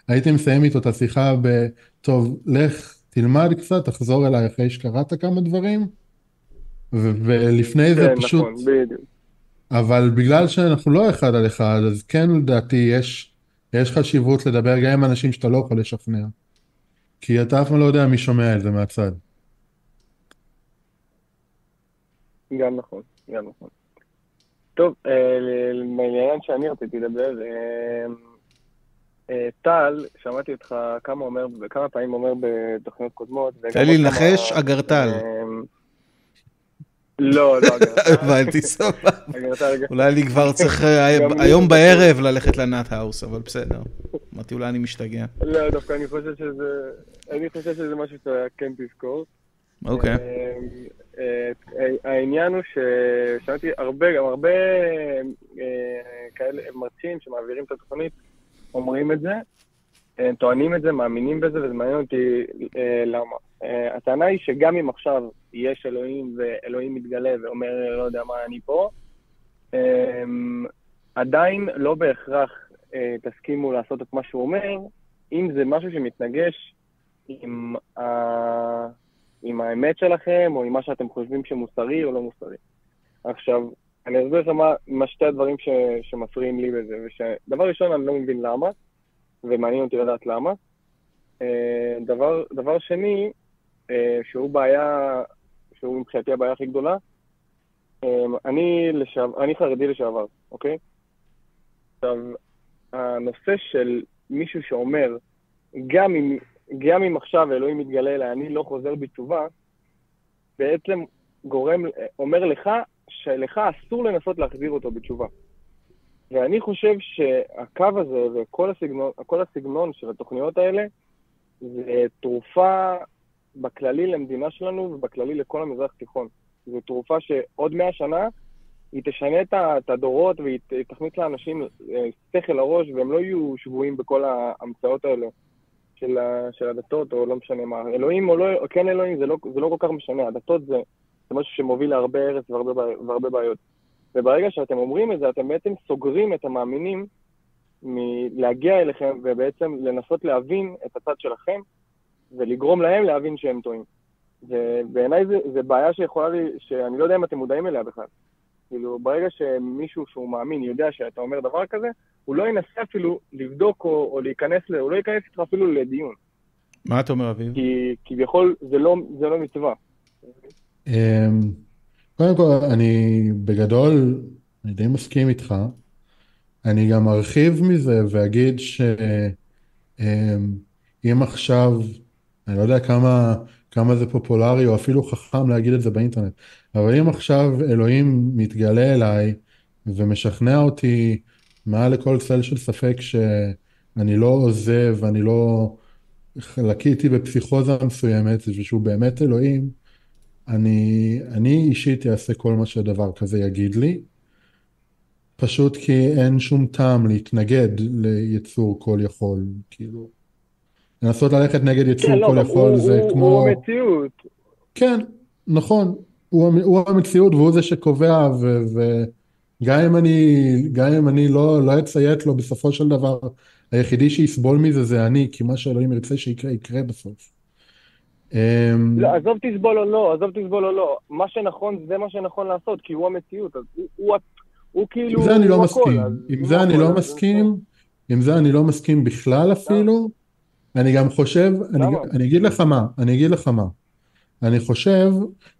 [SPEAKER 2] הייתי מסיים איתו את השיחה ב, טוב, לך תלמד קצת, תחזור אליי אחרי שקראת כמה דברים, ו- ולפני זה
[SPEAKER 7] כן,
[SPEAKER 2] פשוט,
[SPEAKER 7] נכון, בדיוק.
[SPEAKER 2] אבל בגלל שאנחנו לא אחד על אחד, אז כן לדעתי יש, יש חשיבות לדבר גם עם אנשים שאתה לא יכול לשכנע. כי אתה אף פעם לא יודע מי שומע את זה מהצד.
[SPEAKER 7] גם נכון, גם נכון. טוב, אה, ל- לעניין שאני רציתי לדבר, אה, אה, טל, שמעתי אותך כמה אומר, כמה פעמים אומר בתוכניות קודמות.
[SPEAKER 1] תן לי לנחש, אגרטל.
[SPEAKER 7] אה, לא, לא אגרטל.
[SPEAKER 1] הבנתי, סבבה. אולי אני כבר צריך אה, היום בערב ללכת לנאט האוס, אבל בסדר. אמרתי, אולי אני משתגע.
[SPEAKER 7] לא, דווקא אני חושב שזה, אני חושב שזה משהו שאתה כן תזכור.
[SPEAKER 1] אוקיי.
[SPEAKER 7] אה, אה, אה, העניין הוא ששמעתי הרבה, גם הרבה אה, כאלה מרצים שמעבירים את התוכנית אומרים את זה, הם טוענים את זה, מאמינים בזה, וזה מעניין אותי אה, למה. אה, הטענה היא שגם אם עכשיו יש אלוהים ואלוהים מתגלה ואומר, לא יודע מה, אני פה, אה, עדיין לא בהכרח אה, תסכימו לעשות את מה שהוא אומר, אם זה משהו שמתנגש עם, ה... עם האמת שלכם, או עם מה שאתם חושבים שמוסרי או לא מוסרי. עכשיו, אני אסביר לך מה, מה שתי הדברים ש, שמפריעים לי בזה, ושדבר ראשון, אני לא מבין למה, ומעניין אותי לדעת למה. אה, דבר, דבר שני, אה, שהוא בעיה, שהוא מבחינתי הבעיה הכי גדולה, אה, אני, לשעבר, אני חרדי לשעבר, אוקיי? עכשיו, הנושא של מישהו שאומר, גם אם, גם אם עכשיו אלוהים מתגלה אליי, אני לא חוזר בתשובה, בעצם גורם, אומר לך, שלך אסור לנסות להחזיר אותו בתשובה. ואני חושב שהקו הזה וכל הסגנון, הסגנון של התוכניות האלה, זה תרופה בכללי למדינה שלנו ובכללי לכל המזרח התיכון. זו תרופה שעוד מאה שנה היא תשנה את הדורות והיא תכניס לאנשים אה, שכל לראש והם לא יהיו שבויים בכל ההמצאות האלה של, ה, של הדתות או לא משנה מה. אלוהים או לא, או כן אלוהים זה לא, זה לא כל כך משנה, הדתות זה, זה משהו שמוביל להרבה הרס והרבה, והרבה בעיות. וברגע שאתם אומרים את זה, אתם בעצם סוגרים את המאמינים מלהגיע אליכם ובעצם לנסות להבין את הצד שלכם ולגרום להם להבין שהם טועים. ובעיניי זה, זה בעיה שיכולה לי, שאני לא יודע אם אתם מודעים אליה בכלל. כאילו, ברגע שמישהו שהוא מאמין יודע שאתה אומר דבר כזה, הוא לא ינסה אפילו לבדוק או, או להיכנס, ל... הוא לא ייכנס איתך אפילו לדיון.
[SPEAKER 1] מה אתה אומר, אביב?
[SPEAKER 7] כי כביכול זה לא, זה לא מצווה.
[SPEAKER 2] אמ, קודם כל, אני בגדול, אני די מסכים איתך. אני גם ארחיב מזה ואגיד שאם עכשיו, אני לא יודע כמה, כמה זה פופולרי או אפילו חכם להגיד את זה באינטרנט, אבל אם עכשיו אלוהים מתגלה אליי ומשכנע אותי מעל לכל צל של ספק שאני לא עוזב, אני לא לקיתי בפסיכוזה מסוימת ושהוא באמת אלוהים, אני, אני אישית אעשה כל מה שדבר כזה יגיד לי, פשוט כי אין שום טעם להתנגד ליצור כל יכול, כאילו. לנסות ללכת נגד יצור
[SPEAKER 7] כן, לא,
[SPEAKER 2] כל
[SPEAKER 7] גם
[SPEAKER 2] יכול
[SPEAKER 7] הוא,
[SPEAKER 2] זה
[SPEAKER 7] הוא,
[SPEAKER 2] כמו...
[SPEAKER 7] הוא המציאות.
[SPEAKER 2] כן, נכון, הוא, הוא המציאות והוא זה שקובע, ו, וגם אם אני, גם אם אני לא, לא אציית לו בסופו של דבר, היחידי שיסבול מזה זה אני, כי מה שאלוהים ירצה שיקרה, יקרה בסוף. אמ,
[SPEAKER 7] לא, עזוב תסבול או לא, עזוב תסבול או לא. מה שנכון, זה מה שנכון לעשות, כי הוא המציאות. אז הוא, הוא, הוא כאילו...
[SPEAKER 2] עם זה אני לא מסכים, עם זה אני לא מסכים, עם זה אני לא מסכים בכלל אפילו. אני גם חושב, אני? אני אגיד לך מה, אני אגיד לך מה. אני חושב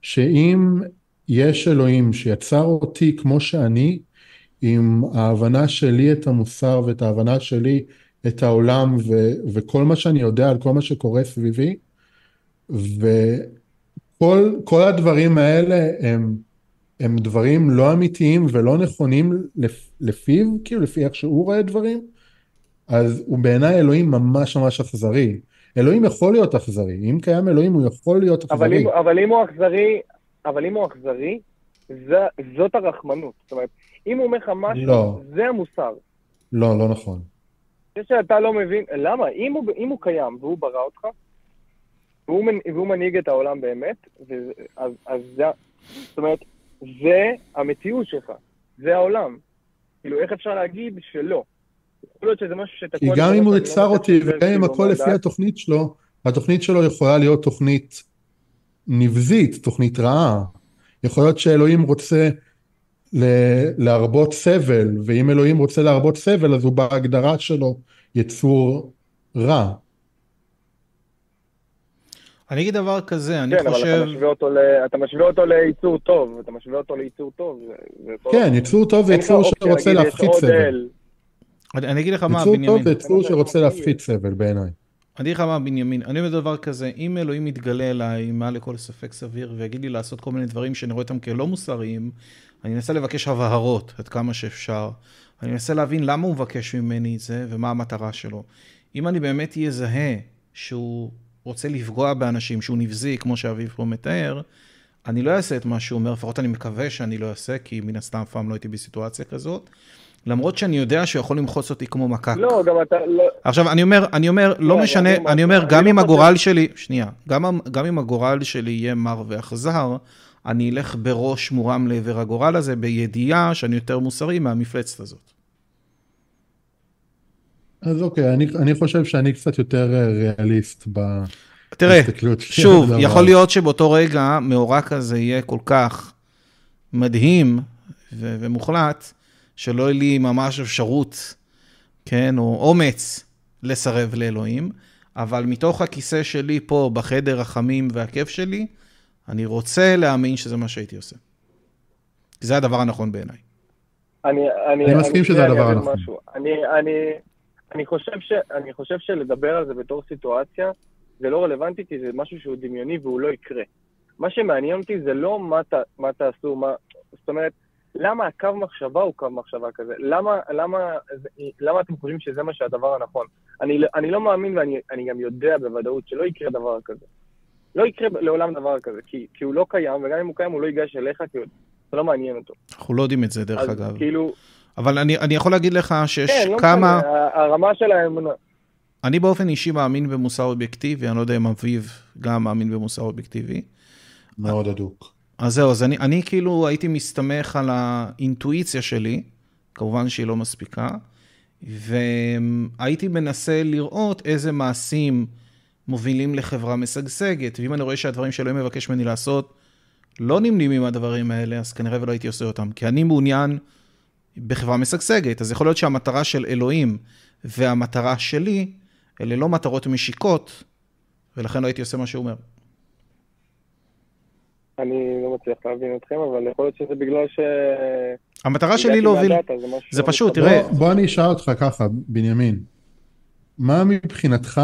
[SPEAKER 2] שאם יש אלוהים שיצר אותי כמו שאני, עם ההבנה שלי את המוסר ואת ההבנה שלי את העולם ו- וכל מה שאני יודע על כל מה שקורה סביבי, וכל הדברים האלה הם, הם דברים לא אמיתיים ולא נכונים לפ, לפיו, כאילו לפי איך שהוא רואה דברים, אז הוא בעיניי אלוהים ממש ממש אכזרי. אלוהים יכול להיות אכזרי, אם קיים אלוהים הוא יכול להיות אכזרי.
[SPEAKER 7] אבל אם, אבל אם הוא אכזרי, אבל אם הוא אכזרי, זה, זאת הרחמנות. זאת אומרת, אם הוא אומר לך משהו,
[SPEAKER 2] לא.
[SPEAKER 7] זה המוסר.
[SPEAKER 2] לא, לא נכון.
[SPEAKER 7] זה שאתה לא מבין, למה? אם הוא, אם הוא קיים והוא ברא אותך, והוא, מנ- והוא מנהיג את העולם באמת, וזה- אז, אז זה, זאת אומרת, זה המציאות שלך, זה העולם. כאילו, איך אפשר להגיד שלא? יכול להיות שזה משהו שתקוע...
[SPEAKER 2] כי גם אם הוא
[SPEAKER 7] לא
[SPEAKER 2] יצר
[SPEAKER 7] מצליח
[SPEAKER 2] אותי וגם אם
[SPEAKER 7] כאילו,
[SPEAKER 2] הכל לפי. התוכנית שלו, התוכנית שלו יכולה להיות תוכנית נבזית, תוכנית רעה. יכול להיות שאלוהים רוצה ל- להרבות סבל, ואם אלוהים רוצה להרבות סבל אז הוא בהגדרה שלו יצור רע.
[SPEAKER 1] אני אגיד דבר כזה, אני
[SPEAKER 7] כן, אבל
[SPEAKER 1] חושב...
[SPEAKER 7] אתה משווה אותו ל- אתה משווה אותו ליצור טוב, אתה משווה אותו ליצור טוב. זה-
[SPEAKER 2] כן. יצור טוב זה יצור שרוצה להפחית סבל.
[SPEAKER 1] אני אני אגיד לך מה,
[SPEAKER 2] יצור טוב
[SPEAKER 1] בנימין.
[SPEAKER 2] זה יצור שרוצה להפחית סבל בעיניי.
[SPEAKER 1] אני אגיד לך מה, בנימין, אני אומר דבר כזה, אם אלוהים יתגלה אליי מעל לכל ספק סביר ויגיד לי לעשות כל מיני דברים שאני רואה אותם כלא מוסריים, אני אנסה לבקש הבהרות עד כמה שאפשר. אני אנסה להבין למה הוא מבקש ממני את זה ומה המטרה שלו. אם אני באמת אזהה שהוא רוצה לפגוע באנשים, שהוא נבזי, כמו שאביב פה מתאר, אני לא אעשה את מה שהוא אומר, לפחות אני מקווה שאני לא אעשה, כי מן הסתם אף פעם לא הייתי בסיטואציה כזאת. למרות שאני יודע שהוא יכול למחוץ אותי כמו מקק.
[SPEAKER 7] לא, גם אתה... לא-
[SPEAKER 1] עכשיו, אני אומר, אני אומר, לא
[SPEAKER 7] אני
[SPEAKER 1] משנה, אני
[SPEAKER 7] משהו.
[SPEAKER 1] אומר,
[SPEAKER 7] אני
[SPEAKER 1] גם
[SPEAKER 7] לא
[SPEAKER 1] אם
[SPEAKER 7] חושב-
[SPEAKER 1] הגורל שלי, שנייה, גם אם- גם אם הגורל שלי יהיה מר ואכזר, אני אלך בראש מורם לעבר הגורל הזה, בידיעה שאני יותר מוסרי מהמפלצת הזאת.
[SPEAKER 2] אז אוקיי, אני, אני חושב שאני קצת יותר אה, ריאליסט ב-
[SPEAKER 1] תראה, שוב. יכול להיות שבאותו רגע מאורע כזה יהיה כל כך מדהים ו- ומוחלט, שלא יהיה לי ממש אפשרות, כן, או אומץ לסרב לאלוהים, אבל מתוך הכיסא שלי פה, בחדר החמים והכיף שלי, אני רוצה להאמין שזה מה שהייתי עושה. זה הדבר הנכון בעיניי.
[SPEAKER 7] אני, אני,
[SPEAKER 2] אני מסכים שזה
[SPEAKER 7] אני
[SPEAKER 2] הדבר
[SPEAKER 7] אגיד
[SPEAKER 2] הנכון.
[SPEAKER 7] אני, אני, אני, חושב ש, אני חושב שלדבר על זה בתור סיטואציה זה לא רלוונטי כי זה משהו שהוא דמיוני והוא לא יקרה. מה שמעניין אותי זה לא מה, ת, מה תעשו, מה... זאת אומרת, למה הקו מחשבה הוא קו מחשבה כזה? למה, למה, למה אתם חושבים שזה מה שהדבר הנכון? אני, אני לא מאמין ואני אני גם יודע בוודאות שלא יקרה דבר כזה. לא יקרה לעולם דבר כזה, כי, כי הוא לא קיים, וגם אם הוא קיים הוא לא ייגש אליך כי הוא- זה לא מעניין אותו.
[SPEAKER 1] אנחנו לא יודעים את זה, דרך
[SPEAKER 7] אז
[SPEAKER 1] אגב.
[SPEAKER 7] כאילו,
[SPEAKER 1] אבל אני, אני יכול להגיד לך שיש
[SPEAKER 7] כן, לא
[SPEAKER 1] כמה...
[SPEAKER 7] ה- הרמה של האמונה.
[SPEAKER 1] אני באופן אישי מאמין במוסר אובייקטיבי, אני לא יודע אם אביב גם מאמין במוסר אובייקטיבי.
[SPEAKER 2] מאוד הדוק.
[SPEAKER 1] אז זהו, אז אני, אני כאילו הייתי מסתמך על האינטואיציה שלי, כמובן שהיא לא מספיקה, והייתי מנסה לראות איזה מעשים מובילים לחברה משגשגת, ואם אני רואה שהדברים שאלוהים מבקש ממני לעשות לא נמנים עם הדברים האלה, אז כנראה ולא הייתי עושה אותם, כי אני מעוניין בחברה משגשגת, אז יכול להיות שהמטרה של אלוהים והמטרה שלי, אלה לא מטרות משיקות, ולכן לא הייתי עושה מה שהוא אומר.
[SPEAKER 7] אני לא מצליח להבין אתכם, אבל יכול להיות שזה בגלל ש...
[SPEAKER 1] המטרה שלי להוביל,
[SPEAKER 7] מהדאטה, זה
[SPEAKER 1] זה
[SPEAKER 7] לא
[SPEAKER 1] פשוט. תראה,
[SPEAKER 2] בוא, בוא אני אשאל אותך ככה, בנימין. מה מבחינתך,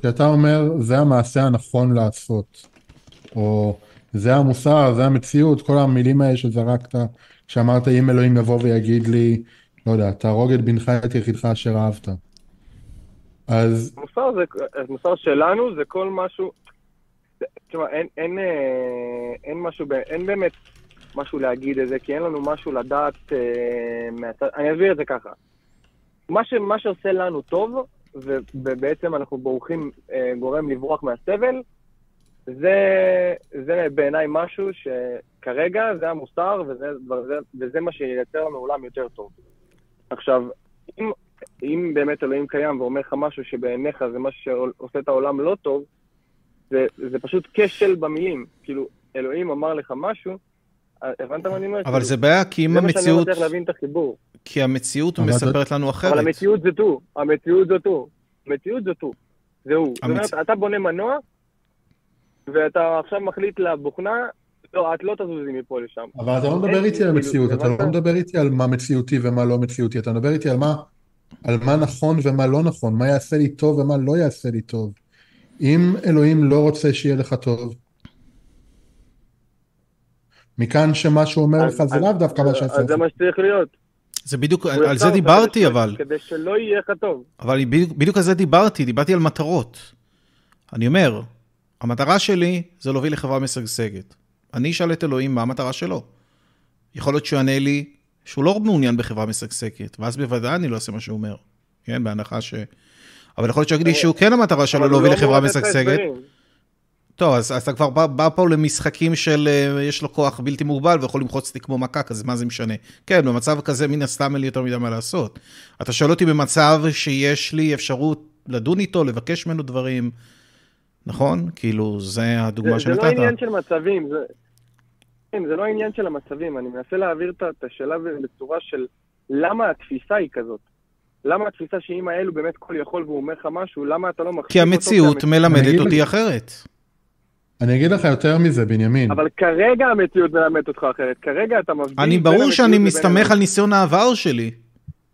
[SPEAKER 2] כשאתה אומר, זה המעשה הנכון לעשות, או זה המוסר, זה המציאות, כל המילים האלה שזרקת, שאמרת, אם אלוהים יבוא ויגיד לי, לא יודע, תהרוג את בנך את יחידך אשר אהבת. אז
[SPEAKER 7] מוסר זה, מוסר שלנו זה כל משהו, תשמע, אין, אין, אה, אין משהו, אין באמת משהו להגיד את זה, כי אין לנו משהו לדעת אה, מהצד, אני אסביר את זה ככה. מה, ש, מה שעושה לנו טוב, ו- ובעצם אנחנו בורחים, אה, גורם לברוח מהסבל, זה, זה בעיניי משהו שכרגע זה המוסר, וזה, וזה, וזה מה שייצר לנו עולם יותר טוב. עכשיו, אם, אם באמת אלוהים קיים ואומר לך משהו שבעיניך זה משהו שעושה את העולם לא טוב, זה, זה פשוט כשל במילים. כאילו, אלוהים אמר לך משהו, הבנת מה אני אומר?
[SPEAKER 1] אבל
[SPEAKER 7] כאילו,
[SPEAKER 1] זה בעיה, כי אם
[SPEAKER 7] זה מה שאני
[SPEAKER 1] המציאות,
[SPEAKER 7] מצליח להבין את החיבור.
[SPEAKER 1] כי המציאות מספרת לנו אחרת.
[SPEAKER 7] אבל המציאות זה הוא, המציאות זה הוא, המציאות זה הוא. זה הוא. זאת אומרת, אתה בונה מנוע, ואתה עכשיו מחליט לבוכנה, לא, את לא תזוזי מפה לשם.
[SPEAKER 2] אבל אתה לא מדבר איתי על
[SPEAKER 7] כאילו,
[SPEAKER 2] מציאות, אתה? לא מדבר איתי על מה מציאותי ומה לא מציאותי, אתה מדבר איתי על מה, על מה נכון ומה לא נכון, מה יעשה לי טוב ומה לא יעשה לי טוב. אם אלוהים לא רוצה שיהיה לך טוב, מכאן שמה שהוא אומר לך זה
[SPEAKER 7] אז-
[SPEAKER 2] לאו דווקא מה שיעשה
[SPEAKER 7] אז זה. מה שצריך להיות.
[SPEAKER 1] זה בדיוק, על זה דיברתי אבל.
[SPEAKER 7] כדי שלא יהיה לך טוב.
[SPEAKER 1] אבל בדיוק על זה דיברתי, דיברתי על מטרות. אני אומר, המטרה שלי זה להוביל לחברה משגשגת. אני אשאל את אלוהים מה המטרה שלו. יכול להיות שהוא יענה לי שהוא לא מעוניין בחברה משגשגת, ואז בוודאי אני לא אעשה מה שהוא אומר, כן? בהנחה ש... אבל יכול להיות יגיד לי שהוא כן המטרה שלו להוביל
[SPEAKER 7] לא
[SPEAKER 1] לחברה משגשגת. טוב, אז, אז אתה כבר בא, בא פה למשחקים של אה, יש לו כוח בלתי מוגבל ויכול למחוץ אותי כמו מקק, אז מה זה משנה? כן, במצב כזה מן הסתם אין לי יותר מדי מה לעשות. אתה שואל אותי במצב שיש לי אפשרות לדון איתו, לבקש ממנו דברים, נכון? כאילו, זה הדוגמה
[SPEAKER 7] זה, זה
[SPEAKER 1] שנתת.
[SPEAKER 7] לא עניין של מצבים, זה... כן, זה לא העניין של המצבים, אני מנסה להעביר את השאלה בצורה של למה התפיסה היא כזאת. למה התפיסה שאם האלו באמת כל יכול והוא אומר לך משהו, למה אתה לא מחשיב
[SPEAKER 1] כי
[SPEAKER 7] אותו
[SPEAKER 1] המציאות
[SPEAKER 7] כהמציאות?
[SPEAKER 2] אני
[SPEAKER 1] מלמדת
[SPEAKER 2] אגיד
[SPEAKER 1] אותי
[SPEAKER 2] לך-
[SPEAKER 1] אחרת.
[SPEAKER 2] אני אגיד לך יותר מזה, בנימין.
[SPEAKER 7] אבל כרגע המציאות מלמדת אותך אחרת, כרגע אתה מבדיל
[SPEAKER 1] אני ברור
[SPEAKER 7] המציאות
[SPEAKER 1] שאני מסתמך. על ניסיון העבר שלי,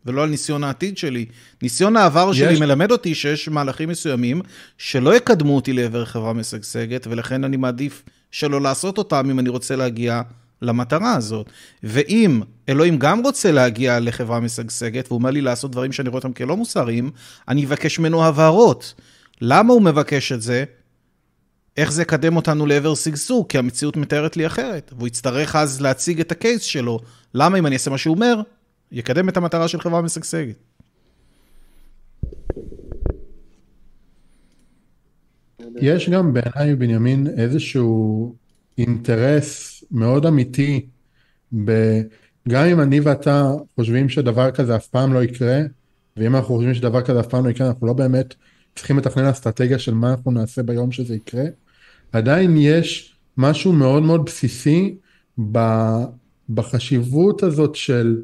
[SPEAKER 1] ולא על ניסיון העתיד שלי. ניסיון העבר
[SPEAKER 2] יש-
[SPEAKER 1] שלי מלמד אותי שיש מהלכים מסוימים שלא יקדמו אותי לעבר חברה משגשגת, ולכן אני מעדיף שלא לעשות אותם אם אני רוצה להגיע למטרה הזאת. ואם אלוהים גם רוצה להגיע לחברה משגשגת, והוא אומר לי לעשות דברים שאני רואה אותם כלא מוסריים, אני אבקש ממנו הבהרות. למה הוא מבקש את זה? איך זה יקדם אותנו לעבר שגשוג, כי המציאות מתארת לי אחרת. והוא יצטרך אז להציג את הקייס שלו. למה אם אני אעשה מה שהוא אומר, יקדם את המטרה של חברה משגשגת.
[SPEAKER 2] יש גם בעיניי, בנימין, איזשהו אינטרס מאוד אמיתי, ב... גם אם אני ואתה חושבים שדבר כזה אף פעם לא יקרה, ואם אנחנו חושבים שדבר כזה אף פעם לא יקרה, אנחנו לא באמת צריכים לתכנן אסטרטגיה של מה אנחנו נעשה ביום שזה יקרה, עדיין יש משהו מאוד מאוד בסיסי ב... בחשיבות הזאת של,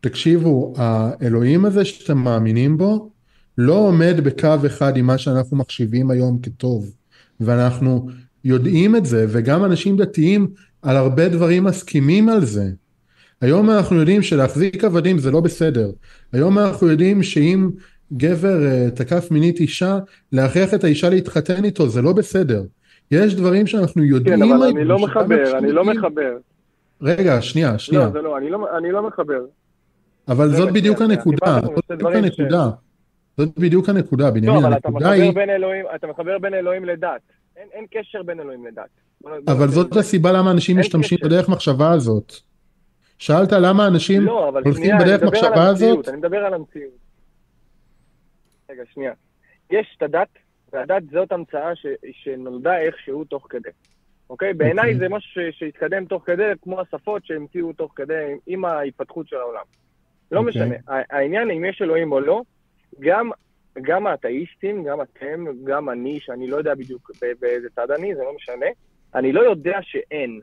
[SPEAKER 2] תקשיבו, האלוהים הזה שאתם מאמינים בו, לא עומד בקו אחד עם מה שאנחנו מחשיבים היום כטוב. ואנחנו יודעים את זה, וגם אנשים דתיים על הרבה דברים מסכימים על זה. היום אנחנו יודעים שלהחזיק עבדים זה לא בסדר. היום אנחנו יודעים שאם גבר uh, תקף מינית אישה, להכריח את האישה להתחתן איתו זה לא בסדר. יש דברים שאנחנו יודעים
[SPEAKER 7] כן, אבל אני לא מחבר, אני לא מחבר.
[SPEAKER 2] רגע, שנייה, שנייה.
[SPEAKER 7] לא, זה לא, אני לא- אני לא מחבר.
[SPEAKER 2] אבל זאת בדיוק הנקודה, זאת בדיוק הנקודה. זאת בדיוק הנקודה,
[SPEAKER 7] לא,
[SPEAKER 2] בנימין,
[SPEAKER 7] אבל
[SPEAKER 2] הנקודה היא,
[SPEAKER 7] בין אלוהים, אתה מחבר בין אלוהים לדת. אין קשר בין אלוהים לדת.
[SPEAKER 2] אבל זאת. הסיבה למה אנשים
[SPEAKER 7] אין
[SPEAKER 2] משתמשים
[SPEAKER 7] קשר.
[SPEAKER 2] בדרך מחשבה הזאת. שאלת למה אנשים
[SPEAKER 7] לא,
[SPEAKER 2] הולכים בדרך מחשבה הזאת?
[SPEAKER 7] אני מדבר על המציאות. רגע, שנייה. יש את הדת, והדת זאת המצאה ש, שנולדה איכשהו תוך כדי. אוקיי? בעיניי
[SPEAKER 2] אוקיי.
[SPEAKER 7] זה משהו ש, שהתקדם תוך כדי, כמו השפות שהמציאו תוך כדי עם ההתפתחות של העולם. לא
[SPEAKER 2] אוקיי.
[SPEAKER 7] משנה. העניין אם יש אלוהים או לא, גם, גם האתאיסטים, גם אתם, גם אני, שאני לא יודע בדיוק באיזה צד אני, זה לא משנה, אני לא יודע שאין.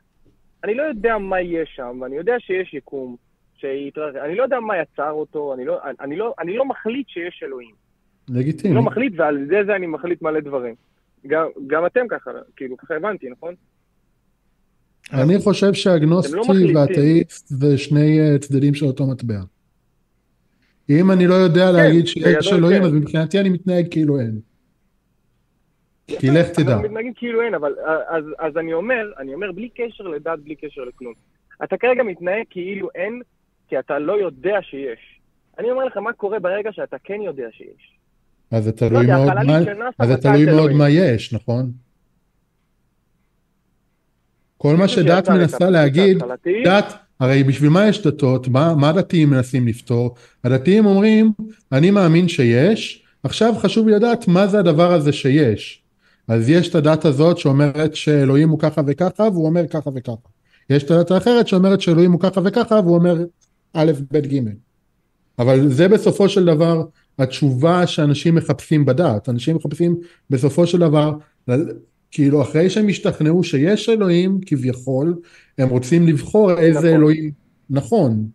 [SPEAKER 7] אני לא יודע מה יש שם, ואני יודע שיש יקום, שיתרחב, אני לא יודע מה יצר אותו, אני לא, אני לא, אני לא מחליט שיש אלוהים. אני
[SPEAKER 2] לגיטימי.
[SPEAKER 7] לא מחליט, ועל ידי זה אני מחליט מלא דברים. גם, גם אתם ככה, כאילו, ככה הבנתי, נכון?
[SPEAKER 2] אני חושב
[SPEAKER 7] אתם
[SPEAKER 2] שהאגנוסטי
[SPEAKER 7] לא.
[SPEAKER 2] והאתאיסט זה שני אה, צדדים של אותו מטבע. אם אני לא יודע להגיד שיש
[SPEAKER 7] בגדול
[SPEAKER 2] אלוהים,
[SPEAKER 7] כן.
[SPEAKER 2] אז מבחינתי אני מתנהג כאילו אין. כי לך תדע.
[SPEAKER 7] אנחנו מתנהגים כאילו אין, אבל אז, אז אני אומר, אני אומר בלי קשר לדת, בלי קשר לכלום. אתה כרגע מתנהג כאילו אין, כי אתה לא יודע שיש. אני אומר לך מה קורה ברגע שאתה כן יודע שיש.
[SPEAKER 2] אז זה
[SPEAKER 7] לא
[SPEAKER 2] תלוי
[SPEAKER 7] יודע,
[SPEAKER 2] מאוד מה-
[SPEAKER 7] של נאס"א
[SPEAKER 2] אז זה
[SPEAKER 7] מצאה
[SPEAKER 2] תלוי
[SPEAKER 7] את
[SPEAKER 2] מאוד. מה יש, נכון? כל מה שדת מנסה להגיד, דת, הרי בשביל מה יש דתות? מה, מה הדתיים מנסים לפתור? הדתיים אומרים, אני מאמין שיש, עכשיו חשוב לי לדעת מה זה הדבר הזה שיש. אז יש את הדת הזאת שאומרת שאלוהים הוא ככה וככה, והוא אומר ככה וככה. יש את הדת האחרת שאומרת שאלוהים הוא ככה וככה, והוא אומר א', ב', ג'. אבל זה בסופו של דבר התשובה שאנשים מחפשים בדת. אנשים מחפשים בסופו של דבר, כאילו אחרי שהם השתכנעו שיש אלוהים כביכול, הם רוצים לבחור איזה
[SPEAKER 7] נכון.
[SPEAKER 2] אלוהים נכון.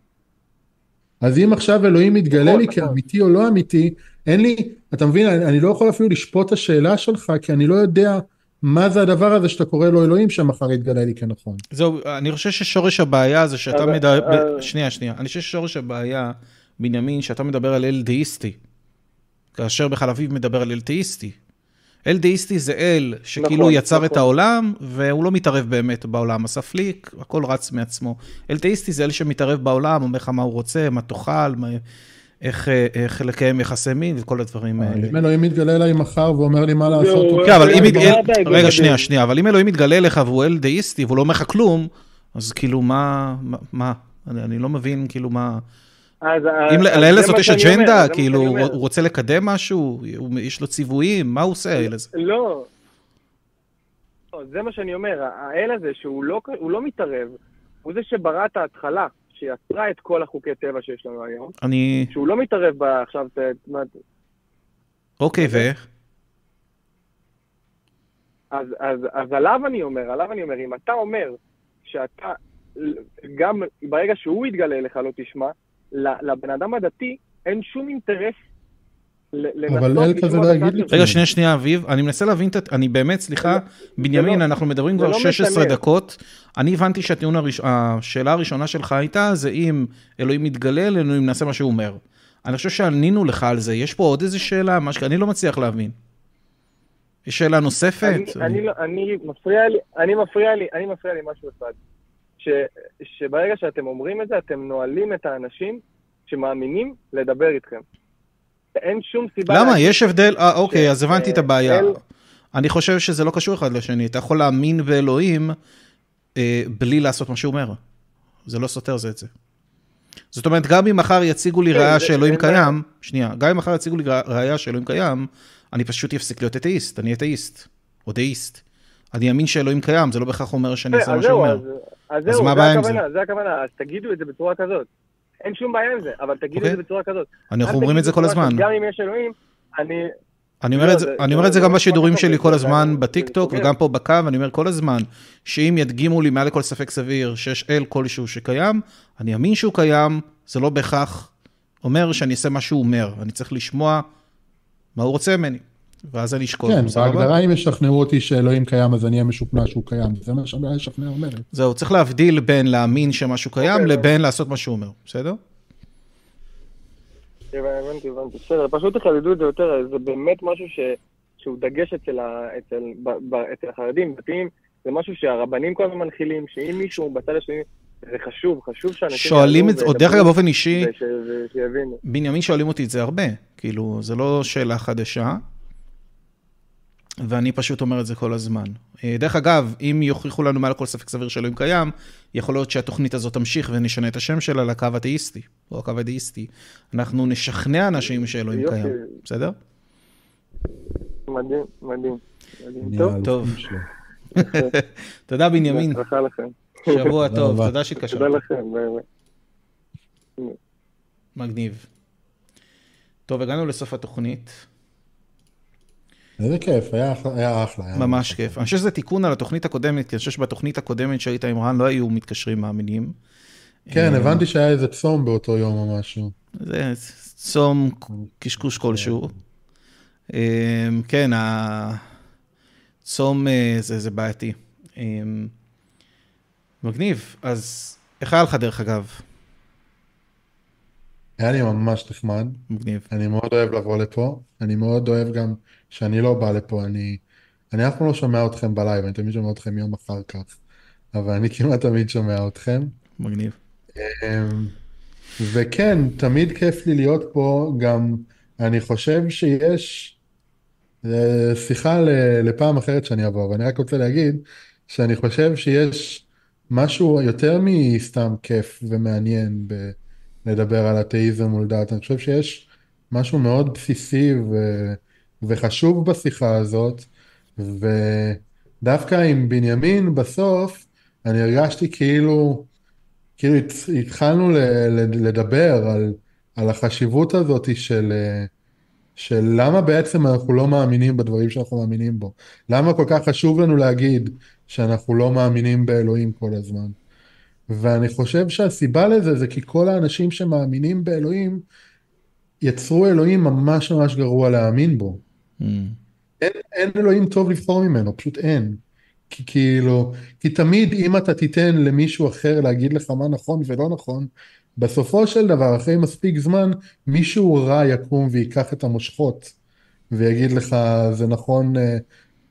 [SPEAKER 2] אז אם עכשיו אלוהים מתגלה
[SPEAKER 7] נכון,
[SPEAKER 2] לי
[SPEAKER 7] נכון.
[SPEAKER 2] כאמיתי או לא אמיתי, אין לי, אתה מבין, אני, אני לא יכול אפילו לשפוט את השאלה שלך, כי אני לא יודע מה זה הדבר הזה שאתה קורא לו אלוהים שמחר יתגלה לי כנכון.
[SPEAKER 1] זהו, אני חושב ששורש הבעיה זה שאתה מדבר, שנייה, שנייה, אני חושב ששורש הבעיה, בנימין, שאתה מדבר על אל דאיסטי, כאשר בחל אביב מדבר על אל תאיסטי. אל דאיסטי זה אל שכאילו
[SPEAKER 7] נכון,
[SPEAKER 1] יצר את
[SPEAKER 7] נכון.
[SPEAKER 1] העולם, והוא לא מתערב באמת בעולם, הספליק, הכל רץ מעצמו. אל תאיסטי זה אל שמתערב בעולם, אומר לך מה הוא רוצה, מה תאכל, מה, איך, אה, איך לקיים יחסי מין וכל הדברים האלה.
[SPEAKER 2] אם אלוהים מתגלה אליי מחר ואומר לי מה לעשות,
[SPEAKER 1] כן, אבל אם... רגע. שנייה, שנייה, אבל אם אלוהים מתגלה אליך והוא אל דאיסטי והוא לא אומר לך כלום, אז כאילו, מה, מה-? אני אני לא מבין, כאילו, מה...
[SPEAKER 7] אז-
[SPEAKER 1] אם
[SPEAKER 7] אז
[SPEAKER 1] לאל
[SPEAKER 7] זה
[SPEAKER 1] הזאת יש אג'נדה, כאילו, הוא רוצה לקדם משהו, יש לו ציוויים, מה הוא עושה האל הזה?
[SPEAKER 7] לא. לא, זה מה שאני אומר, האל הזה שהוא לא, לא מתערב, הוא זה שברא את ההתחלה, שיצרה את כל החוקי טבע שיש לנו היום,
[SPEAKER 1] אני...
[SPEAKER 7] שהוא לא מתערב ב- עכשיו, ת- מה-
[SPEAKER 1] אוקיי, ו?
[SPEAKER 7] אז, אז, אז עליו אני אומר, עליו אני אומר, אם אתה אומר שאתה, גם ברגע שהוא יתגלה לך לא תשמע, לבן אדם הדתי אין שום אינטרס
[SPEAKER 2] אבל אל כזה
[SPEAKER 7] לשמוע
[SPEAKER 2] לא יגיד לי.
[SPEAKER 1] רגע, שנייה, שנייה, אביב, אני מנסה להבין את... אני באמת, סליחה, בנימין,
[SPEAKER 7] לא-
[SPEAKER 1] אנחנו מדברים
[SPEAKER 7] זה
[SPEAKER 1] כבר
[SPEAKER 7] לא
[SPEAKER 1] 16
[SPEAKER 7] משנה.
[SPEAKER 1] דקות. אני הבנתי שהטיעון הראש... השאלה הראשונה שלך הייתה, זה אם אלוהים מתגלה אלינו, אם נעשה מה שהוא אומר. אני חושב שענינו לך על זה. יש פה עוד איזה שאלה? מה ש... אני לא מצליח להבין. יש שאלה נוספת?
[SPEAKER 7] אני, לא- מפריע לי, אני מפריע לי, אני מפריע לי משהו אחד. ש, שברגע שאתם אומרים את זה, אתם נועלים את האנשים שמאמינים לדבר איתכם. אין שום סיבה...
[SPEAKER 1] למה? יש הבדל? אה, אוקיי,
[SPEAKER 7] ש-
[SPEAKER 1] אז הבנתי את
[SPEAKER 7] אה,
[SPEAKER 1] הבעיה.
[SPEAKER 7] אל-
[SPEAKER 1] אני חושב שזה לא קשור אחד לשני. אתה יכול להאמין באלוהים אה, בלי לעשות מה שהוא אומר. זה לא סותר זה את זה. זאת אומרת, גם אם מחר יציגו לי
[SPEAKER 7] כן,
[SPEAKER 1] ראייה שאלוהים. קיים, שנייה, גם אם מחר יציגו לי ראייה שאלוהים קיים, אני פשוט אפסיק להיות אתאיסט, אני אתאיסט, או דאיסט. אני אאמין שאלוהים קיים, זה לא בהכרח אומר שאני אעשה
[SPEAKER 7] אז
[SPEAKER 1] מה
[SPEAKER 7] זהו,
[SPEAKER 1] שהוא אומר.
[SPEAKER 7] אז- אז
[SPEAKER 1] אז
[SPEAKER 7] זהו,
[SPEAKER 1] מה הבעיה עם זה?
[SPEAKER 7] זה הכוונה, אז תגידו את זה בצורה כזאת. אין שום בעיה עם זה, אבל תגידו
[SPEAKER 1] אוקיי.
[SPEAKER 7] את זה בצורה כזאת.
[SPEAKER 1] אנחנו אומרים את זה כל הזמן.
[SPEAKER 7] גם אם יש אלוהים, אני...
[SPEAKER 1] אני אומר
[SPEAKER 7] לא,
[SPEAKER 1] את זה, אני אומר את זה
[SPEAKER 7] זה
[SPEAKER 1] גם
[SPEAKER 7] לא
[SPEAKER 1] בשידורים שלי כל הזמן בטיקטוק. וגם פה בקו, אני אומר כל הזמן, שאם ידגימו לי מעל לכל ספק סביר שיש אל כלשהו שקיים, אני אאמין שהוא קיים, זה לא בהכרח אומר שאני אעשה מה שהוא אומר, אני צריך לשמוע מה הוא רוצה ממני, ואז אני אשקול.
[SPEAKER 2] כן? בהגדרה אם ישכנעו אותי שאלוהים קיים אז אני אהיה משוכנע שהוא קיים, זה מה שהמילה לשכנע אומרת.
[SPEAKER 1] זהו, צריך להבדיל בין להאמין שמשהו קיים
[SPEAKER 7] אוקיי,
[SPEAKER 1] לבין לעשות מה שהוא אומר, בסדר?
[SPEAKER 7] הבנתי, הבנתי, בסדר, פשוט תחדדו את זה יותר, זה באמת משהו ש... שהוא דגש אצל, ה... אצל... ב... ב... אצל החרדים, דתיים, זה משהו שהרבנים כל הזמן מנחילים, שאם מישהו בצד השני, זה חשוב, חשוב שאנשים...
[SPEAKER 1] שואלים את זה, או דרך אגב באופן אישי. בנימין שואלים אותי את זה הרבה, כאילו, זה לא שאלה חדשה, ואני פשוט אומר את זה כל הזמן. אה, דרך אגב, אם יוכיחו לנו מעל כל ספק סביר שאלוהים קיים, יכול להיות שהתוכנית הזאת תמשיך ונשנה את השם שלה לקו התאיסטי, או הקו הדאיסטי. אנחנו נשכנע אנשים שאלוהים
[SPEAKER 7] יופי.
[SPEAKER 1] קיים, בסדר?
[SPEAKER 7] מדהים, מדהים. מדהים. טוב,
[SPEAKER 1] טוב. תודה בנימין,
[SPEAKER 7] בהצלחה לכם.
[SPEAKER 1] שבוע
[SPEAKER 2] תודה
[SPEAKER 1] טוב. תודה
[SPEAKER 7] תודה
[SPEAKER 1] שהתקשרת,
[SPEAKER 7] לכם. ביי ביי.
[SPEAKER 1] מגניב. טוב, הגענו לסוף התוכנית.
[SPEAKER 2] איזה כיף, היה היה אחלה. היה
[SPEAKER 1] ממש כיף. אני חושב שזה תיקון על התוכנית הקודמת, כי אני חושב שבתוכנית הקודמת שהיית עם רן לא היו מתקשרים מאמינים.
[SPEAKER 2] כן,
[SPEAKER 1] אה,
[SPEAKER 2] הבנתי שהיה איזה צום באותו יום או משהו.
[SPEAKER 1] זה צום קשקוש כלשהו. אה, כן, הצום אה, זה, זה בעייתי. אה, מגניב. אז איך היה לך דרך אגב?
[SPEAKER 2] היה לי ממש נחמד.
[SPEAKER 1] מגניב.
[SPEAKER 2] אני מאוד אוהב לבוא לפה. אני מאוד אוהב גם שאני לא בא לפה. אני, אני אף פעם לא שומע אתכם בלייב, אני תמיד שומע אתכם יום אחר כך. אבל אני כמעט תמיד שומע אתכם.
[SPEAKER 1] מגניב.
[SPEAKER 2] אמ, וכן, תמיד כיף לי להיות פה, גם אני חושב שיש אה, שיחה לפעם אחרת שאני אבוא, אבל אני רק רוצה להגיד שאני חושב שיש משהו יותר מסתם כיף ומעניין בלדבר על אתאיזם מול דת, אני חושב שיש משהו מאוד בסיסי ו... וחשוב בשיחה הזאת, ודווקא עם בנימין בסוף, אני הרגשתי כאילו כאילו התח- התחלנו ל- לדבר על, על החשיבות הזאת של, של למה בעצם אנחנו לא מאמינים בדברים שאנחנו מאמינים בו. למה כל כך חשוב לנו להגיד שאנחנו לא מאמינים באלוהים כל הזמן. ואני חושב שהסיבה לזה זה כי כל האנשים שמאמינים באלוהים יצרו אלוהים ממש ממש גרוע להאמין בו.
[SPEAKER 1] Mm.
[SPEAKER 2] אין, אין אלוהים טוב לבחור ממנו, פשוט אין. כי כאילו, כי תמיד אם אתה תיתן למישהו אחר להגיד לך מה נכון ולא נכון, בסופו של דבר, אחרי מספיק זמן, מישהו רע יקום וייקח את המושכות ויגיד לך, זה נכון אה,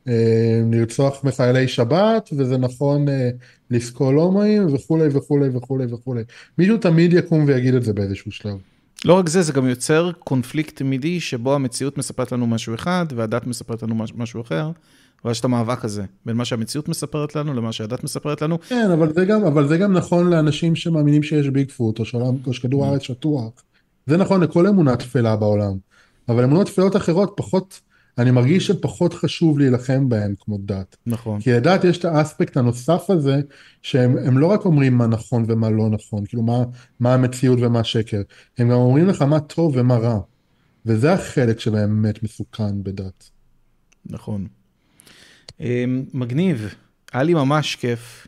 [SPEAKER 2] אה, לרצוח מחיילי שבת, וזה נכון אה, לסקול הומואים וכולי וכולי וכולי וכולי. מישהו תמיד יקום ויגיד את זה באיזשהו שלב.
[SPEAKER 1] לא רק זה, זה גם יוצר קונפליקט תמידי שבו המציאות מספרת לנו משהו אחד והדת מספרת לנו משהו אחר. ואז יש את המאבק הזה, בין מה שהמציאות מספרת לנו למה שהדת מספרת לנו.
[SPEAKER 2] כן, אבל זה גם, אבל זה גם נכון לאנשים שמאמינים שיש ביגפוט, או, שעולם, או שכדור הארץ שטוח. זה נכון לכל אמונה תפלה בעולם. אבל אמונות תפלות אחרות פחות, אני מרגיש שפחות חשוב להילחם בהן כמו דת.
[SPEAKER 1] נכון.
[SPEAKER 2] כי לדת יש את האספקט הנוסף הזה, שהם לא רק אומרים מה נכון ומה לא נכון, כאילו מה, מה המציאות ומה שקר, הם גם אומרים לך מה טוב ומה רע. וזה החלק שבאמת מסוכן בדת.
[SPEAKER 1] נכון. אמ, מגניב, היה לי ממש כיף.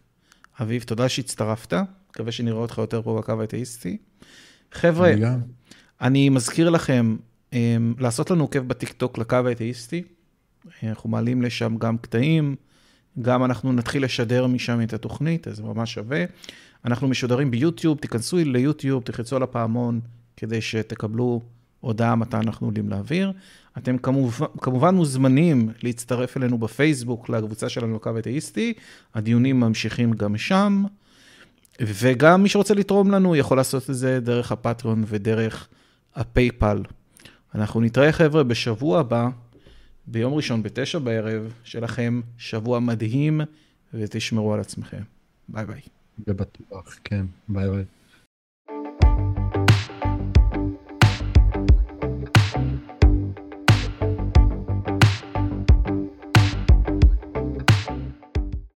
[SPEAKER 1] אביב, תודה שהצטרפת, מקווה שנראה אותך יותר פה בקו האתאיסטי. חבר'ה, אני, מזכיר לכם, לעשות לנו עוקב בטיקטוק לקו האתאיסטי. אנחנו מעלים לשם גם קטעים, גם אנחנו נתחיל לשדר משם את התוכנית, אז זה ממש שווה. אנחנו משודרים ביוטיוב, תיכנסו ליוטיוב, תחצו על הפעמון, כדי שתקבלו הודעה מתי אנחנו עולים לאוויר. אתם כמובן, כמובן מוזמנים להצטרף אלינו בפייסבוק, לקבוצה שלנו לקו אתאיסטי, הדיונים ממשיכים גם שם, וגם מי שרוצה לתרום לנו יכול לעשות את זה דרך ה Patreon ודרך ה PayPal. אנחנו נתראה חבר'ה בשבוע הבא, ביום ראשון בתשע בערב, שלכם שבוע מדהים, ותשמרו על עצמכם. ביי ביי.
[SPEAKER 2] זה בטוח, כן, ביי ביי.